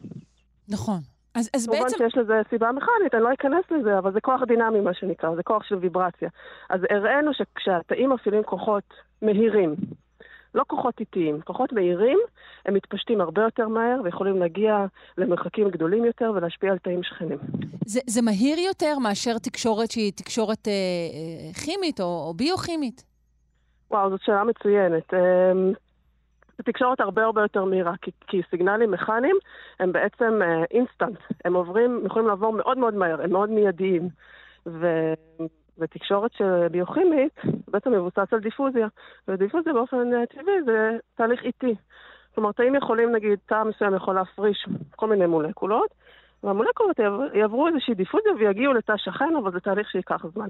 נכון. אז, אז בעצם... כמובן שיש לזה סיבה מכנית, אני לא אכנס לזה, אבל זה כוח דינמי, מה שנקרא, זה כוח של ויברציה. אז הראינו שכשהתאים מפעילים כוחות מהירים, לא כוחות איטיים, כוחות מהירים, הם מתפשטים הרבה יותר מהר ויכולים להגיע למרחקים גדולים יותר ולהשפיע על תאים שכנים. זה, זה מהיר יותר מאשר תקשורת שהיא תקשורת אה, אה, כימית או, או ביוכימית? וואו, זאת שאלה מצוינת. אה, זו תקשורת הרבה הרבה יותר מהירה, כי, כי סיגנלים מכניים הם בעצם אינסטנט, uh, הם עוברים, יכולים לעבור מאוד מאוד מהר, הם מאוד מיידיים. ו... ותקשורת ביוכימית בעצם מבוסס על דיפוזיה, ודיפוזיה באופן טבעי זה תהליך איטי. כלומר, תאים יכולים, נגיד, תא מסוים יכול להפריש כל מיני מולקולות, והמולקולות יעברו איזושהי דיפוזיה ויגיעו לתא שכן, אבל זה תהליך שייקח זמן.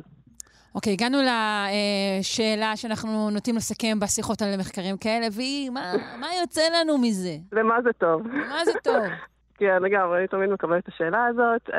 אוקיי, okay, הגענו לשאלה שאנחנו נוטים לסכם בשיחות על מחקרים כאלה, והיא, מה, מה יוצא לנו מזה? למה זה טוב? מה זה טוב? (laughs) כן, לגמרי, אני תמיד מקבלת את השאלה הזאת.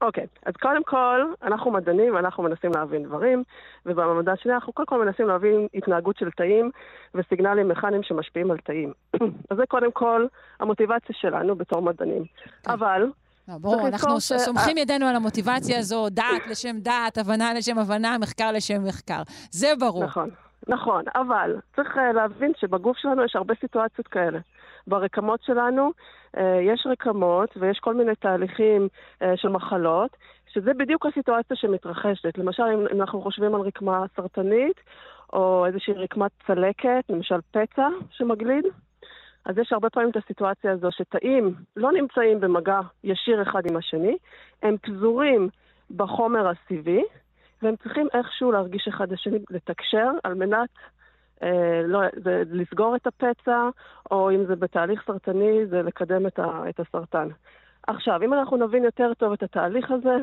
אוקיי, okay, אז קודם כל, אנחנו מדענים ואנחנו מנסים להבין דברים, ובמדע שלי אנחנו קודם כל מנסים להבין התנהגות של תאים וסיגנלים מכניים שמשפיעים על תאים. (clears throat) אז זה קודם כל המוטיבציה שלנו בתור מדענים. Okay. אבל... לא, ברור, אנחנו ש... סומכים ידינו על המוטיבציה הזו, דעת לשם דעת, הבנה לשם הבנה, מחקר לשם מחקר. זה ברור. נכון, נכון, אבל צריך uh, להבין שבגוף שלנו יש הרבה סיטואציות כאלה. ברקמות שלנו אה, יש רקמות ויש כל מיני תהליכים אה, של מחלות, שזה בדיוק הסיטואציה שמתרחשת. למשל, אם אנחנו חושבים על רקמה סרטנית, או איזושהי רקמת צלקת, למשל פצע שמגליד, אז יש הרבה פעמים את הסיטואציה הזו שתאים לא נמצאים במגע ישיר אחד עם השני, הם פזורים בחומר הסיבי, והם צריכים איכשהו להרגיש אחד לשני, לתקשר, על מנת אה, לא, זה לסגור את הפצע, או אם זה בתהליך סרטני, זה לקדם את, ה, את הסרטן. עכשיו, אם אנחנו נבין יותר טוב את התהליך הזה,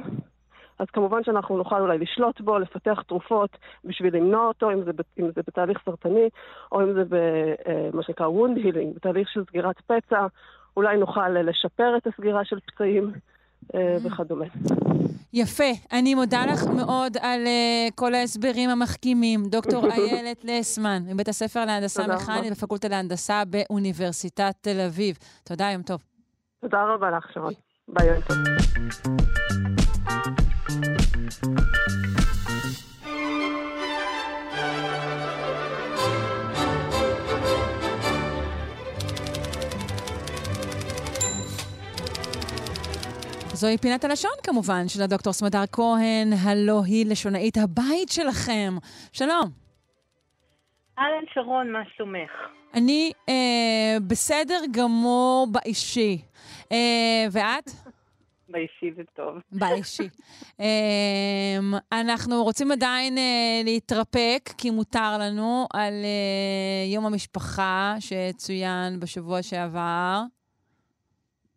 אז כמובן שאנחנו נוכל אולי לשלוט בו, לפתח תרופות בשביל למנוע אותו, אם זה, אם זה בתהליך סרטני, או אם זה במה אה, שנקרא wound healing, בתהליך של סגירת פצע, אולי נוכל לשפר את הסגירה של פצעים. אה, וכדומה. יפה. אני מודה לך מאוד על uh, כל ההסברים המחכימים. דוקטור (laughs) איילת לסמן, מבית הספר להנדסה מכנית בפקולטה להנדסה באוניברסיטת תל אביב. תודה, יום טוב. תודה רבה לך, שרון. ביי, יום טוב. זוהי פינת הלשון כמובן של הדוקטור סמדר כהן, הלא היא לשונאית הבית שלכם. שלום. אהלן שרון, מה שלומך? אני אה, בסדר גמור באישי. אה, ואת? באישי זה טוב. באישי. אה, אנחנו רוצים עדיין אה, להתרפק, כי מותר לנו, על אה, יום המשפחה שצוין בשבוע שעבר.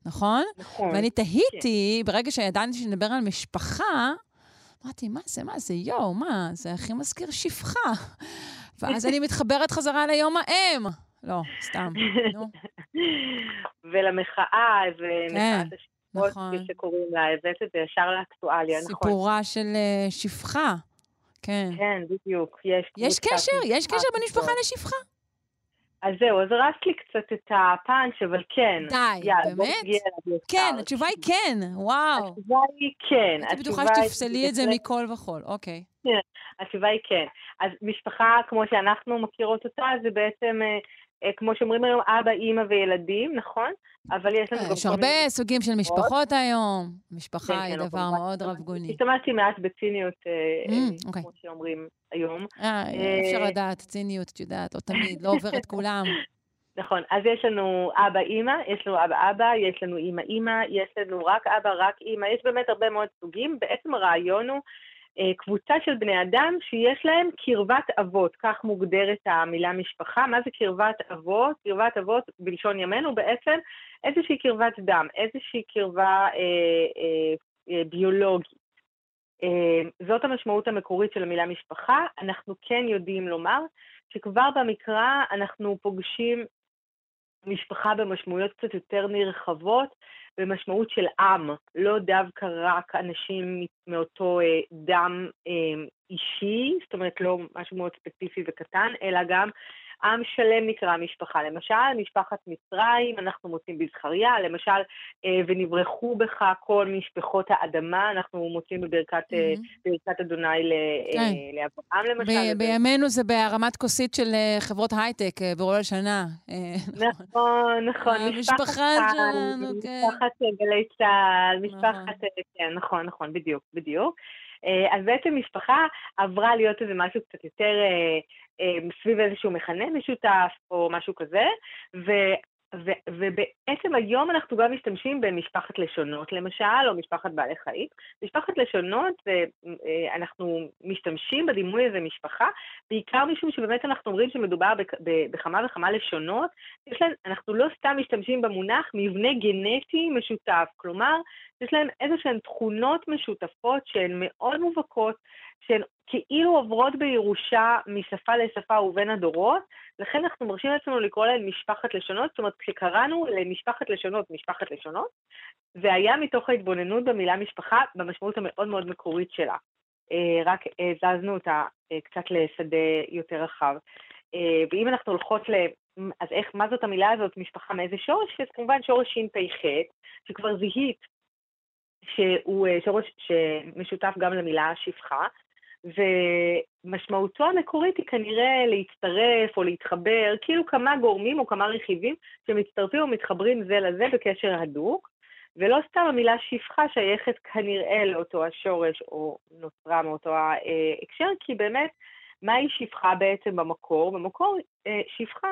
נכון? נכון. ואני תהיתי, כן. ברגע שידעתי שנדבר על משפחה, אמרתי, מה זה, מה זה, יואו, מה, זה הכי מזכיר שפחה. (laughs) ואז אני מתחברת חזרה ליום האם. לא, סתם, נו. (laughs) ולמחאה, ומחאת כן, השפחות, נכון. כפי שקוראים לה, הבאת את זה ישר לאקטואליה, נכון. סיפורה של אה, שפחה. כן. כן, בדיוק. יש יש קשר? יש קשר בין משפחה. לשפחה? אז זהו, אז הרסת לי קצת את הפאנץ', אבל כן. די, יאללה, באמת? כן. התשובה היא כן, וואו. התשובה היא כן. הייתי בטוחה שתפסלי את זה מכל וכול, אוקיי. כן, התשובה היא כן. אז משפחה, כמו שאנחנו מכירות אותה, זה בעצם, אה, כמו שאומרים היום, אבא, אימא וילדים, נכון? אבל יש לנו גם אה, יש מיני הרבה סוגים של משפחות היום. משפחה כן, היא כן, דבר. מאוד רב-גוני. השתמשתי מעט בציניות, אה, Mm, אה, אוקיי. כמו שאומרים היום. אה, אפשר אה, לדעת, ציניות, את יודעת, או תמיד, לא עובר את (laughs) כולם. נכון, אז יש לנו אבא אימא, יש לנו אבא אבא, יש לנו אימא אימא, יש לנו רק אבא, רק אימא, יש באמת הרבה מאוד סוגים. בעצם הרעיון הוא אה, קבוצה של בני אדם שיש להם קרבת אבות, כך מוגדרת המילה משפחה. מה זה קרבת אבות? קרבת אבות בלשון ימינו בעצם איזושהי קרבת דם, איזושהי קרבה אה, אה, אה, ביולוגית. אה, זאת המשמעות המקורית של המילה משפחה. אנחנו כן יודעים לומר שכבר במקרא אנחנו פוגשים משפחה במשמעויות קצת יותר נרחבות, במשמעות של עם, לא דווקא רק אנשים מאותו אה, דם אה, אישי, זאת אומרת לא משהו מאוד ספציפי וקטן, אלא גם עם שלם נקרא משפחה. למשל, משפחת מצרים, אנחנו מוצאים בזכריה, למשל, אה, ונברחו בך כל משפחות האדמה, אנחנו מוצאים בברכת, אה, ברכת אדוני ל- כן. אה, לאברהם למשל. בימינו זה בהרמת כוסית של אה, חברות הייטק אה, ברול השנה. אה, נכון, נכון, המשפחה משפחת צה"ל, שלנו, כן. משפחת אה, גלי צה"ל, נכון. משפחת, אה, כן, נכון, נכון, בדיוק, בדיוק. אה, אז בעצם משפחה עברה להיות איזה משהו קצת יותר אה, אה, סביב איזשהו מכנה משותף או משהו כזה, ו... ו- ובעצם היום אנחנו גם משתמשים במשפחת לשונות, למשל, או משפחת בעלי חיים. משפחת לשונות, אה, אנחנו משתמשים בדימוי הזה משפחה, בעיקר משום שבאמת אנחנו אומרים שמדובר בכמה וכמה לשונות. יש להם, אנחנו לא סתם משתמשים במונח מבנה גנטי משותף, כלומר, יש להם איזה שהן תכונות משותפות שהן מאוד מובהקות, שהן כאילו עוברות בירושה משפה לשפה ובין הדורות, לכן אנחנו מרשים לעצמנו לקרוא להן משפחת לשונות, זאת אומרת, כשקראנו למשפחת לשונות, משפחת לשונות, זה היה מתוך ההתבוננות במילה משפחה, במשמעות המאוד מאוד מקורית שלה. אה, רק הזזנו אותה אה, קצת לשדה יותר רחב. אה, ואם אנחנו הולכות ל... אז איך, מה זאת המילה הזאת, משפחה, מאיזה שורש? אז כמובן שורש שפ"ח, שכבר זיהית שהוא אה, שורש שמשותף גם למילה שפחה, ומשמעותו המקורית היא כנראה להצטרף או להתחבר, כאילו כמה גורמים או כמה רכיבים שמצטרפים ומתחברים זה לזה בקשר הדוק, ולא סתם המילה שפחה שייכת כנראה לאותו השורש או נוצרה מאותו ההקשר, כי באמת, מהי שפחה בעצם במקור? במקור אה, שפחה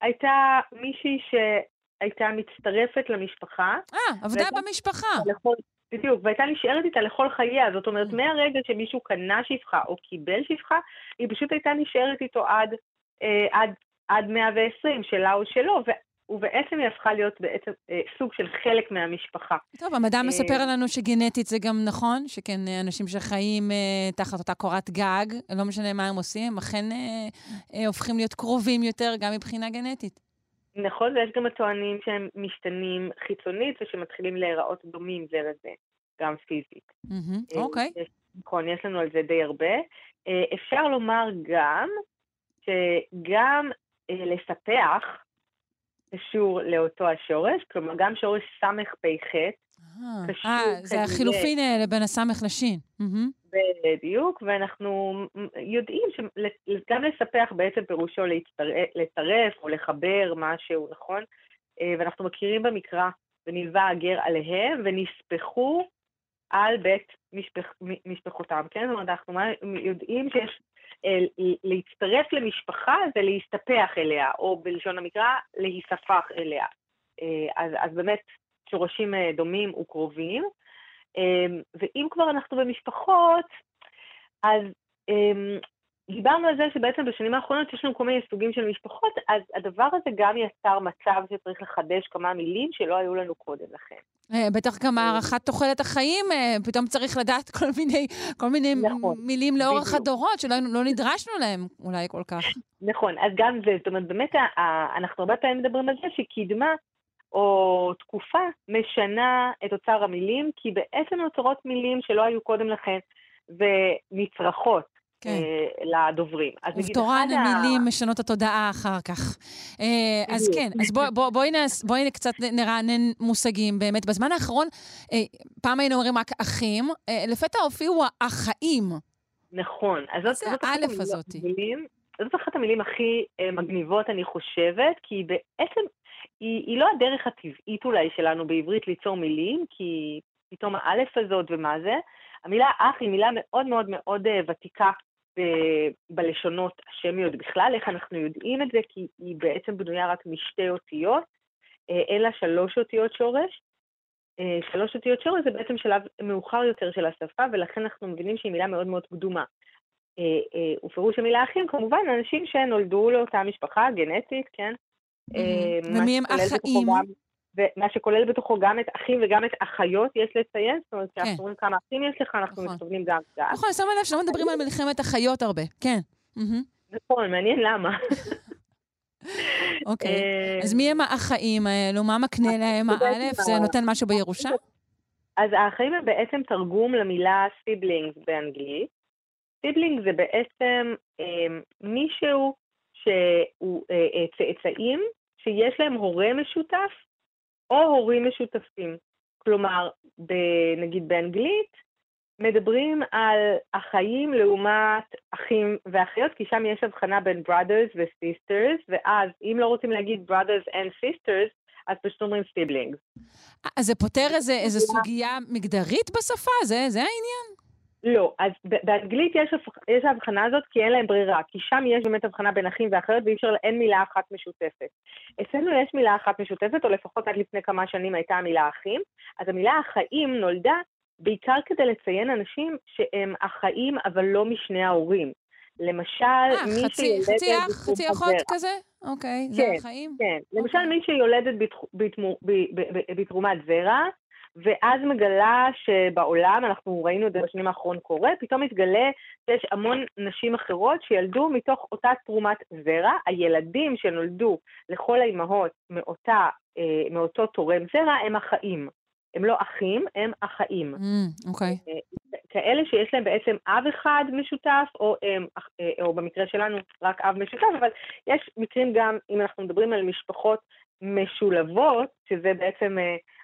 הייתה מישהי שהייתה מצטרפת למשפחה. אה, עבדה במשפחה. לכל, בדיוק, והייתה נשארת איתה לכל חייה. זאת אומרת, מהרגע שמישהו קנה שפחה או קיבל שפחה, היא פשוט הייתה נשארת איתו עד, אה, עד, עד 120, שלה או שלו, ו, ובעצם היא הפכה להיות בעצם אה, סוג של חלק מהמשפחה. טוב, המדע אה, מספר לנו שגנטית זה גם נכון, שכן אה, אנשים שחיים אה, תחת אותה קורת גג, לא משנה מה הם עושים, הם אכן אה, אה, הופכים להיות קרובים יותר גם מבחינה גנטית. נכון, ויש גם הטוענים שהם משתנים חיצונית ושמתחילים להיראות דומים זה לזה, גם פיזית. אה, אוקיי. נכון, יש לנו על זה די הרבה. אה, אפשר לומר גם שגם אה, לספח קשור לאותו השורש, כלומר גם שורש סמ"פח, אה, קשור אה, זה החילופין האלה בין הסמך לשין. בדיוק, ואנחנו יודעים שגם לספח בעצם פירושו לצרף או לחבר משהו, נכון? אה, ואנחנו מכירים במקרא ונלווה הגר עליהם, ונספחו על בית משפח, משפחותם, כן? זאת אומרת, אנחנו יודעים שיש אה, להצטרף למשפחה זה להסתפח אליה, או בלשון המקרא, להיספח אליה. אה, אז, אז באמת שורשים דומים וקרובים. ואם כבר אנחנו במשפחות, אז דיברנו על זה שבעצם בשנים האחרונות יש לנו כל מיני סוגים של משפחות, אז הדבר הזה גם יצר מצב שצריך לחדש כמה מילים שלא היו לנו קודם לכן. אה, בטח גם הארכת תוחלת החיים, אה, פתאום צריך לדעת כל מיני, כל מיני נכון, מילים לאורך בדיוק. הדורות שלא לא נדרשנו להם אולי כל כך. נכון, אז גם זה, זאת אומרת, באמת, אנחנו הרבה פעמים מדברים על זה שקדמה או תקופה משנה את אוצר המילים, כי בעצם נוצרות מילים שלא היו קודם לכן ונצרכות. כן. אה, לדוברים. ובתורן המילים ה... משנות התודעה אחר כך. אה, אז כן, אז בואי בוא, בוא בוא קצת נרענן מושגים באמת. בזמן האחרון, אה, פעם היינו אומרים רק אחים, לפתע הופיעו האחאים. נכון. אז זאת, זאת האלף הזאתי. זאת אחת המילים הכי מגניבות, אני חושבת, כי בעצם היא, היא לא הדרך הטבעית אולי שלנו בעברית ליצור מילים, כי פתאום האלף הזאת ומה זה. המילה אח היא מילה מאוד מאוד מאוד ותיקה ב- בלשונות השמיות בכלל, איך אנחנו יודעים את זה? כי היא בעצם בנויה רק משתי אותיות, אה, אין לה שלוש אותיות שורש. אה, שלוש אותיות שורש זה בעצם שלב מאוחר יותר של השפה, ולכן אנחנו מבינים שהיא מילה מאוד מאוד קדומה. אה, ופירוש המילה אחים, כמובן, אנשים שנולדו לאותה משפחה גנטית, כן? ומי הם אחאים? ומה שכולל בתוכו גם את אחים וגם את אחיות, יש לציין, זאת אומרת, כשאנחנו כן. אומרים כמה אחים יש לך, אנחנו נכון. מתכוונים גם גם. נכון, שמה לב שלא מדברים על מלחמת אחיות הרבה, כן. נכון, מעניין למה. (laughs) אוקיי, אה, אז מי הם האחאים האלו? מה מקנה להם ה-ALF? זה נותן משהו בירושה? אז האחאים הם בעצם תרגום למילה sibling באנגלית. sibling זה בעצם אה, מישהו שהוא אה, צאצאים שיש להם הורה משותף או הורים משותפים. כלומר, נגיד באנגלית, מדברים על החיים לעומת אחים ואחיות, כי שם יש הבחנה בין brothers ו-sisters, ואז אם לא רוצים להגיד brothers and sisters, אז פשוט אומרים siblings. אז זה פותר איזה, איזה סוגיה מגדרית בשפה? זה, זה העניין? לא, אז באנגלית יש, יש ההבחנה הזאת כי אין להם ברירה, כי שם יש באמת הבחנה בין אחים ואחיות ואי אפשר, אין מילה אחת משותפת. אצלנו יש מילה אחת משותפת, או לפחות עד לפני כמה שנים הייתה המילה אחים, אז המילה החיים נולדה בעיקר כדי לציין אנשים שהם אחאים אבל לא משני ההורים. למשל, 아, מי חצי, שיולדת... חצי אח, חצי אחות כזה? אוקיי, כן, זה החיים? כן, למשל אוקיי. מי שיולדת בתרומת זרע, ואז מגלה שבעולם, אנחנו ראינו את זה בשנים האחרונות קורה, פתאום מתגלה שיש המון נשים אחרות שילדו מתוך אותה תרומת זרע. הילדים שנולדו לכל האימהות מאותה, אה, מאותו תורם זרע הם החיים. הם לא אחים, הם החיים. Mm, אוקיי. Mm, okay. אה, כאלה שיש להם בעצם אב אחד משותף, או, אה, או במקרה שלנו רק אב משותף, אבל יש מקרים גם, אם אנחנו מדברים על משפחות משולבות, שזה בעצם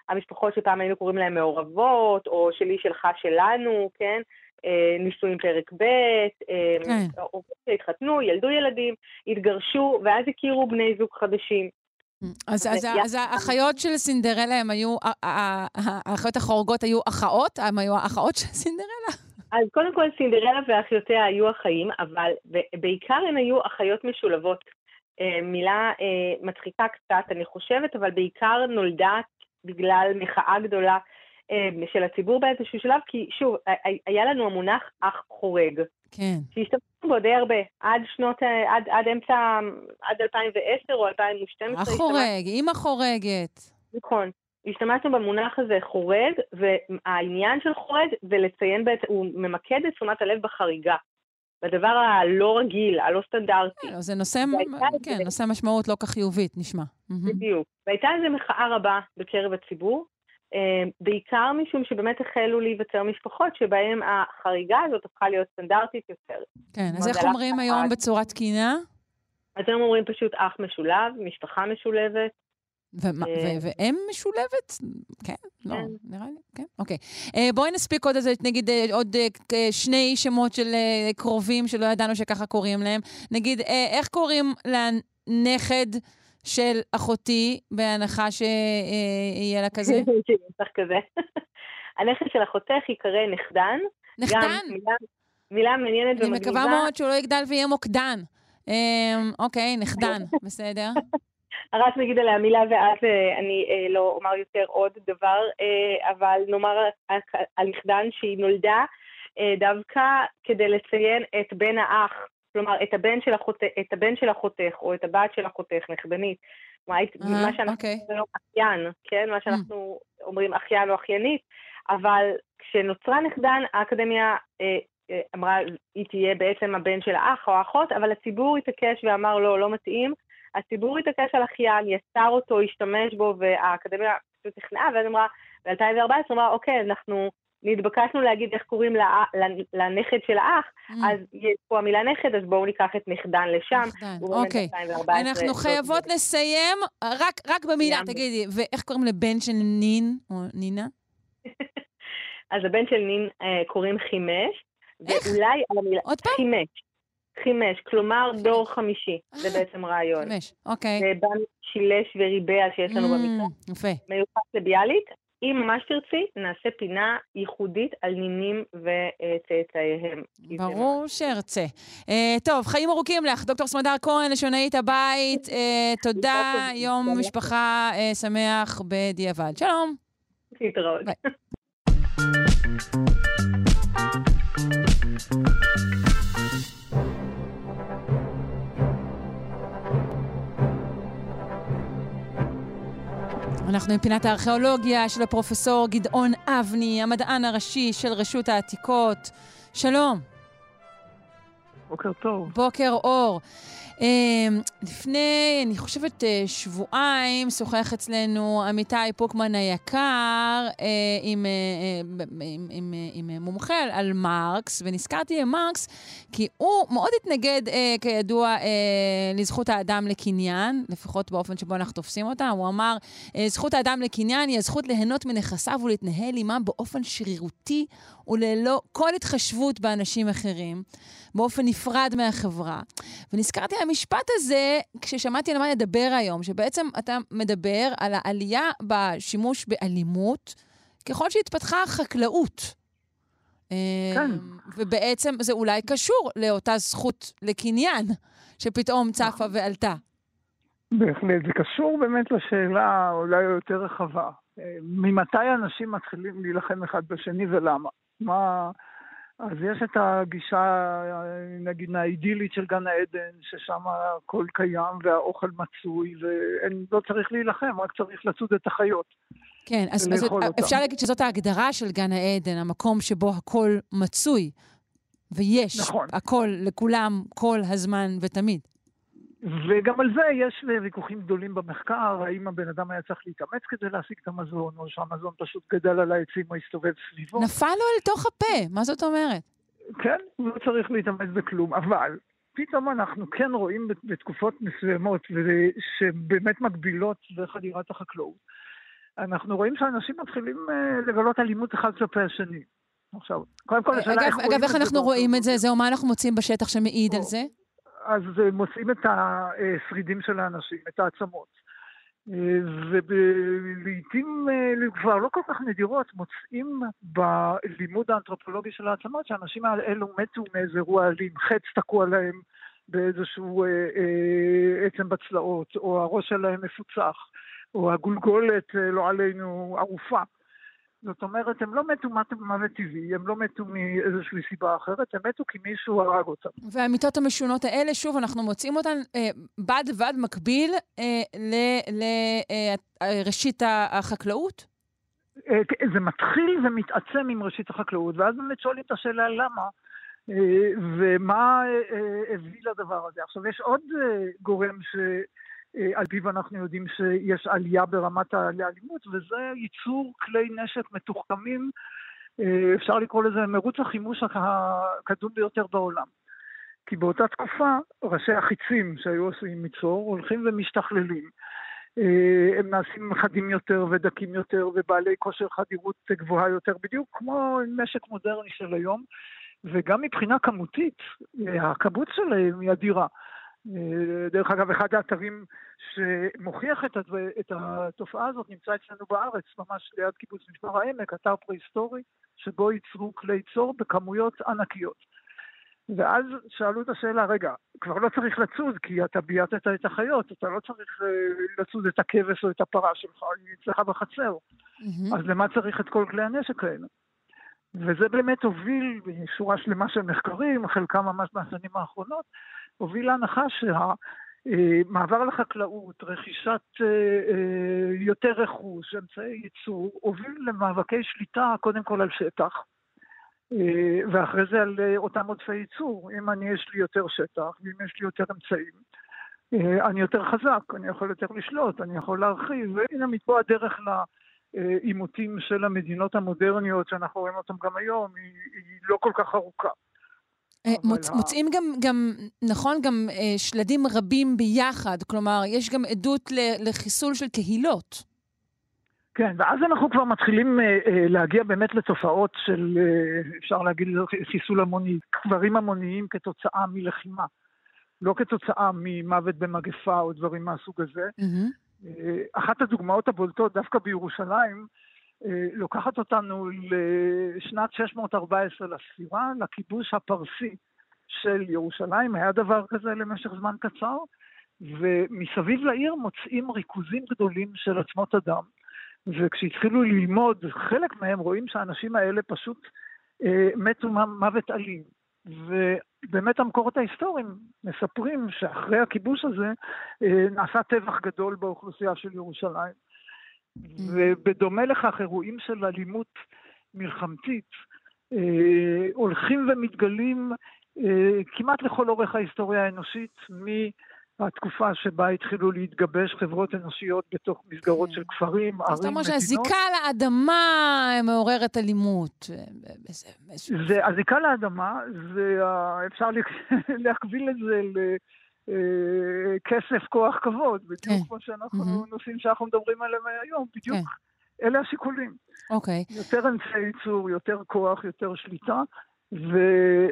המשפחות שפעם היינו קוראים להן מעורבות, או שלי, שלך, שלנו, כן? אה, נישואים פרק ב', אה, כן. שהתחתנו, ילדו ילדים, התגרשו, ואז הכירו בני זוג חדשים. אז, אז, אז האחיות של סינדרלה הם היו, האחיות החורגות היו אחאות? הם היו האחאות של סינדרלה? אז קודם כל סינדרלה ואחיותיה היו אחאים, אבל בעיקר הן היו אחיות משולבות. אה, מילה מצחיקה קצת, אני חושבת, אבל בעיקר נולדה בגלל מחאה גדולה אה, של הציבור באיזשהו שלב, כי שוב, היה לנו המונח אח חורג. כן. שהשתמשנו בו די הרבה, עד שנות, עד, עד אמצע, עד 2010 או 2012. אח חורג, אימא חורגת. נכון. השתמשנו במונח הזה חורג, והעניין של חורג זה לציין בעצם, הוא ממקד את תשומת הלב בחריגה. בדבר הלא רגיל, הלא סטנדרטי. לא, זה נושא, כן, זה... נושא משמעות לא כך חיובית, נשמע. בדיוק. והייתה איזו מחאה רבה בקרב הציבור, אה, בעיקר משום שבאמת החלו להיווצר משפחות שבהן החריגה הזאת הפכה להיות סטנדרטית יותר. כן, אז איך אומרים היום בצורה תקינה? אז היום אומרים פשוט אח משולב, משפחה משולבת, אה, ואם משולבת? כן, לא, כן. נראה לי, כן, אוקיי. אה, בואי נספיק עוד איזה, נגיד, אה, עוד שני שמות של קרובים שלא ידענו שככה קוראים להם. נגיד, איך קוראים לנכד של אחותי, בהנחה שיהיה לה כזה? (laughs) צריך כזה. (laughs) הנכד של אחותך ייקרא נכדן. נכדן? מילה, מעניינת אני ומגניבה. מקווה מאוד שהוא לא יגדל ויהיה מוקדן. אוקיי, נכדן, (laughs) בסדר. רק נגיד עליה מילה ואז אה, אני אה, לא אומר יותר עוד דבר, אה, אבל נאמר על- נכדן שהיא נולדה דווקא כדי לציין את בן האח, כלומר את הבן של אחותך, את הבן של אחותך או את הבת של אחותך, נכדנית. מה, שאנחנו אוקיי. לו אחיין, כן? מה שאנחנו אומרים אחיין או אחיינית, אבל כשנוצרה נכדן, האקדמיה אמרה, היא תהיה בעצם הבן של האח או האחות, אבל הציבור התעקש ואמר לא, לא מתאים. הציבור התעקש על אחיין, יצר אותו, השתמש בו, והאקדמיה פשוט נכנעה, ואז אמרה, ב-2014 אמרה, אוקיי, אנחנו נתבקשנו להגיד איך קוראים לנכד של האח, אז יש פה המילה נכד, אז בואו ניקח את נכדן לשם. אוקיי. ב-2014. אנחנו חייבות לסיים, רק, רק במילה. תגידי, ואיך קוראים לבן של נין או נינה? (laughs) אז הבן של נין אה, קוראים חימש, ואולי על המילה... עוד פעם? חימש. חימש, כלומר דור חמישי, זה בעצם רעיון. חימש, אוקיי. זה בן שילש וריבע שיש לנו במקרא. Mm, יפה. מיוחד לביאליק. אם ממש תרצי, נעשה פינה ייחודית על נינים וצאצאיהם. ברור שארצה. אה, טוב, חיים ארוכים לך, דוקטור סמדר כהן, לשונאית הבית, אה, תודה, יום משפחה אה, שמח בדיעבד. שלום. להתראות. (laughs) אנחנו עם פינת הארכיאולוגיה של הפרופסור גדעון אבני, המדען הראשי של רשות העתיקות. שלום. בוקר טוב. בוקר אור. אה, לפני, אני חושבת, אה, שבועיים שוחח אצלנו עמיתי פוקמן היקר אה, עם, אה, עם, עם, עם אה, מומחה על- מרקס, ונזכרתי במרקס כי הוא מאוד התנגד, כידוע, לזכות האדם לקניין, לפחות באופן שבו אנחנו תופסים אותה. הוא אמר, זכות האדם לקניין היא הזכות ליהנות מנכסיו ולהתנהל עמם באופן שרירותי וללא כל התחשבות באנשים אחרים, באופן נפרד מהחברה. ונזכרתי המשפט הזה כששמעתי על מה לדבר היום, שבעצם אתה מדבר על העלייה בשימוש באלימות ככל שהתפתחה החקלאות. כן. ובעצם זה אולי קשור לאותה זכות לקניין שפתאום צפה ועלתה. בהחלט, זה קשור באמת לשאלה אולי יותר רחבה. אה, ממתי אנשים מתחילים להילחם אחד בשני ולמה? מה... אז יש את הגישה, נגיד, האידילית של גן העדן, ששם הכל קיים והאוכל מצוי, ולא צריך להילחם, רק צריך לצוד את החיות. כן, אז, אז אותם. אפשר להגיד שזאת ההגדרה של גן העדן, המקום שבו הכל מצוי, ויש נכון. הכל לכולם כל הזמן ותמיד. וגם על זה יש ויכוחים גדולים במחקר, האם הבן אדם היה צריך להתאמץ כדי להשיג את המזון, או שהמזון פשוט גדל על העצים או הסתובב סביבו. נפל לו אל תוך הפה, מה זאת אומרת? כן, הוא לא צריך להתאמץ בכלום, אבל פתאום אנחנו כן רואים בת- בתקופות מסוימות, שבאמת מגבילות בחדירת החקלאות, אנחנו רואים שאנשים מתחילים אה, לגלות אלימות אחד כלפי השני. עכשיו, קודם כל, השאלה אגב, איך רואים אגב, איך את זה אנחנו רואים את זה? זהו, מה אנחנו מוצאים בשטח שמעיד על זה? אז אה, מוצאים את השרידים של האנשים, את העצמות. אה, ולעיתים אה, כבר לא כל כך נדירות מוצאים בלימוד האנתרופולוגי של העצמות שהאנשים האלו מתו מאיזה אירוע אלים, חץ תקוע להם באיזשהו אה, אה, עצם בצלעות, או הראש שלהם מפוצח, או הגולגולת, אה, לא עלינו, ערופה. זאת אומרת, הם לא מתו מוות טבעי, הם לא מתו מאיזושהי סיבה אחרת, הם מתו כי מישהו הרג אותם. והאמיתות המשונות האלה, שוב, אנחנו מוצאים אותן אה, בד בבד מקביל אה, לראשית החקלאות? אה, זה מתחיל ומתעצם עם ראשית החקלאות, ואז באמת שואלים את השאלה למה, אה, ומה אה, הביא לדבר הזה. עכשיו, יש עוד אה, גורם שעל פיו אנחנו יודעים שיש עלייה ברמת האלימות, וזה ייצור כלי נשק מתוחכמים, אה, אפשר לקרוא לזה מרוץ החימוש הקדום ביותר בעולם. כי באותה תקופה ראשי החיצים שהיו עשויים מצור הולכים ומשתכללים. אה, הם נעשים חדים יותר ודקים יותר ובעלי כושר חדירות גבוהה יותר, בדיוק כמו נשק מודרני של היום, וגם מבחינה כמותית, אה, הכמות שלהם היא אדירה. אה, דרך אגב, אחד האתרים שמוכיח את, את התופעה הזאת נמצא אצלנו בארץ, ממש ליד קיבוץ משמר העמק, אתר פרה-היסטורי, שבו ייצרו כלי צור בכמויות ענקיות. ואז שאלו את השאלה, רגע, כבר לא צריך לצוד כי אתה בייתת את החיות, אתה לא צריך uh, לצוד את הכבש או את הפרה שלך, היא אצלך בחצר. Mm-hmm. אז למה צריך את כל כלי הנשק האלה? וזה באמת הוביל שורה שלמה של מחקרים, חלקם ממש מהשנים האחרונות, הוביל להנחה שהמעבר לחקלאות, רכישת אה, אה, יותר רכוש, אמצעי ייצור, הוביל למאבקי שליטה קודם כל על שטח. אה, ואחרי זה על אותם עודפי ייצור. אם אני, יש לי יותר שטח, ואם יש לי יותר אמצעים, אני יותר חזק, אני יכול יותר לשלוט, אני יכול להרחיב, והנה מפה הדרך לעימותים של המדינות המודרניות שאנחנו רואים אותם גם היום, היא, היא לא כל כך ארוכה. אה, מוצ, ה... מוצאים גם, גם, נכון, גם אה, שלדים רבים ביחד, כלומר, יש גם עדות ל, לחיסול של קהילות. כן, ואז אנחנו כבר מתחילים אה, אה, להגיע באמת לתופעות של, אה, אפשר להגיד, חיסול המוני, קברים המוניים כתוצאה מלחימה, לא כתוצאה ממוות במגפה או דברים מהסוג הזה. Mm-hmm. אה, אחת הדוגמאות הבולטות, דווקא בירושלים, לוקחת אותנו לשנת 614 לספירה, לכיבוש הפרסי של ירושלים, היה דבר כזה למשך זמן קצר, ומסביב לעיר מוצאים ריכוזים גדולים של עצמות אדם. וכשהתחילו ללמוד, חלק מהם רואים שהאנשים האלה פשוט אה, מתו מוות אלים. ובאמת המקורות ההיסטוריים מספרים שאחרי הכיבוש הזה אה, נעשה טבח גדול באוכלוסייה של ירושלים. ובדומה לכך, אירועים של אלימות מלחמתית אה, הולכים ומתגלים אה, כמעט לכל אורך ההיסטוריה האנושית, מהתקופה שבה התחילו להתגבש חברות אנושיות בתוך מסגרות של כפרים, ערים, מדינות. זאת אומרת שהזיקה לאדמה מעוררת אלימות. זה, הזיקה לאדמה, זה, אפשר (laughs) להקביל את זה. אה, כסף, כוח, כבוד, בדיוק כן. כמו שאנחנו. נושאים שאנחנו מדברים עליהם היום, בדיוק. כן. אלה השיקולים. אוקיי. יותר אמצעי ייצור, יותר כוח, יותר שליטה, ו,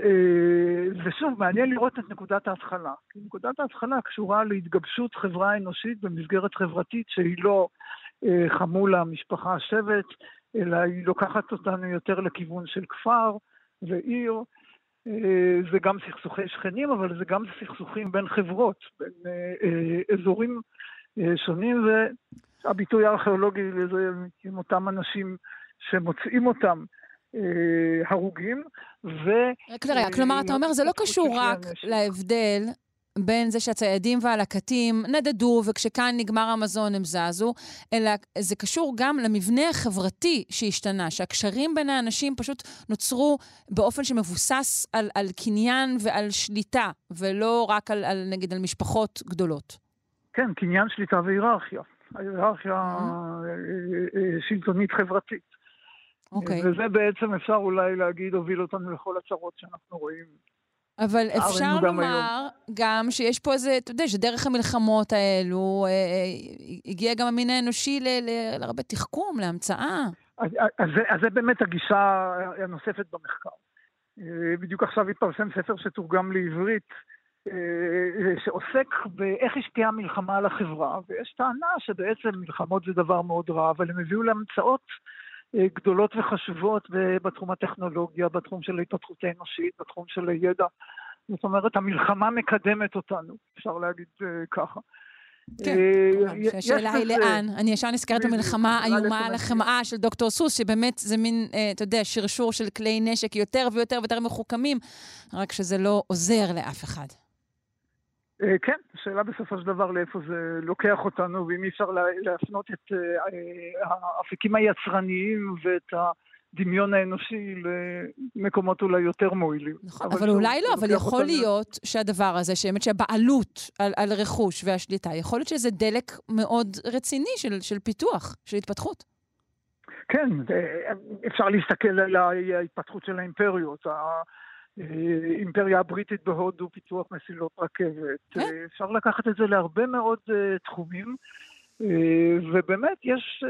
אה, ושוב, מעניין לראות את נקודת ההתחלה. נקודת ההתחלה קשורה להתגבשות חברה אנושית במסגרת חברתית שהיא לא אה, חמולה, משפחה, שבט, אלא היא לוקחת אותנו יותר לכיוון של כפר ועיר. אה, זה גם סכסוכי שכנים, אבל זה גם סכסוכים בין חברות, בין אה, אה, אזורים שונים, והביטוי הארכיאולוגי לזה עם אותם אנשים שמוצאים אותם הרוגים, ו... רק כלומר, אתה אומר, זה לא קשור רק להבדל בין זה שהציידים והלקטים נדדו וכשכאן נגמר המזון הם זזו, אלא זה קשור גם למבנה החברתי שהשתנה, שהקשרים בין האנשים פשוט נוצרו באופן שמבוסס על, על קניין ועל שליטה, ולא רק על, על נגיד על משפחות גדולות. כן, קניין, שליטה והיררכיה. ההיררכיה אה, אה, שלטונית חברתית. אוקיי. וזה בעצם אפשר אולי להגיד הוביל אותנו לכל הצרות שאנחנו רואים אבל אפשר לומר גם שיש פה איזה, אתה יודע, שדרך המלחמות האלו אה, אה, הגיע גם המין האנושי להרבה תחכום, להמצאה. אז, אז, אז זה באמת הגישה הנוספת במחקר. אה, בדיוק עכשיו התפרסם ספר שתורגם לעברית, אה, שעוסק באיך השפיעה המלחמה על החברה, ויש טענה שבעצם מלחמות זה דבר מאוד רע, אבל הם הביאו להמצאות גדולות וחשובות בתחום הטכנולוגיה, בתחום של ההתפתחות האנושית, בתחום של הידע. זאת אומרת, המלחמה מקדמת אותנו, אפשר להגיד uh, ככה. כן, uh, השאלה היא לאן. אני ישר נזכרת במלחמה האיומה על החמאה של דוקטור סוס, שבאמת זה מין, אתה יודע, שרשור של כלי נשק יותר ויותר ויותר מחוכמים, רק שזה לא עוזר לאף אחד. אה, כן, השאלה בסופו של דבר לאיפה זה לוקח אותנו, ואם אי אפשר להפנות את אה, אה, האפיקים היצרניים ואת הדמיון האנושי למקומות אולי יותר מועילים. נכון, אבל, אבל אולי לא, אבל יכול להיות שהדבר הזה, שבאמת שהבעלות על, על רכוש והשליטה, יכול להיות שזה דלק מאוד רציני של, של פיתוח, של התפתחות. כן, אפשר להסתכל על ההתפתחות של האימפריות. האימפריה הבריטית בהודו, פיתוח מסילות רכבת. כן. אה, אפשר לקחת את זה להרבה מאוד אה, תחומים. אה, ובאמת יש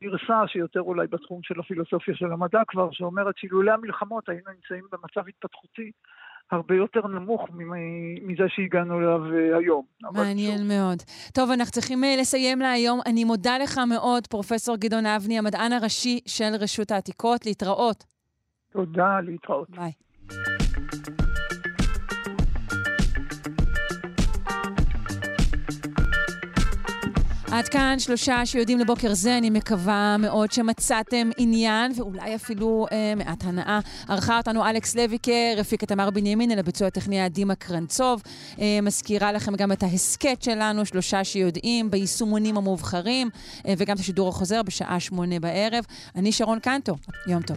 גרסה שיותר אולי בתחום של הפילוסופיה של המדע כבר, שאומרת שאילולא המלחמות היינו נמצאים במצב התפתחותי הרבה יותר נמוך מזה שהגענו אליו היום. מעניין שוב. מאוד. טוב, אנחנו צריכים לסיים להיום. אני מודה לך מאוד, פרופ' גדעון אבני, המדען הראשי של רשות העתיקות. להתראות. תודה, להתראות. ביי. עד כאן שלושה שיודעים לבוקר זה, אני מקווה מאוד שמצאתם עניין ואולי אפילו אה, מעט הנאה. ערכה אותנו אלכס לויקר, הפיק את תמר בנימין, אל הביצוע הטכני עדימה קרנצוב. אה, מזכירה לכם גם את ההסכת שלנו, שלושה שיודעים, ביישומונים המובחרים, אה, וגם את השידור החוזר בשעה שמונה בערב. אני שרון קנטו, יום טוב.